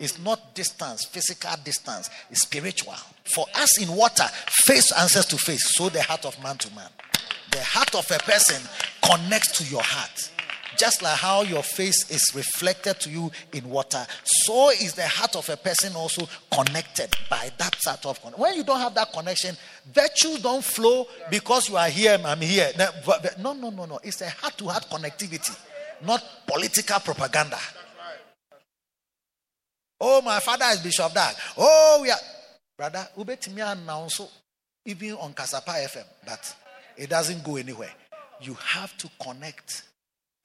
It's not distance, physical distance. It's spiritual. For us in water, face answers to face, so the heart of man to man. The heart of a person connects to your heart. Just like how your face is reflected to you in water, so is the heart of a person also connected by that sort of connection. When you don't have that connection, virtues don't flow because you are here, I'm here. No, no, no, no. It's a heart to heart connectivity, not political propaganda. Oh, my father is Bishop Dag. Oh, are. Brother, Ubetimi so even on Kasapa FM, but it doesn't go anywhere. You have to connect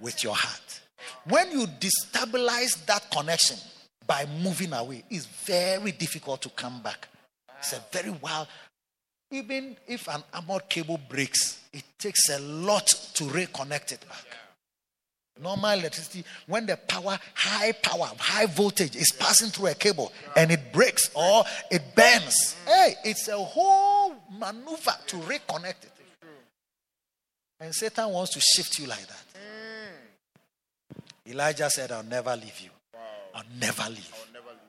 with your heart. When you destabilize that connection by moving away, it's very difficult to come back. It's a very wild. Even if an armored cable breaks, it takes a lot to reconnect it back. Normal electricity, when the power, high power, high voltage is passing through a cable and it breaks or it bends, hey, it's a whole maneuver to reconnect it. And Satan wants to shift you like that. Elijah said, I'll never leave you. Wow. I'll never leave. I'll never leave.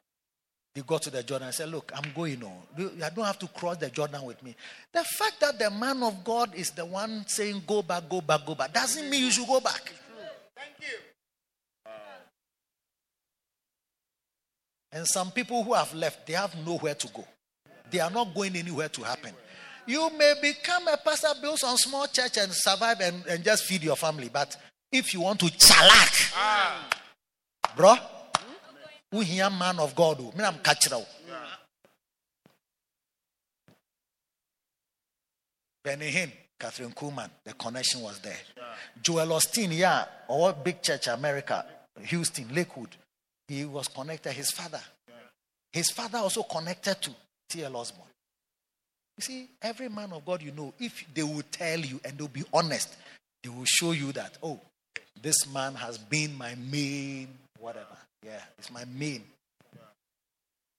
He got to the Jordan and said, Look, I'm going oh. on. I don't have to cross the Jordan with me. The fact that the man of God is the one saying, Go back, go back, go back, doesn't mean you should go back. Thank you. And some people who have left, they have nowhere to go. They are not going anywhere to happen. You may become a pastor, build some small church and survive and, and just feed your family. But if you want to chalak, ah. bro, wohia man of god? Ka kyerɛ wo benny hinn kathryn kuhlman the connection was there. Joel osteen yeah or big church america houston lakewood. He was connected his father. His father also connected to tl osborn you see every man of god you know if they will tell you and they'll be honest they will show you that oh this man has been my main whatever yeah, it's my main.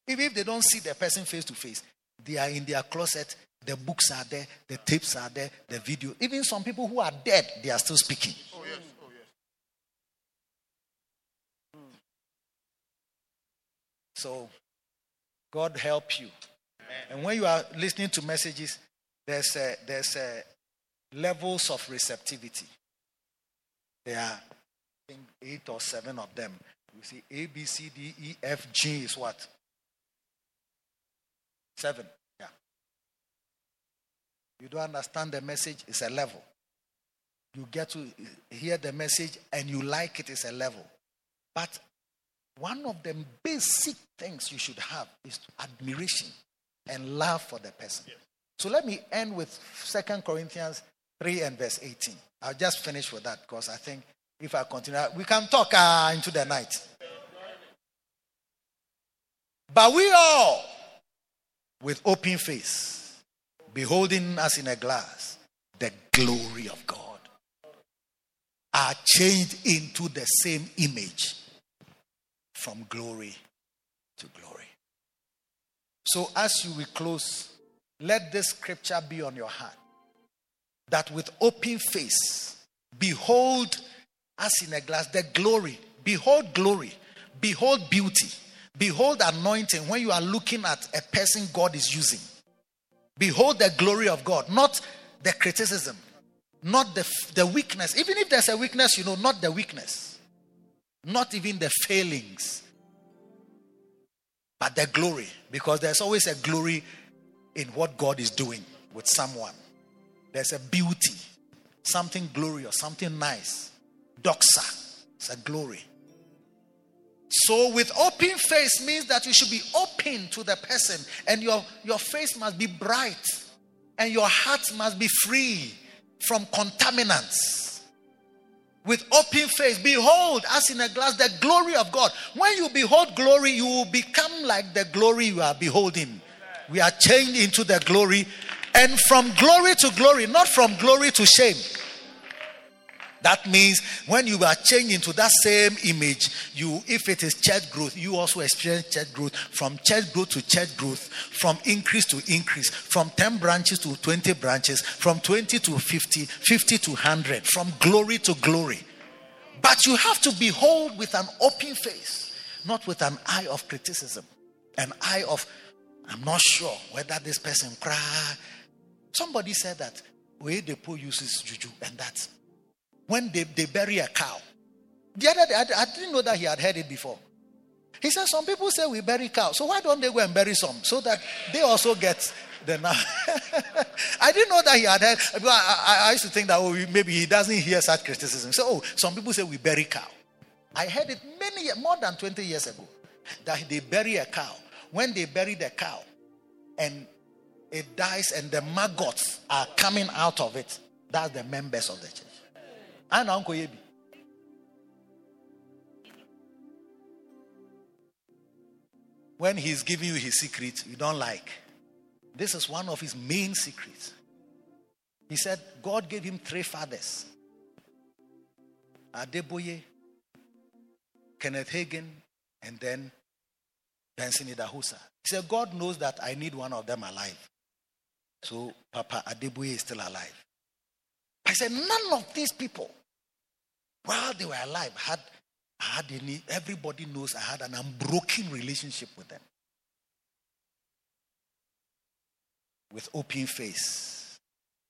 Even if they don't see the person face to face, they are in their closet, the books are there, the tapes are there, the video. Even some people who are dead, they are still speaking. Oh, yes. Oh, yes. Hmm. So, God help you. Amen. And when you are listening to messages, there's a, there's a levels of receptivity. There are I think eight or seven of them. You see, A, B, C, D, E, F, G is what? Seven. Yeah. You don't understand the message, it's a level. You get to hear the message and you like it, it's a level. But one of the basic things you should have is admiration and love for the person. Yes. So let me end with Second Corinthians 3 and verse 18. I'll just finish with that because I think if I continue, we can talk uh, into the night. But we all, with open face, beholding us in a glass, the glory of God, are changed into the same image from glory to glory. So, as you will close, let this scripture be on your heart that with open face, behold as in a glass, the glory. Behold glory. Behold beauty. Behold anointing when you are looking at a person God is using. Behold the glory of God, not the criticism, not the, the weakness. Even if there's a weakness, you know, not the weakness, not even the failings, but the glory. Because there's always a glory in what God is doing with someone. There's a beauty, something glorious, something nice doxa. It's a glory. So, with open face means that you should be open to the person, and your, your face must be bright, and your heart must be free from contaminants. With open face, behold, as in a glass, the glory of God. When you behold glory, you will become like the glory you are beholding. We are changed into the glory, and from glory to glory, not from glory to shame. That means when you are changed into that same image, you, if it is church growth, you also experience church growth from church growth to church growth, from increase to increase, from 10 branches to 20 branches, from 20 to 50, 50 to 100, from glory to glory. But you have to behold with an open face, not with an eye of criticism, an eye of, I'm not sure whether this person cry. Somebody said that way the poor uses juju, and that. when they, they bury a cow. The other day, I, I didn't know that he had heard it before. He said, Some people say we bury cows. So why don't they go and bury some so that they also get the now? I didn't know that he had heard. I, I, I, used to think that oh, maybe he doesn't hear such criticism. So, oh, some people say we bury cow. I heard it many, more than 20 years ago that they bury a cow. When they bury the cow and it dies and the maggots are coming out of it, that's the members of the church. Ana Uncle bi when he's giving you his secret you don't like. This is one of his main secrets. He said god gave him three fathers. Adeboye kenneth Hagin, and then benson idahosa. He said god knows that i need one of them alive so papa adeboye is still alive I said, none of these people, while they were alive, had had any. Everybody knows I had an unbroken relationship with them. With open face,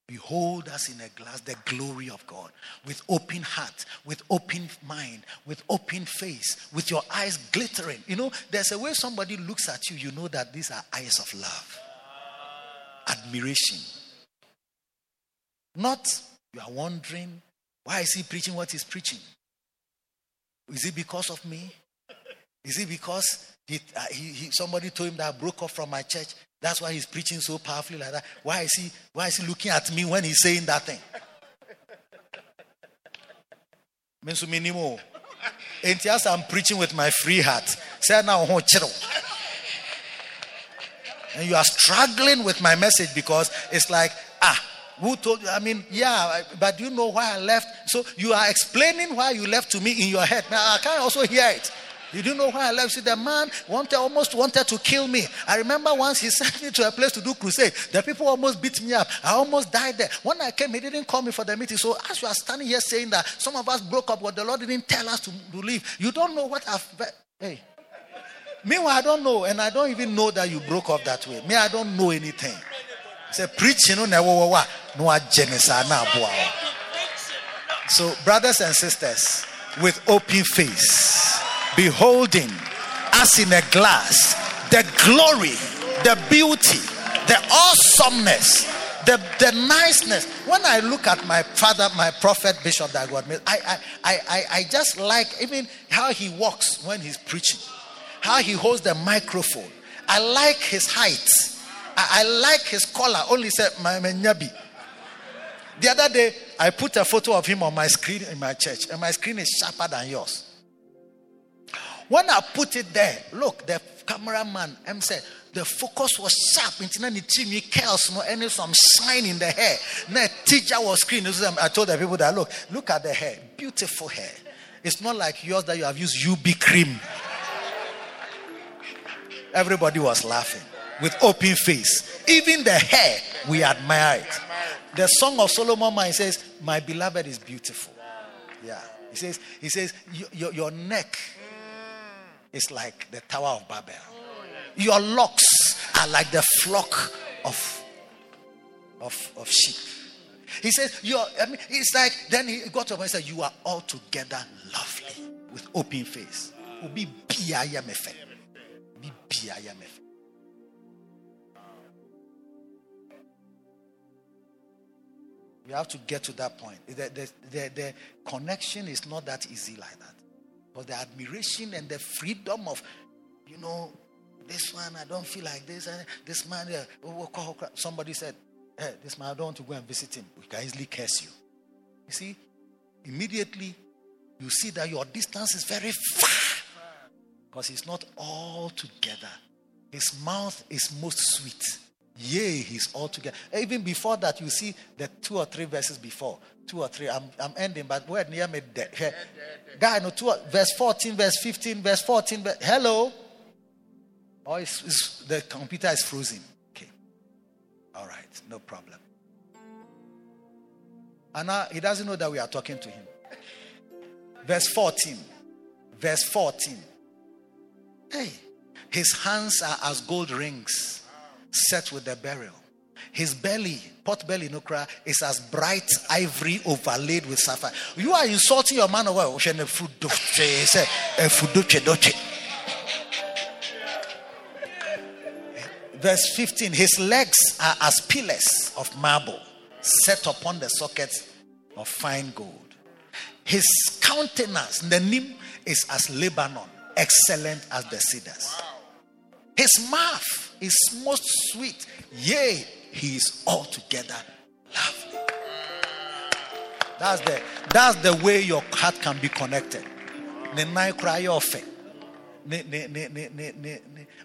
behold us in a glass the glory of God. With open heart, with open mind, with open face, with your eyes glittering. You know, there's a way somebody looks at you, you know that these are eyes of love, admiration. Not you are wondering, why is he preaching what he's preaching? Is it because of me? Is it because he, uh, he, he, somebody told him that I broke off from my church? That's why he's preaching so powerfully like that. Why is he, why is he looking at me when he's saying that thing? Mensu minimo. And yes, I'm preaching with my free heart. Say now, and you are struggling with my message because it's like, ah, who told you? I mean, yeah, but you know why I left? So you are explaining why you left to me in your head. Now I can also hear it. You do know why I left. See, the man wanted, almost wanted to kill me. I remember once he sent me to a place to do crusade. The people almost beat me up. I almost died there. When I came, he didn't call me for the meeting. So as you are standing here saying that some of us broke up, but the Lord didn't tell us to, to leave. You don't know what I've. Hey. Meanwhile, I don't know, and I don't even know that you broke up that way. Me, I don't know anything. Say preaching no no So, brothers and sisters, with open face, beholding as in a glass the glory, the beauty, the awesomeness, the, the niceness. When I look at my father, my prophet, Bishop Dag Heward, I, I, I, I just like even how he walks when he's preaching how he holds the microphone. I like his height. I, I like his collar. Only said my nyabi. The other day, I put a photo of him on my screen in my church, and my screen is sharper than yours. When I put it there, look, the cameraman M said the focus was sharp. Team, curls, no any some shine in the hair. The teacher was screen. I told the people that look, look at the hair, beautiful hair. It's not like yours that you have used UB cream. Everybody was laughing with open face. Even the hair, we admire it. The Song of Solomon says, My beloved is beautiful. Yeah. He says, he says, your, your neck is like the Tower of Babel. Your locks are like the flock of, of, of sheep. He says, You're, I mean, it's like, then he got up and said, You are altogether lovely with open face. Obi we have to get to that point. The, the, the, the, connection is not that easy like that. But the admiration and the freedom of, you know, this one, I don't feel like this. And this man, uh, somebody said, hey, this man, I don't want to go and visit him. We can easily curse you. You see, immediately you see that your distance is very far because he's not all together. His mouth is most sweet. Yea, he's all together. Even before that, you see the two or three verses before. Two or three. I'm, I'm ending, but where near me? Guy, no, two, verse 14, verse 15, verse 14. Verse, hello? Oh, it's, it's, the computer is frozen. Okay. All right, no problem. And now he doesn't know that we are talking to him. Verse 14. Verse 14. Hey, his hands are as gold rings set with the beryl. His belly, pot belly, no cry, is as bright ivory overlaid with sapphire. You are insulting your man away. Verse 15 His legs are as pillars of marble set upon the sockets of fine gold. His countenance, the name, is as Lebanon excellent as the cedars. His mouth is most sweet, yea, he is altogether lovely. That's the that's the way your heart can be connected.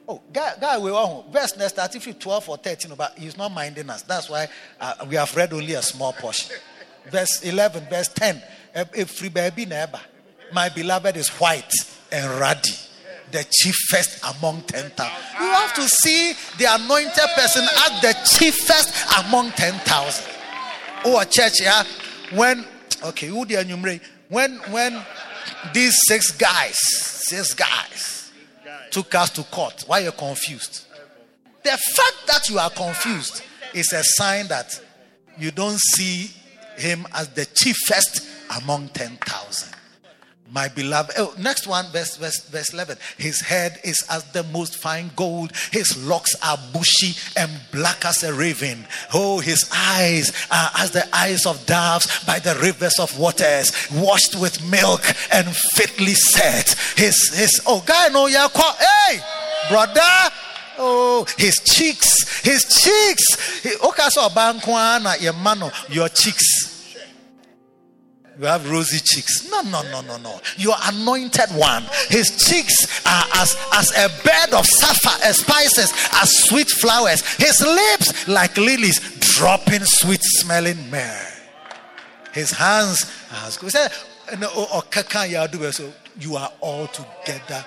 Oh, guy, we are verse next start if 12 or 13, but he's not minding us. That's why uh, we have read only a small portion. Verse 11, verse 10. Every baby neighbor, my beloved is white and ruddy. The chiefest among 10,000. You have to see the anointed person as the chiefest among 10,000. Oh, a church, yeah. When, okay, who the enumerate? When, when these six guys, six guys, took us to court, why are you confused? The fact that you are confused is a sign that you don't see him as the chiefest among 10,000. My beloved. Oh, next one, verse, verse, verse 11. His head is as the most fine gold. His locks are bushy and black as a raven. Oh, his eyes are as the eyes of doves by the rivers of waters, washed with milk and fitly set. His, his, oh, guy, no, yeah, hey, brother. Oh, his cheeks, his cheeks. Okay, so your cheeks. You have rosy cheeks. No, no, no, no, no. Your anointed one. His cheeks are as, as a bed of sapphire, spices, as sweet flowers. His lips like lilies, dropping sweet smelling myrrh. His hands are as good. Oh, oh, so you are all together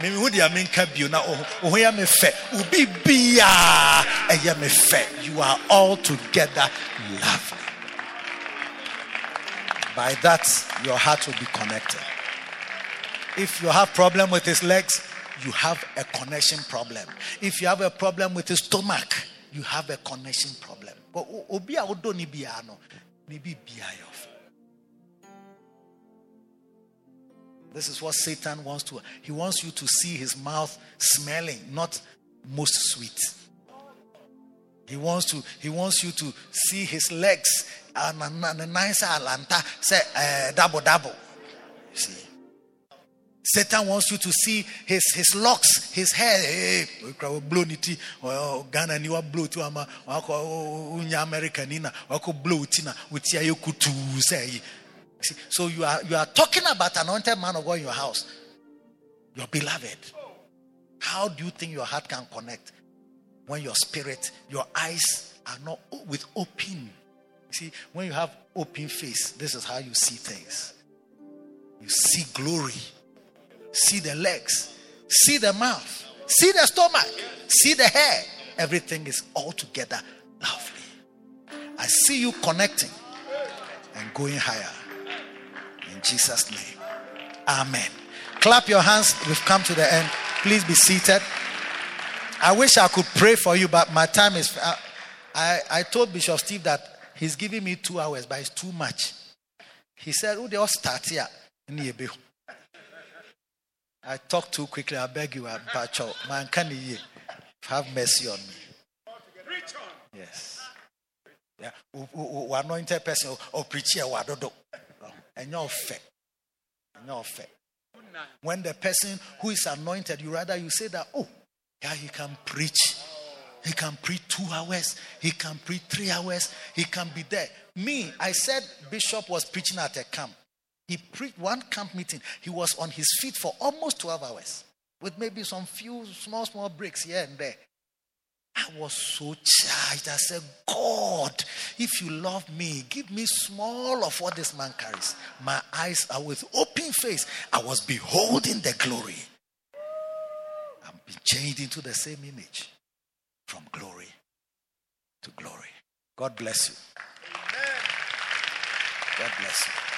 mímí hu deɛ menka bio na ɔho yɛ me fɛ obi biaa ɛyɛ me you are all together lovely by that your heart will be connected if you have problem with his legs you have a connection problem if you have a problem with his stomach you have a connection problem But obi a wodɔ ne biara no ne bi This is what Satan wants to. He wants you to see his mouth smelling, not most sweet. He wants to. He wants you to see his legs and a nice alanta say uh, double double. See. Satan wants you to see his his locks, his hair. Hey, blow niti. Ghana ni wa blow tu ama. Wako unya America nina. Wako blow tina. Utia yokutu say. See, so you are you are talking about anointed man of God in your house, your beloved. How do you think your heart can connect when your spirit, your eyes are not with open? See, when you have open face, this is how you see things. You see glory, see the legs, see the mouth, see the stomach, see the hair. Everything is all together lovely. I see you connecting and going higher. In Jesus' name. Amen. Clap your hands. We've come to the end. Please be seated. I wish I could pray for you, but my time is. I, I, I told Bishop Steve that he's giving me two hours, but it's too much. He said, Oh, they all start here. I talk too quickly. I beg you, uh, Pacho. Man, can you have mercy on me? Yes. Yeah. Anointed person or preacher, and your faith. And your faith. When the person who is anointed, you rather you say that, oh, yeah, he can preach. He can preach two hours. He can preach three hours. He can be there. Me, I said Bishop was preaching at a camp. He preached one camp meeting. He was on his feet for almost 12 hours with maybe some few small, small breaks here and there. I was so charged. I said, God, if you love me, give me small of what this man carries. My eyes are with open face. I was beholding the glory. Changed into the same image from glory to glory. God bless you. God bless you.